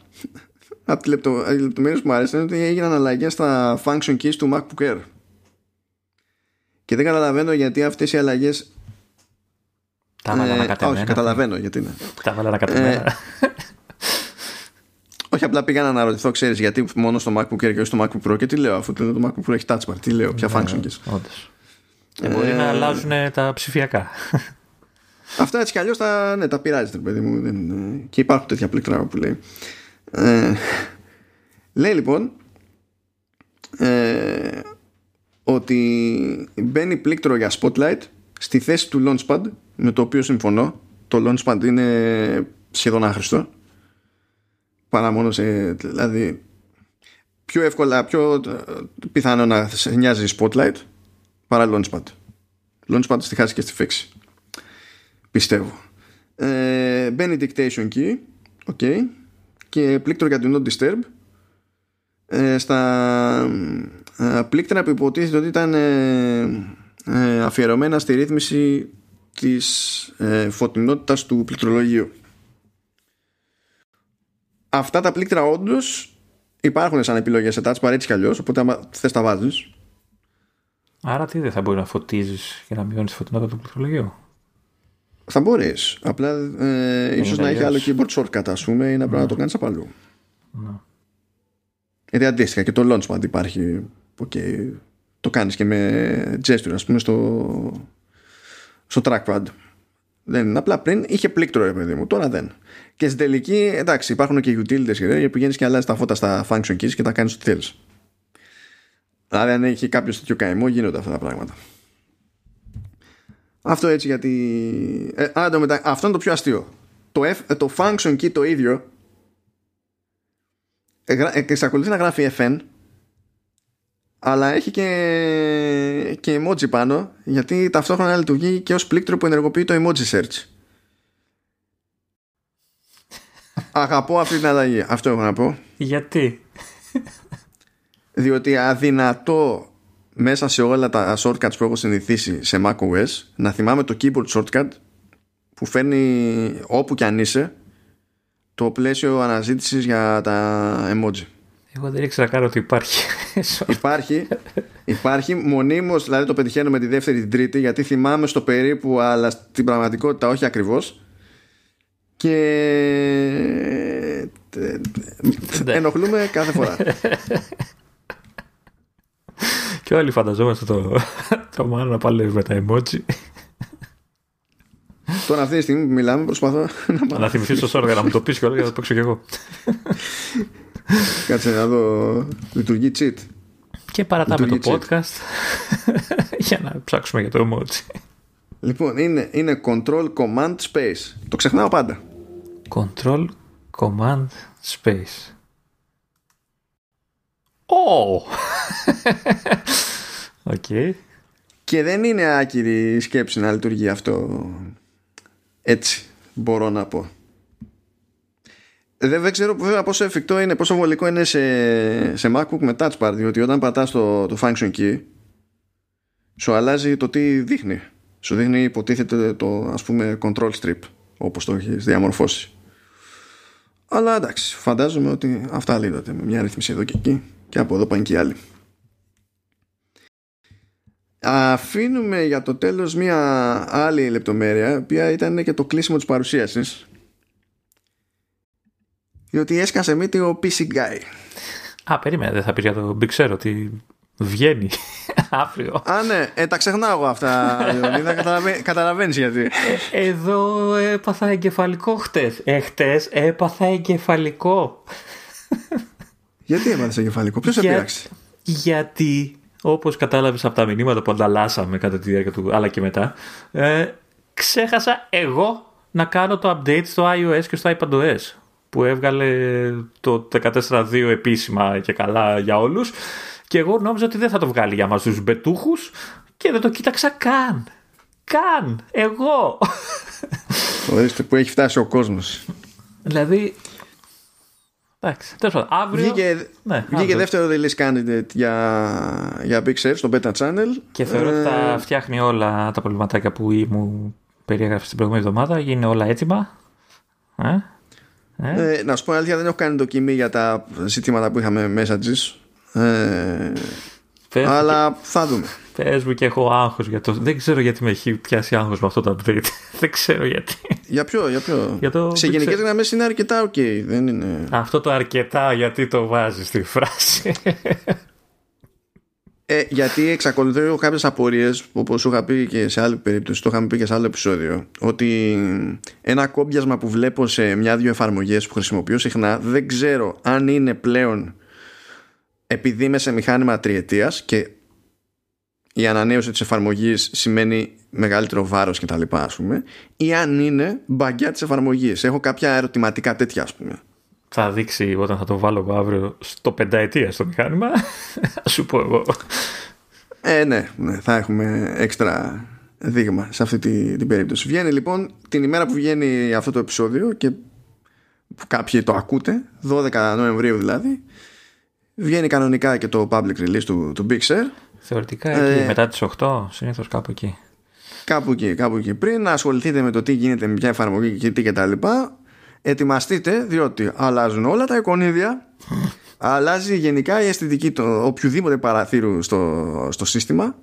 από τι λεπτομέρειες που μου αρέσουν είναι ότι έγιναν αλλαγές στα function keys του MacBook Air. Και δεν καταλαβαίνω γιατί αυτές οι αλλαγές τα έβαλα ανακατεμένα. Όχι, καταλαβαίνω γιατί είναι. Τα έβαλα ανακατεμένα. Ε, όχι, απλά πήγα να αναρωτηθώ, ξέρεις, γιατί μόνο στο MacBook Air και όχι στο MacBook Pro και τι λέω, αφού το MacBook Pro έχει touch bar. Τι λέω, ποια ναι, function και ε, μπορεί να αλλάζουν τα ψηφιακά. Αυτά έτσι κι αλλιώς τα, ναι, τα πειράζει, παιδί μου. Δεν, και υπάρχουν τέτοια πλήκτρα που λέει. Ε, λέει λοιπόν ε, ότι μπαίνει πλήκτρο για Spotlight στη θέση του Launchpad με το οποίο συμφωνώ το Launchpad είναι σχεδόν άχρηστο παρά μόνο σε δηλαδή πιο εύκολα πιο πιθανό να σε νοιάζει Spotlight παρά Launchpad Launchpad στη χάση και στη φέξη πιστεύω ε, μπαίνει dictation key ok και πλήκτρο για το not disturb ε, στα ε, πλήκτρα που υποτίθεται ότι ήταν ε, ε, αφιερωμένα στη ρύθμιση της ε, φωτεινότητας του πληκτρολογίου. Αυτά τα πλήκτρα όντως υπάρχουν σαν επιλογές σε touch bar έτσι κι αλλιώς, οπότε άμα θες τα βάζεις. Άρα τι δεν θα μπορεί να φωτίζεις για να μειώνεις τη φωτεινότητα του πληκτρολογίου; Θα μπορείς. Απλά ε, ίσως να έχει άλλο keyboard shortcut ας πούμε ή να πρέπει να το κάνεις από αλλού. Ναι. Γιατί αντίστοιχα και το launchpad υπάρχει okay, το κάνεις και με gesture ας πούμε στο, στο trackpad. Δεν είναι. Απλά πριν είχε πλήκτρο ρε παιδί μου τώρα δεν. Και στην τελική εντάξει υπάρχουν και utilities και πηγαίνεις και αλλάζεις τα φώτα στα function keys και τα κάνεις ό,τι θέλεις. Δηλαδή αν έχει κάποιος τέτοιο καημό γίνονται αυτά τα πράγματα αυτό έτσι γιατί ε, α, το μετα... αυτό είναι το πιο αστείο. Το, F, το function key το ίδιο εξακολουθεί να γράφει FN αλλά έχει και, και emoji πάνω γιατί ταυτόχρονα λειτουργεί και ως πλήκτρο που ενεργοποιεί το emoji search. Αγαπώ αυτή την αλλαγή. Αυτό έχω να πω. Γιατί; Διότι αδυνατό μέσα σε όλα τα shortcuts που έχω συνηθίσει σε macOS να θυμάμαι το keyboard shortcut που φέρνει όπου και αν είσαι το πλαίσιο αναζήτησης για τα emoji. Εγώ δεν ήξερα καν ότι υπάρχει. υπάρχει, υπάρχει μονίμως, δηλαδή το πετυχαίνω με τη δεύτερη την τρίτη γιατί θυμάμαι στο περίπου αλλά στην πραγματικότητα όχι ακριβώς και ναι. ενοχλούμε κάθε φορά. Και όλοι φανταζόμαστε το, το μάνα να παλεύει με τα emoji. Τώρα αυτή τη στιγμή που μιλάμε προσπαθώ να Να θυμηθείς το σόργα να μου το πεις και όλα για να το παίξω κι εγώ. Κάτσε να δω. Λειτουργεί cheat. Και παρατάμε το podcast για να ψάξουμε για το emoji. Λοιπόν, είναι, είναι control command space. Το ξεχνάω πάντα. Control command space. Oh! okay. Και δεν είναι άκυρη σκέψη να λειτουργεί αυτό έτσι μπορώ να πω. Δεν, ξέρω βέβαια πόσο εφικτό είναι, πόσο βολικό είναι σε, σε MacBook με Touch Bar, διότι όταν πατάς το, το function key σου αλλάζει το τι δείχνει. Σου δείχνει υποτίθεται το ας πούμε control strip όπως το έχεις διαμορφώσει. Αλλά εντάξει, φαντάζομαι ότι αυτά λύνονται με μια ρύθμιση εδώ και εκεί και από εδώ πάνε και οι άλλοι. Αφήνουμε για το τέλος μια άλλη λεπτομέρεια, η οποία ήταν και το κλείσιμο της παρουσίασης. Διότι έσκασε μύτη ο PC Guy. Α, περίμενε, δεν θα πεις για το Big Sur ότι βγαίνει αύριο. Α, ναι, ε, τα ξεχνάω εγώ αυτά, Ιωαννίδα, καταλαβαίνεις γιατί. Ε, εδώ έπαθα εγκεφαλικό χτες. Ε, χτες έπαθα εγκεφαλικό. Γιατί έπαθες εγκεφαλικό, ποιος σε Για... Γιατί όπως κατάλαβες από τα μηνύματα που ανταλλάσσαμε κατά τη διάρκεια του, αλλά και μετά, ε, ξέχασα εγώ να κάνω το update στο iOS και στο iPadOS που έβγαλε το 14.2 επίσημα και καλά για όλους και εγώ νόμιζα ότι δεν θα το βγάλει για μας τους μπετούχους και δεν το κοίταξα καν. Καν! Εγώ! Ορίστε που έχει φτάσει ο κόσμος. Δηλαδή Εντάξει, τέλος πάντων. Αύριο. Βγήκε, ναι, βγήκε δεύτερο release candidate για, για Big Sur στο Beta Channel. Και θεωρώ ότι θα ε, φτιάχνει όλα τα προβληματάκια που μου περιέγραφε την προηγούμενη εβδομάδα. Γίνει όλα έτοιμα. Ε; Ε; Ε, να σου πω αλήθεια, δεν έχω κάνει δοκιμή για τα ζητήματα που είχαμε messages. Ε, αλλά θα δούμε. Πε μου και έχω άγχος για το. Δεν ξέρω γιατί με έχει πιάσει άγχος με αυτό το update. δεν ξέρω γιατί. Για ποιο, για ποιο; Για το... Σε γενικές γραμμές είναι αρκετά ok. Δεν είναι... Αυτό το αρκετά γιατί το βάζεις στη φράση. Ε, γιατί εξακολουθώ έχω κάποιες απορίες, όπως σου είχα πει και σε άλλη περίπτωση, το είχαμε πει και σε άλλο επεισόδιο, ότι ένα κόμπιασμα που βλέπω σε μια-δυο εφαρμογές που χρησιμοποιώ συχνά δεν ξέρω αν είναι πλέον επειδή είμαι σε μηχάνημα τριετίας και η ανανέωση της εφαρμογής σημαίνει μεγαλύτερο βάρος και τα λοιπά ας πούμε ή αν είναι μπαγκιά της εφαρμογής. Έχω κάποια ερωτηματικά τέτοια ας πούμε. Θα δείξει όταν θα το βάλω αύριο στο πενταετία στο μηχάνημα. Σου πω εγώ. Ε ναι, ναι θα έχουμε έξτρα δείγμα σε αυτή την, την περίπτωση. Βγαίνει λοιπόν την ημέρα που βγαίνει αυτό το επεισόδιο και που κάποιοι το ακούτε 12 Νοεμβρίου δηλαδή βγαίνει κανονικά και το public release του, του Big Share Θεωρητικά εκεί, ε, μετά τις 8, συνήθως κάπου εκεί. Κάπου εκεί, κάπου εκεί. Πριν να ασχοληθείτε με το τι γίνεται με ποια εφαρμογή και τι και τα λοιπά, ετοιμαστείτε διότι αλλάζουν όλα τα εικονίδια, αλλάζει γενικά η αισθητική του οποιοδήποτε παραθύρου στο, στο σύστημα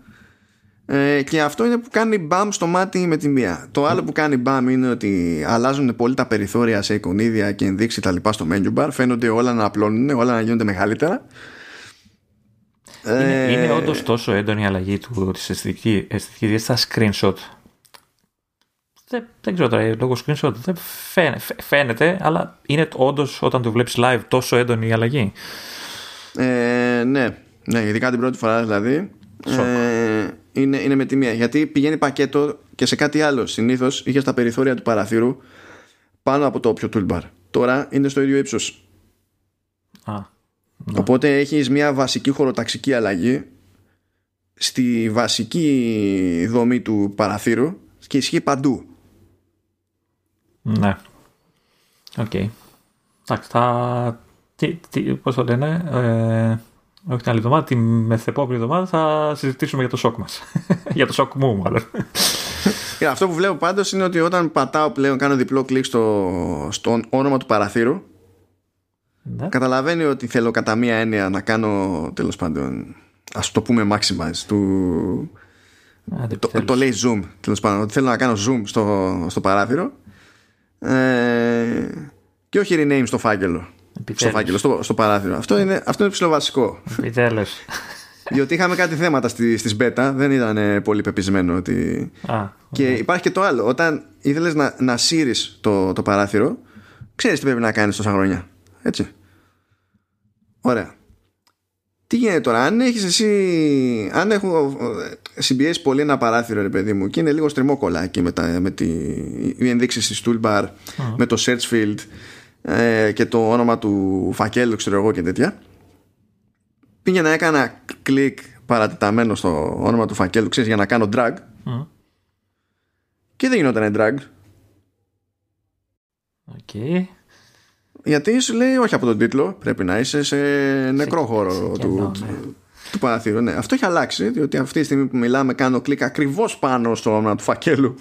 ε, και αυτό είναι που κάνει μπαμ στο μάτι με τη μία. Το άλλο που κάνει μπαμ είναι ότι αλλάζουν πολύ τα περιθώρια σε εικονίδια και ενδείξει τα λοιπά στο menu bar. Φαίνονται όλα να απλώνουν, όλα να γίνονται μεγαλύτερα. Είναι, ε... είναι όντως τόσο έντονη η αλλαγή του της αισθητική, αισθητική στα screenshot. Δεν, δεν ξέρω τώρα, λόγω screenshot δεν φαίνεται, φαίνεται αλλά είναι όντως όταν το βλέπεις live τόσο έντονη η αλλαγή. Ε, ναι, ναι, ειδικά την πρώτη φορά δηλαδή. Ε, είναι, είναι με τη μία. Γιατί πηγαίνει πακέτο και σε κάτι άλλο. Συνήθως είχε στα περιθώρια του παραθύρου πάνω από το όποιο toolbar. Τώρα είναι στο ίδιο ύψος. Ναι. Οπότε έχεις μια βασική χωροταξική αλλαγή στη βασική δομή του παραθύρου και ισχύει παντού. Ναι. OK. Okay. Εντάξει, θα... Τι, τι, πώς το λένε, ε, όχι την άλλη εβδομάδα, τη μεθεπόμενη εβδομάδα θα συζητήσουμε για το σοκ μας. για το σοκ μου μάλλον. αυτό που βλέπω πάντως είναι ότι όταν πατάω πλέον, κάνω διπλό κλικ στο, στο όνομα του παραθύρου, ναι. καταλαβαίνει ότι θέλω κατά μία έννοια να κάνω τέλος πάντων ας το πούμε maximize του, το, το, λέει zoom τέλος πάντων ότι θέλω να κάνω zoom στο, στο παράθυρο ε, και όχι rename στο φάκελο στο φάκελο, στο, στο παράθυρο. Αυτό είναι, αυτό είναι ψηλοβασικό. Επιτέλους. Διότι είχαμε κάτι θέματα στη, στις beta δεν ήταν πολύ πεπισμένο ότι... Α, και υπάρχει και το άλλο. Όταν ήθελες να, να σύρεις το, το παράθυρο ξέρεις τι πρέπει να κάνεις τόσα χρόνια. Έτσι. Ωραία. Τι γίνεται τώρα, αν έχεις εσύ, αν έχω ε, συμπιέσεις πολύ ένα παράθυρο ρε παιδί μου και είναι λίγο στριμόκολα εκεί με, τα, με τη, οι ενδείξεις της toolbar, με το search field ε, και το όνομα του φακέλου ξέρω εγώ και τέτοια πήγαινα έκανα κλικ παρατηταμένο στο όνομα του φακέλου ξέρεις για να κάνω drag και δεν γινόταν drag Okay. Γιατί σου λέει όχι από τον τίτλο, πρέπει να είσαι σε νεκρό χώρο του, ναι. του παραθύρου. Ναι, αυτό έχει αλλάξει, διότι αυτή τη στιγμή που μιλάμε κάνω κλικ ακριβώς πάνω στο όνομα του φακέλου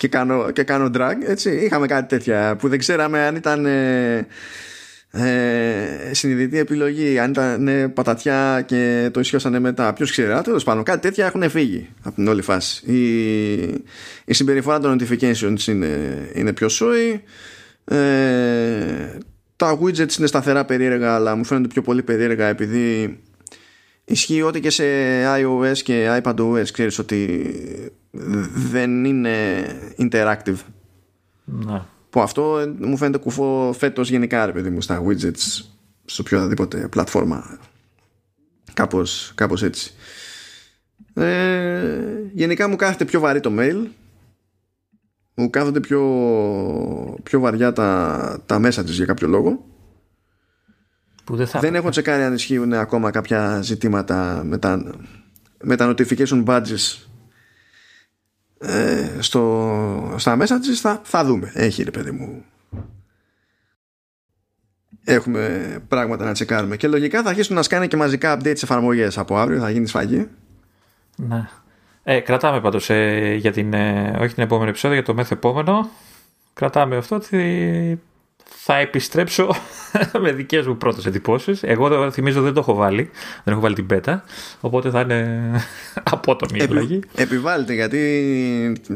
και, κάνω, και κάνω drag. Έτσι. Είχαμε κάτι τέτοια που δεν ξέραμε αν ήταν ε, ε, συνειδητή επιλογή, αν ήταν ναι, πατατιά και το ισχύωσανε μετά. Ποιος ξέρει, τέλος πάντων, κάτι τέτοια έχουν φύγει από την όλη φάση. Η, η συμπεριφορά των notifications είναι, είναι πιο σόη. Ε, τα widgets είναι σταθερά περίεργα αλλά μου φαίνονται πιο πολύ περίεργα επειδή ισχύει ότι και σε iOS και iPadOS ξέρεις ότι δεν είναι interactive. Ναι. που αυτό μου φαίνεται κουφό φέτος γενικά ρε παιδί μου στα widgets σε οποιαδήποτε πλατφόρμα. Κάπως, κάπως έτσι. Ε, γενικά μου κάθεται πιο βαρύ το mail. Μου κάθονται πιο, πιο βαριά τα, τα messages για κάποιο λόγο. Που δεν, θα δεν έχω τσεκάρει αν ισχύουν ακόμα κάποια ζητήματα με τα, με τα notification badges ε, στο, στα messages θα, θα δούμε. Έχει ρε παιδί μου. Έχουμε πράγματα να τσεκάρουμε. Και λογικά θα αρχίσουν να σκάνε και μαζικά updates εφαρμογές από αύριο. Θα γίνει σφαγή. Ναι. Ε, κρατάμε πάντως ε, για την, ε, όχι την επόμενη επεισόδιο, για το μέθο επόμενο. Κρατάμε αυτό ότι θα επιστρέψω με δικές μου πρώτες εντυπώσεις. Εγώ θυμίζω δεν το έχω βάλει, δεν έχω βάλει την πέτα, οπότε θα είναι απότομη η επιλογή. Επιβάλλεται γιατί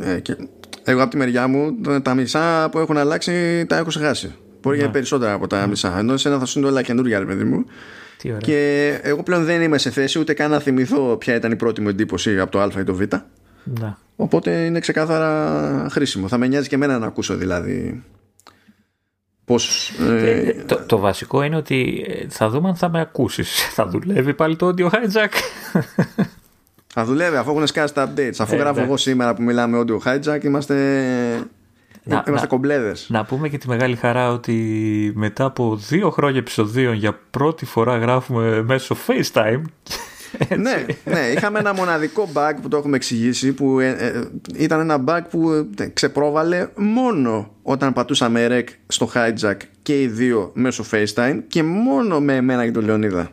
ε, και, εγώ από τη μεριά μου τα μισά που έχουν αλλάξει τα έχω ξεχάσει. Μπορεί για ναι. περισσότερα από τα μισά. Ενώ σε ένα θα σου είναι όλα καινούργια, ρε παιδί μου. Και εγώ πλέον δεν είμαι σε θέση ούτε καν να θυμηθώ ποια ήταν η πρώτη μου εντύπωση από το Α ή το Β. Να. Οπότε είναι ξεκάθαρα χρήσιμο. Θα με νοιάζει και εμένα να ακούσω δηλαδή πώς... Ε, ε... το, το, βασικό είναι ότι ε, θα δούμε αν θα με ακούσεις. Θα δουλεύει πάλι το audio hijack. Θα δουλεύει αφού έχουν σκάσει τα updates. Αφού ε, γράφω εγώ σήμερα που μιλάμε audio hijack είμαστε να, Είμαστε κομπλέδες. Να πούμε και τη μεγάλη χαρά ότι μετά από δύο χρόνια επεισοδίων για πρώτη φορά γράφουμε μέσω FaceTime. Ναι, ναι, είχαμε ένα μοναδικό bug που το έχουμε εξηγήσει που ε, ε, ήταν ένα bug που ε, ξεπρόβαλε μόνο όταν πατούσαμε rec στο hijack και οι δύο μέσω FaceTime και μόνο με εμένα και τον Λεωνίδα.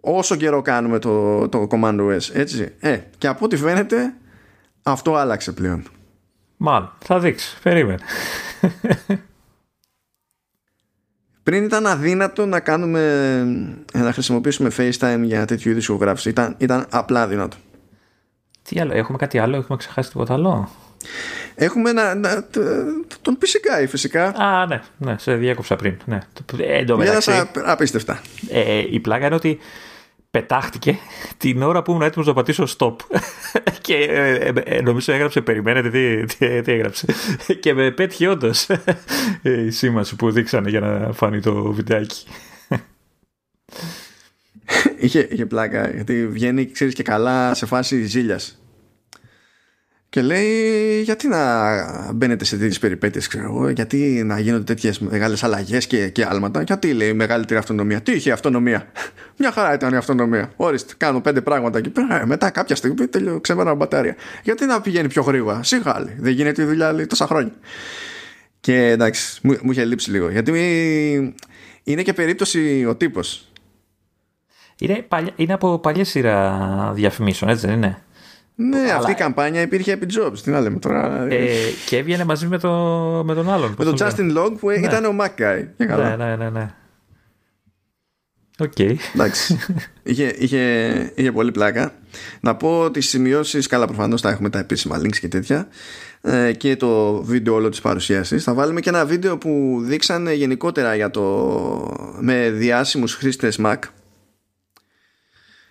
Όσο καιρό κάνουμε το, το Command OS, έτσι. Ε, και από ό,τι φαίνεται αυτό άλλαξε πλέον. Μάλλον. Θα δείξει. Περίμενε. Πριν ήταν αδύνατο να κάνουμε να χρησιμοποιήσουμε FaceTime για τέτοιου είδους ηχογράφηση. Ήταν, ήταν απλά αδύνατο. Τι άλλο, έχουμε κάτι άλλο, έχουμε ξεχάσει τίποτα άλλο; Έχουμε ένα, τον PCK φυσικά. Α, ναι, ναι, σε διέκοψα πριν. Ναι. Ε, απίστευτα. Ε, η πλάκα είναι ότι πετάχτηκε την ώρα που ήμουν έτοιμος να πατήσω stop. και ε, ε, ε, νομίζω έγραψε, περιμένετε τι, τι, τι έγραψε. και με πέτυχε όντως η σήμαση που δείξανε για να φανεί το βιντεάκι. είχε, είχε πλάκα γιατί βγαίνει ξέρεις και καλά σε φάση ζήλιας. Και λέει γιατί να μπαίνετε σε τέτοιες περιπέτειες ξέρω εγώ, γιατί να γίνονται τέτοιες μεγάλες αλλαγές και, και άλματα, γιατί λέει μεγαλύτερη αυτονομία. Τι είχε αυτονομία; Μια χαρά ήταν η αυτονομία. Όριστε, κάνω πέντε πράγματα και πέρα. Ε, μετά κάποια στιγμή τέλειο ξέμενα μπατάρια. Γιατί να πηγαίνει πιο γρήγορα; Σιγά δεν γίνεται η δουλειά λέει, τόσα χρόνια. Και εντάξει, μου, μου είχε λείψει λίγο. Γιατί είναι και περίπτωση ο τύπος. Είναι, είναι από παλιά σειρά διαφημίσεων, έτσι δεν είναι; Ναι, Αλλά... αυτή η καμπάνια υπήρχε επί Jobs. Τι να λέμε τώρα. Ε, και έβγαινε μαζί με, το, με τον άλλον. Με τον Justin Long που ναι. ήταν ο Mac Guy. Ναι, ναι, ναι. ναι. OK. Okay. Εντάξει. είχε, είχε, είχε πολύ πλάκα. Να πω ότι τι σημειώσεις, καλά προφανώς θα έχουμε τα επίσημα links και τέτοια ε, και το βίντεο όλο της παρουσίασης θα βάλουμε και ένα βίντεο που δείξανε γενικότερα για το με διάσημους χρήστες Mac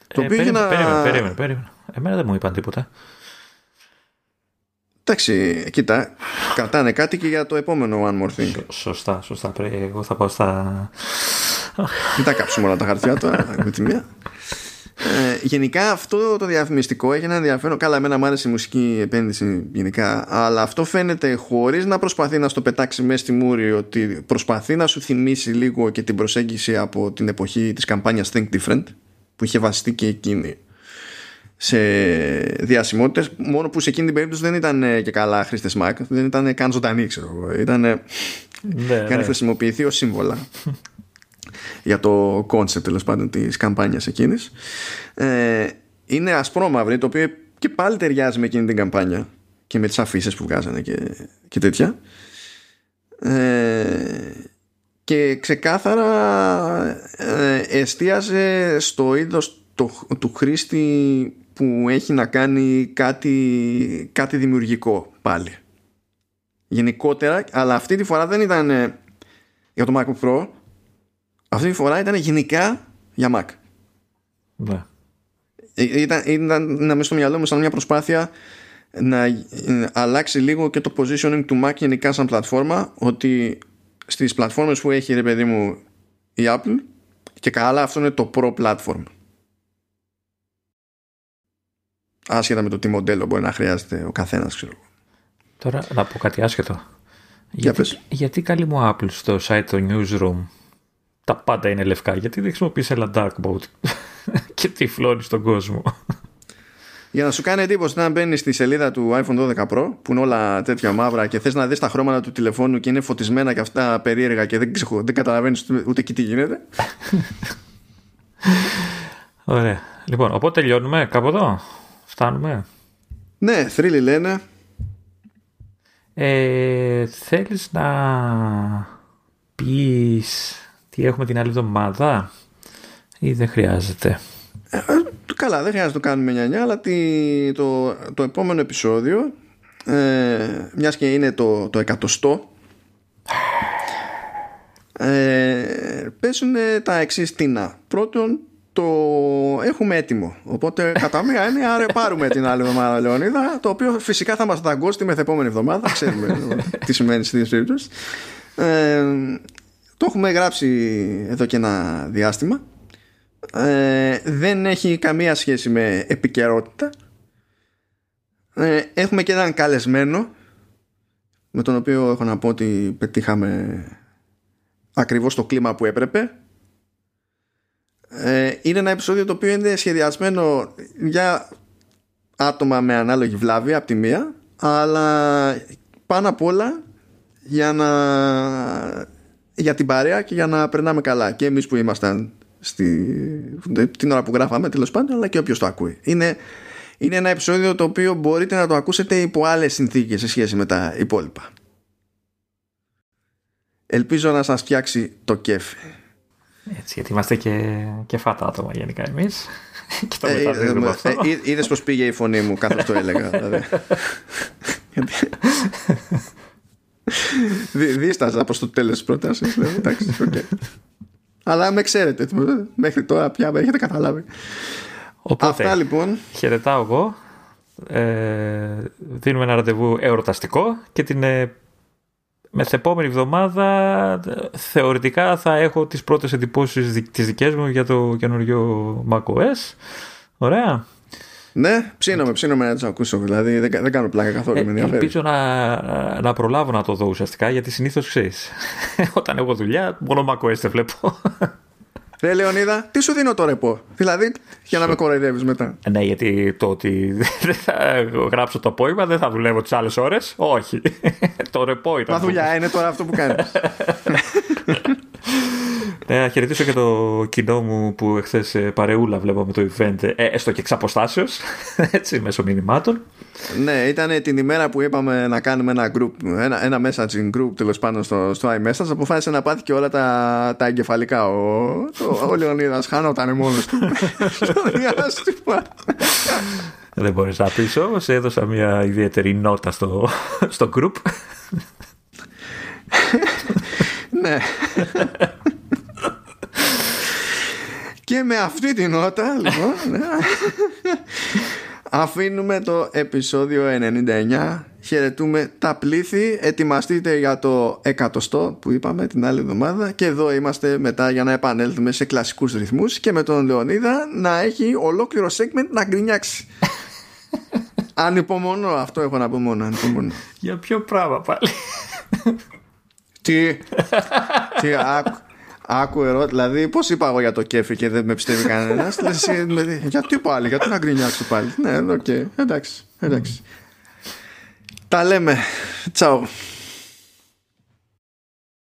το ε, οποίο περίμενε, να... περίμενε, περίμενε, Εμένα δεν μου είπαν τίποτα. Εντάξει, κοίτα, κρατάνε κάτι και για το επόμενο One More Thing. Σωστά, σωστά. Εγώ θα πάω στα... Μην τα κάψουμε όλα τα χαρτιά τώρα, με τη μία. Ε, γενικά αυτό το διαφημιστικό έχει ένα ενδιαφέρον. Καλά, εμένα μου άρεσε η μουσική επένδυση γενικά, αλλά αυτό φαίνεται χωρίς να προσπαθεί να στο πετάξει μέσα στη μούρη ότι προσπαθεί να σου θυμίσει λίγο και την προσέγγιση από την εποχή της καμπάνιας Think Different που είχε βασιστεί και εκείνη σε διασημότητες. Μόνο που σε εκείνη την περίπτωση δεν ήταν και καλά χρήστες Mac δεν ήταν καν ζωντανή ξέρω εγώ. Ήταν ναι, ναι. χρησιμοποιηθεί ως σύμβολα για το concept τέλος πάντων της καμπάνιας εκείνης. Ε, είναι ασπρόμαυρη το οποίο και πάλι ταιριάζει με εκείνη την καμπάνια και με τις αφίσες που βγάζανε και, και τέτοια. Ε, και ξεκάθαρα ε, εστίαζε στο είδος το, του χρήστη που έχει να κάνει κάτι, κάτι δημιουργικό πάλι. Γενικότερα αλλά αυτή τη φορά δεν ήταν για το MacBook Pro αυτή τη φορά ήταν γενικά για Mac. Ναι. Ε, ήταν, ήταν να μέσα στο μυαλό μου σαν μια προσπάθεια να αλλάξει λίγο και το positioning του Mac γενικά σαν πλατφόρμα ότι στις πλατφόρμες που έχει ρε παιδί μου η Apple και καλά αυτό είναι το Pro Platform άσχετα με το τι μοντέλο μπορεί να χρειάζεται ο καθένας ξέρω. Τώρα να πω κάτι άσχετο γιατί, γιατί καλή μου Apple στο site το Newsroom; Τα πάντα είναι λευκά γιατί δεν χρησιμοποιείς ένα dark mode; Και τυφλώνεις στον κόσμο για να σου κάνει εντύπωση να μπαίνεις στη σελίδα του iPhone 12 Pro που είναι όλα τέτοια μαύρα και θες να δεις τα χρώματα του τηλεφώνου και είναι φωτισμένα και αυτά περίεργα και δεν, ξεχω, δεν καταλαβαίνεις ούτε εκεί τι γίνεται. Ωραία. Λοιπόν, οπότε τελειώνουμε κάπου εδώ. Φτάνουμε. Ναι, θρύλοι λένε. Ε, θέλεις να πεις τι έχουμε την άλλη εβδομάδα ή δεν χρειάζεται; Ε, καλά, δεν χρειάζεται να το κάνουμε νιά, αλλά το, το επόμενο επεισόδιο, ε, μιας και είναι το, το εκατοστό, ε, πέσουν τα εξής τίνα. Πρώτον, το έχουμε έτοιμο. Οπότε, κατά μία έννοια, άρα πάρουμε την άλλη εβδομάδα, Λεωνίδα, το οποίο φυσικά θα μας δαγκώσει τη μεθεπόμενη εβδομάδα. Ξέρουμε τι σημαίνει στι δύο Ε, το έχουμε γράψει εδώ και ένα διάστημα ε, δεν έχει καμία σχέση με επικαιρότητα ε, έχουμε και έναν καλεσμένο με τον οποίο έχω να πω ότι πετύχαμε ακριβώς το κλίμα που έπρεπε ε, είναι ένα επεισόδιο το οποίο είναι σχεδιασμένο για άτομα με ανάλογη βλάβη από τη μία αλλά πάνω απ' όλα για να για την παρέα και για να περνάμε καλά. Και εμείς που ήμασταν στη, την ώρα που γράφαμε τέλος πάντων αλλά και όποιος το ακούει. Είναι, είναι ένα επεισόδιο το οποίο μπορείτε να το ακούσετε υπό άλλες συνθήκες σε σχέση με τα υπόλοιπα. Ελπίζω να σας φτιάξει το κέφι έτσι, γιατί είμαστε και, και φάτα άτομα γενικά εμείς και το ε, ε, ε, είδες πως πήγε η φωνή μου καθώς το έλεγα δηλαδή. Δίσταζα προς το τέλος της πρότασης. Εντάξει, Αλλά με ξέρετε, μέχρι τώρα πια με έχετε καταλάβει. Οπότε, Αυτά λοιπόν. Χαιρετάω εγώ. Ε, δίνουμε ένα ραντεβού εορταστικό και την ε, μεθεπόμενη εβδομάδα θεωρητικά θα έχω τις πρώτες εντυπώσεις τις δικές μου για το καινούριο macOS. Ωραία. Ναι, ψήνομαι, ψήνομαι να τι ακούσω. Δηλαδή δεν, δεν κάνω πλάκα καθόλου. Ε, με ελπίζω να, να προλάβω να το δω ουσιαστικά γιατί συνήθως ξέρεις. Όταν έχω δουλειά, μόνο MacOS δεν βλέπω. Ρε Λεωνίδα, τι σου δίνω το ρεπό. Δηλαδή, για να με κοροϊδεύεις μετά. Ναι, γιατί το ότι δεν θα γράψω το απόγευμα δεν θα δουλεύω τις άλλες ώρες. Όχι. το ρεπό ήταν. Μα δουλειά είναι τώρα αυτό που κάνεις. Ναι, να χαιρετήσω και το κοινό μου που εχθές παρεούλα βλέπαμε το event, ε, έστω και εξ αποστάσεως, έτσι, μέσω μηνυμάτων. Ναι, ήταν την ημέρα που είπαμε να κάνουμε ένα, group, ένα, ένα messaging group τέλος πάντων στο, στο iMessage. Αποφάσισε να πάθει και όλα τα, τα εγκεφαλικά. Ο, το, ο Λεωνίδας χάνονταν μόνος του. Δεν μπορείς να πεις όμως. Έδωσα μια ιδιαίτερη νότα στο, στο group. ναι. Και με αυτή την νότα, λοιπόν, ναι, αφήνουμε το επεισόδιο 99. Χαιρετούμε τα πλήθη. Ετοιμαστείτε για το εκατοστό που είπαμε την άλλη εβδομάδα. Και εδώ είμαστε μετά για να επανέλθουμε σε κλασικούς ρυθμούς και με τον Λεωνίδα να έχει ολόκληρο segment να γκρινιάξει. Ανυπομονώ, αυτό έχω να πω μόνο. Ανυπομονώ. Για ποιο πράγμα πάλι; Τι, τι άκου, άκου ερώ, δηλαδή πώς είπα εγώ για το κέφι και δεν με πιστεύει κανένας. γιατί πάλι, γιατί να γκρινιάξω πάλι. Ναι, OK, okay. εντάξει, εντάξει. Τα λέμε. Τσάο.